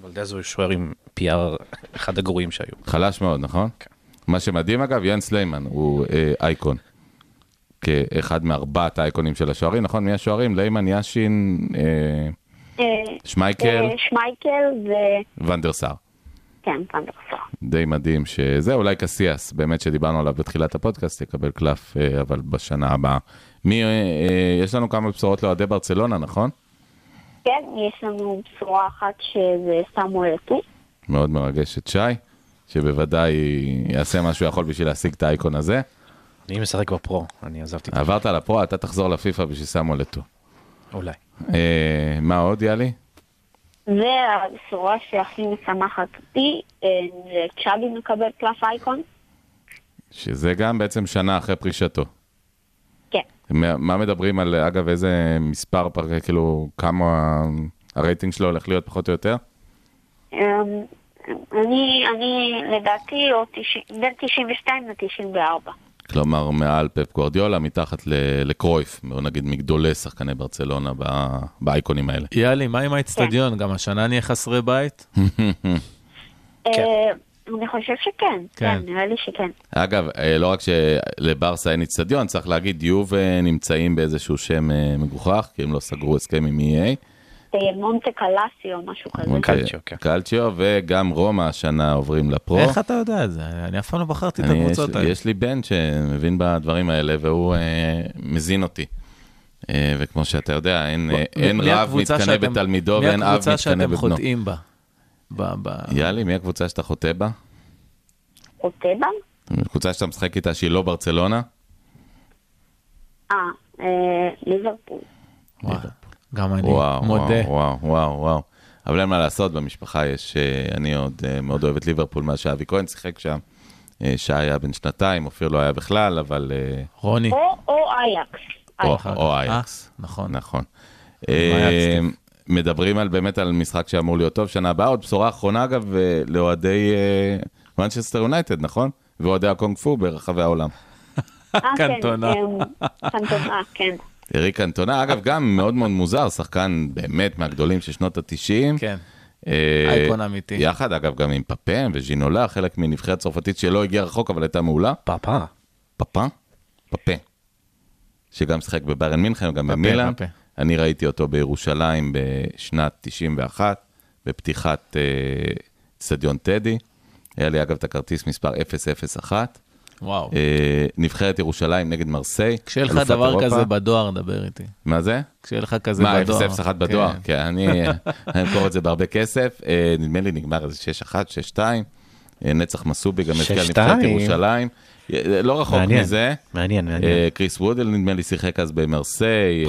ולדס הוא שוער עם PR אחד הגרועים שהיו. חלש מאוד, נכון? כן. מה שמדהים אגב, ינס ליימן הוא אה, אייקון. כאחד מארבעת האייקונים של השוערים, נכון? מי השוערים? ליימן, יאשין, אה, אה, שמייקל, אה, שמייקל ו... ונדרסאר. כן. די מדהים שזה, אולי קסיאס, באמת שדיברנו עליו בתחילת הפודקאסט, יקבל קלף, אה, אבל בשנה הבאה. מי, אה, אה, יש לנו כמה בשורות לאוהדי ברצלונה, נכון? כן, יש לנו בשורה אחת שזה סמואל אטו. מאוד מרגש את שי, שבוודאי יעשה מה שהוא יכול בשביל להשיג את האייקון הזה. אני משחק בפרו, אני עזבתי עברת לפרו, אתה תחזור לפיפא בשביל סמואל אטו. אולי. אה, מה עוד, יאלי? והבשורה שהכי משמחת אותי אה, זה צ'אבי מקבל קלף אייקון. שזה גם בעצם שנה אחרי פרישתו. כן. מה מדברים על, אגב, איזה מספר, פר- כאילו, כמה הרייטינג שלו הולך להיות פחות או יותר? אמ, אני, אני לדעתי, או 90, בין 92 ל-94. כלומר, מעל פפ גוורדיולה, מתחת לקרויף, בוא נגיד מגדולי שחקני ברצלונה באייקונים האלה. יאלי, מה עם האצטדיון? גם השנה נהיה חסרי בית? אה, אני חושב שכן, כן. כן, נראה לי שכן. אגב, אה, לא רק שלברסה אין איצטדיון, צריך להגיד, יובה נמצאים באיזשהו שם אה, מגוחך, כי הם לא סגרו הסכם עם EA. אה, מונטה קלאסי או משהו כזה. קלצ'יו, כן. קלצ'יו, וגם רומא השנה עוברים לפרו. איך אתה יודע את זה? אני אף פעם לא בחרתי את הקבוצות האלה. יש לי בן שמבין בדברים האלה, והוא אה, מזין אותי. אה, וכמו שאתה יודע, אין, אין מי רב הקבוצה מתקנא שאתם- בתלמידו ואין מי אב הקבוצה מתקנא שאתם בבנו. חוטאים בה? ב- ב- יאללה, מי הקבוצה שאתה חוטא בה? חוטבה? קבוצה שאתה משחק איתה שהיא לא ברצלונה? אה, אה, ליברפול. גם אני וואו, מודה. וואו, וואו, וואו, וואו. אבל אין מה לעשות, במשפחה יש, אה, אני עוד אה, מאוד אוהב את ליברפול מאז שאבי כהן שיחק שם. אה, שי היה בן שנתיים, אופיר לא היה בכלל, אבל... רוני. או או אייקס. או- אייקס. נכון. נכון. מדברים על באמת על משחק שאמור להיות טוב שנה הבאה, עוד בשורה אחרונה אגב לאוהדי מנצ'סטר יונייטד, נכון? ואוהדי הקונג פו ברחבי העולם. אה, כן, קנטונה. קנטונה, כן. אריק קנטונה, אגב, גם מאוד מאוד מוזר, שחקן באמת מהגדולים של שנות ה-90. כן. אה, אייקון אמיתי. יחד, אגב, גם עם פאפן וז'ינולה, חלק מנבחרת צרפתית שלא הגיעה רחוק, אבל הייתה מעולה. פאפה. פאפה? פאפה. שגם שיחק בביירן מינכן, גם במילאן. פאפה. אני ראיתי אותו בירושלים בשנת 91, בפתיחת אה, אצטדיון טדי. היה לי אגב את הכרטיס מספר 001. וואו. אה, נבחרת ירושלים נגד מרסיי. כשיהיה לך דבר אירופה. כזה בדואר, דבר איתי. מה זה? כשיהיה לך כזה מה, בדואר. 001 בדואר? כן. כן, אני אני אמכור את זה בהרבה כסף. אה, נדמה לי נגמר איזה 6-1, 6-2. אה, נצח מסובי גם הזכיר 6-2. נבחרת ירושלים. לא רחוק מעניין. מזה. מעניין, מעניין. קריס וודל נדמה לי שיחק אז במרסיי,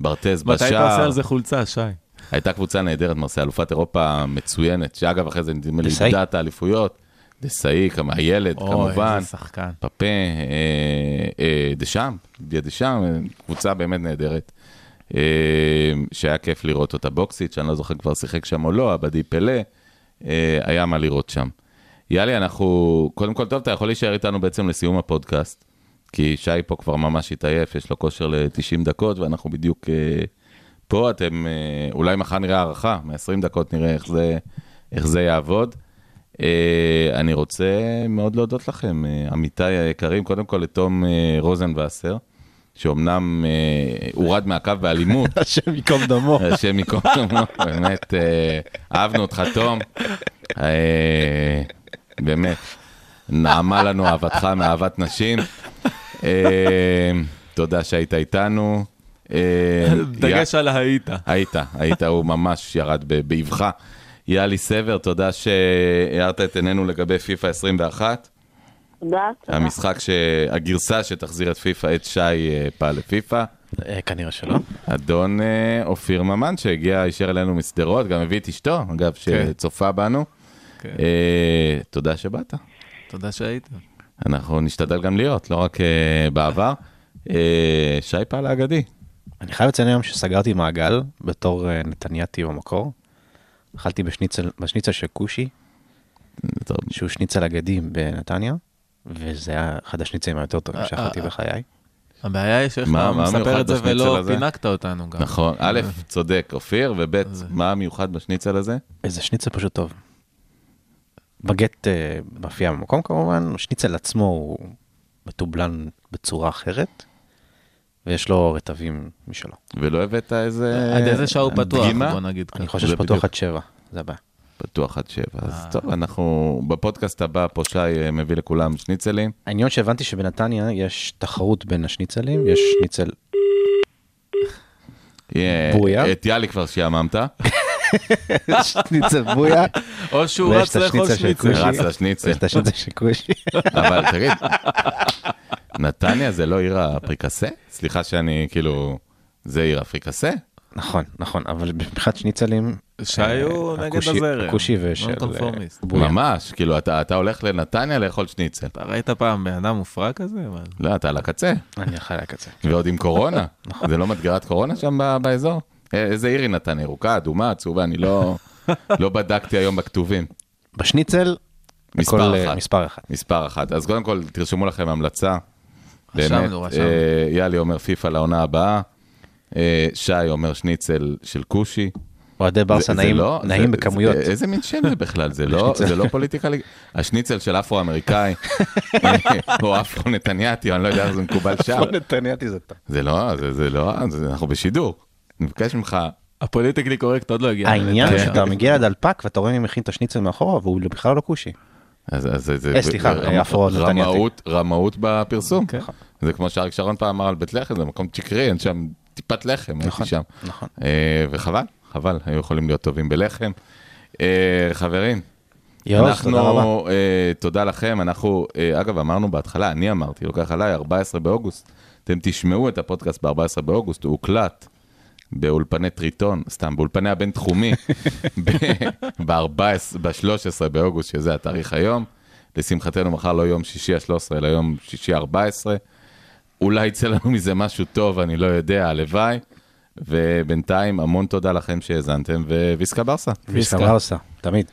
ברטז מתי אתה עושה בשער. על זה חולצה, שי? הייתה קבוצה נהדרת, מרסיי, אלופת אירופה מצוינת, שאגב אחרי זה נדמה לי. איבדה את האליפויות. דסאי, כמה הילד אוי, כמובן. איזה שחקן. פאפה, אה, אה, דשאם, דיה דשאם, אה, קבוצה באמת נהדרת. אה, שהיה כיף לראות אותה בוקסית, שאני לא זוכר כבר שיחק שם או לא, עבדי פלא, אה, היה מה לראות שם. יאללה, אנחנו, קודם כל טוב, אתה יכול להישאר איתנו בעצם לסיום הפודקאסט, כי שי פה כבר ממש התעייף, יש לו כושר ל-90 דקות, ואנחנו בדיוק אה, פה, אתם, אה, אולי מחר נראה הערכה, מ-20 דקות נראה איך זה, איך זה יעבוד. אה, אני רוצה מאוד להודות לכם, אה, עמיתיי היקרים, קודם כל לתום אה, רוזנבסר, שאומנם אה, הורד מהקו באלימות, השם ייקום דמו. השם ייקום דמו, באמת, אה, אהבנו אותך, תום. אה, באמת, נעמה לנו אהבתך מאהבת נשים. אה, תודה שהיית איתנו. אה, דגש על ההיית. היית, היית, הוא ממש ירד באבחה. יאלי סבר, תודה שהארת את עינינו לגבי פיפא 21. תודה. המשחק, ש... הגרסה שתחזיר את פיפא, את שי אה, פעל לפיפא. אה, כנראה שלא. אדון אה, אופיר ממן שהגיע הישר אלינו משדרות, גם הביא את אשתו, אגב, שצופה בנו. כן. תודה שבאת. תודה שהיית. אנחנו נשתדל גם להיות, לא רק בעבר. שי פעל האגדי. אני חייב לציין היום שסגרתי מעגל בתור נתנייתי במקור. אכלתי בשניצל, בשניצל של כושי, טוב, שהוא שניצל אגדי בנתניה, וזה היה אחד השניצלים היותר טובים אה, שאכלתי אה, בחיי. הבעיה היא שאיך מה- אתה מה מספר מיוחד את זה בשניצל ולא הזה? פינקת אותנו גם. נכון, א', צודק אופיר, וב', מה המיוחד בשניצל הזה? איזה שניצל פשוט טוב. בגט אה, מופיע במקום כמובן, השניצל עצמו הוא מתובלן בצורה אחרת, ויש לו רטבים משלו. ולא הבאת איזה... עד איזה שעה הוא פתוח, דגימה? בוא נגיד אני ככה. חושב זה שפתוח בדיוק. עד שבע, זה הבעיה. פתוח עד שבע. אז אה. טוב, אנחנו בפודקאסט הבא, פה שי אה, מביא לכולם שניצלים. העניין שהבנתי שבנתניה יש תחרות בין השניצלים, יש שניצל בויה? את יאלי כבר שיעממת, שניצל בויה, או שהוא רץ לאכול שניצל. רץ לשניצל. ויש את השניצל של כושי. אבל תגיד, נתניה זה לא עיר הפריקסה? סליחה שאני כאילו, זה עיר הפריקסה? נכון, נכון, אבל מבחינת שניצלים, שי אה, נגד הזרם. הכושי ושל נון-קונפורמיסט. אה. ממש, כאילו, אתה אתה הולך לנתניה לאכול שניצל. אתה ראית פעם בן אדם מופרע כזה? לא, אתה על הקצה, אני אחראי לקצה. ועוד עם קורונה. זה לא מדגרת קורונה שם באזור? אה, איזה עיר היא נתניה? ירוקה, אדומה, צהובה? אני לא לא בדקתי היום בכתובים. בשניצל מספר אחת. מספר אחת. אז קודם כל, תרשמו לכם המלצה. באמת, רשמנו. אה, יאלי אומר פיפא לעונה הבאה, אה, שי אומר שניצל של כושי. אוהדי ברסה זה- זה נעים, לא- נעים זה- בכמויות. זה- איזה מין שם זה בכלל? זה לא- זה לא פוליטיקה, לג- השניצל של אפרו-אמריקאי, או אפרו-נתניאתי, אני לא יודע איך זה מקובל שם. נתניאתי זה טוב. זה לא, זה זה לא, זה- אנחנו בשידור. אני מבקש ממך, הפוליטיקלי קורקט עוד לא הגיע. העניין הוא כן. שאתה מגיע לדלפק ואתה רואה מי מכין את השניצל מאחורה והוא בכלל לא כושי. אז, אז זה, זה, אה, סליחה, רמ- אפרו-נתניאתי. רמאות, רמאות בפרסום. כן. זה כמו שאריק שרון פעם אמר על בית לחם, זה מקום שקרי, אין שם טיפת לחם, הייתי נכון, שם. נכון. אה, וחבל, חבל, היו יכולים להיות טובים בלחם. אה, חברים, יואו, אנחנו, תודה רבה. אה, תודה לכם, אנחנו, אה, אגב, אמרנו בהתחלה, אני אמרתי, לוקח עליי 14 באוגוסט, אתם תשמעו את הפודקאסט ב-14 באוגוסט, הוא הוקלט באולפני טריטון, סתם, באולפני הבינתחומי, ב-13 באוגוסט, שזה התאריך היום. לשמחתנו, מחר לא יום שישי ה-13, אלא יום שישי ה-14. אולי יצא לנו מזה משהו טוב, אני לא יודע, הלוואי. ובינתיים, המון תודה לכם שהאזנתם, וויסקה ברסה. ויסקה ברסה, תמיד.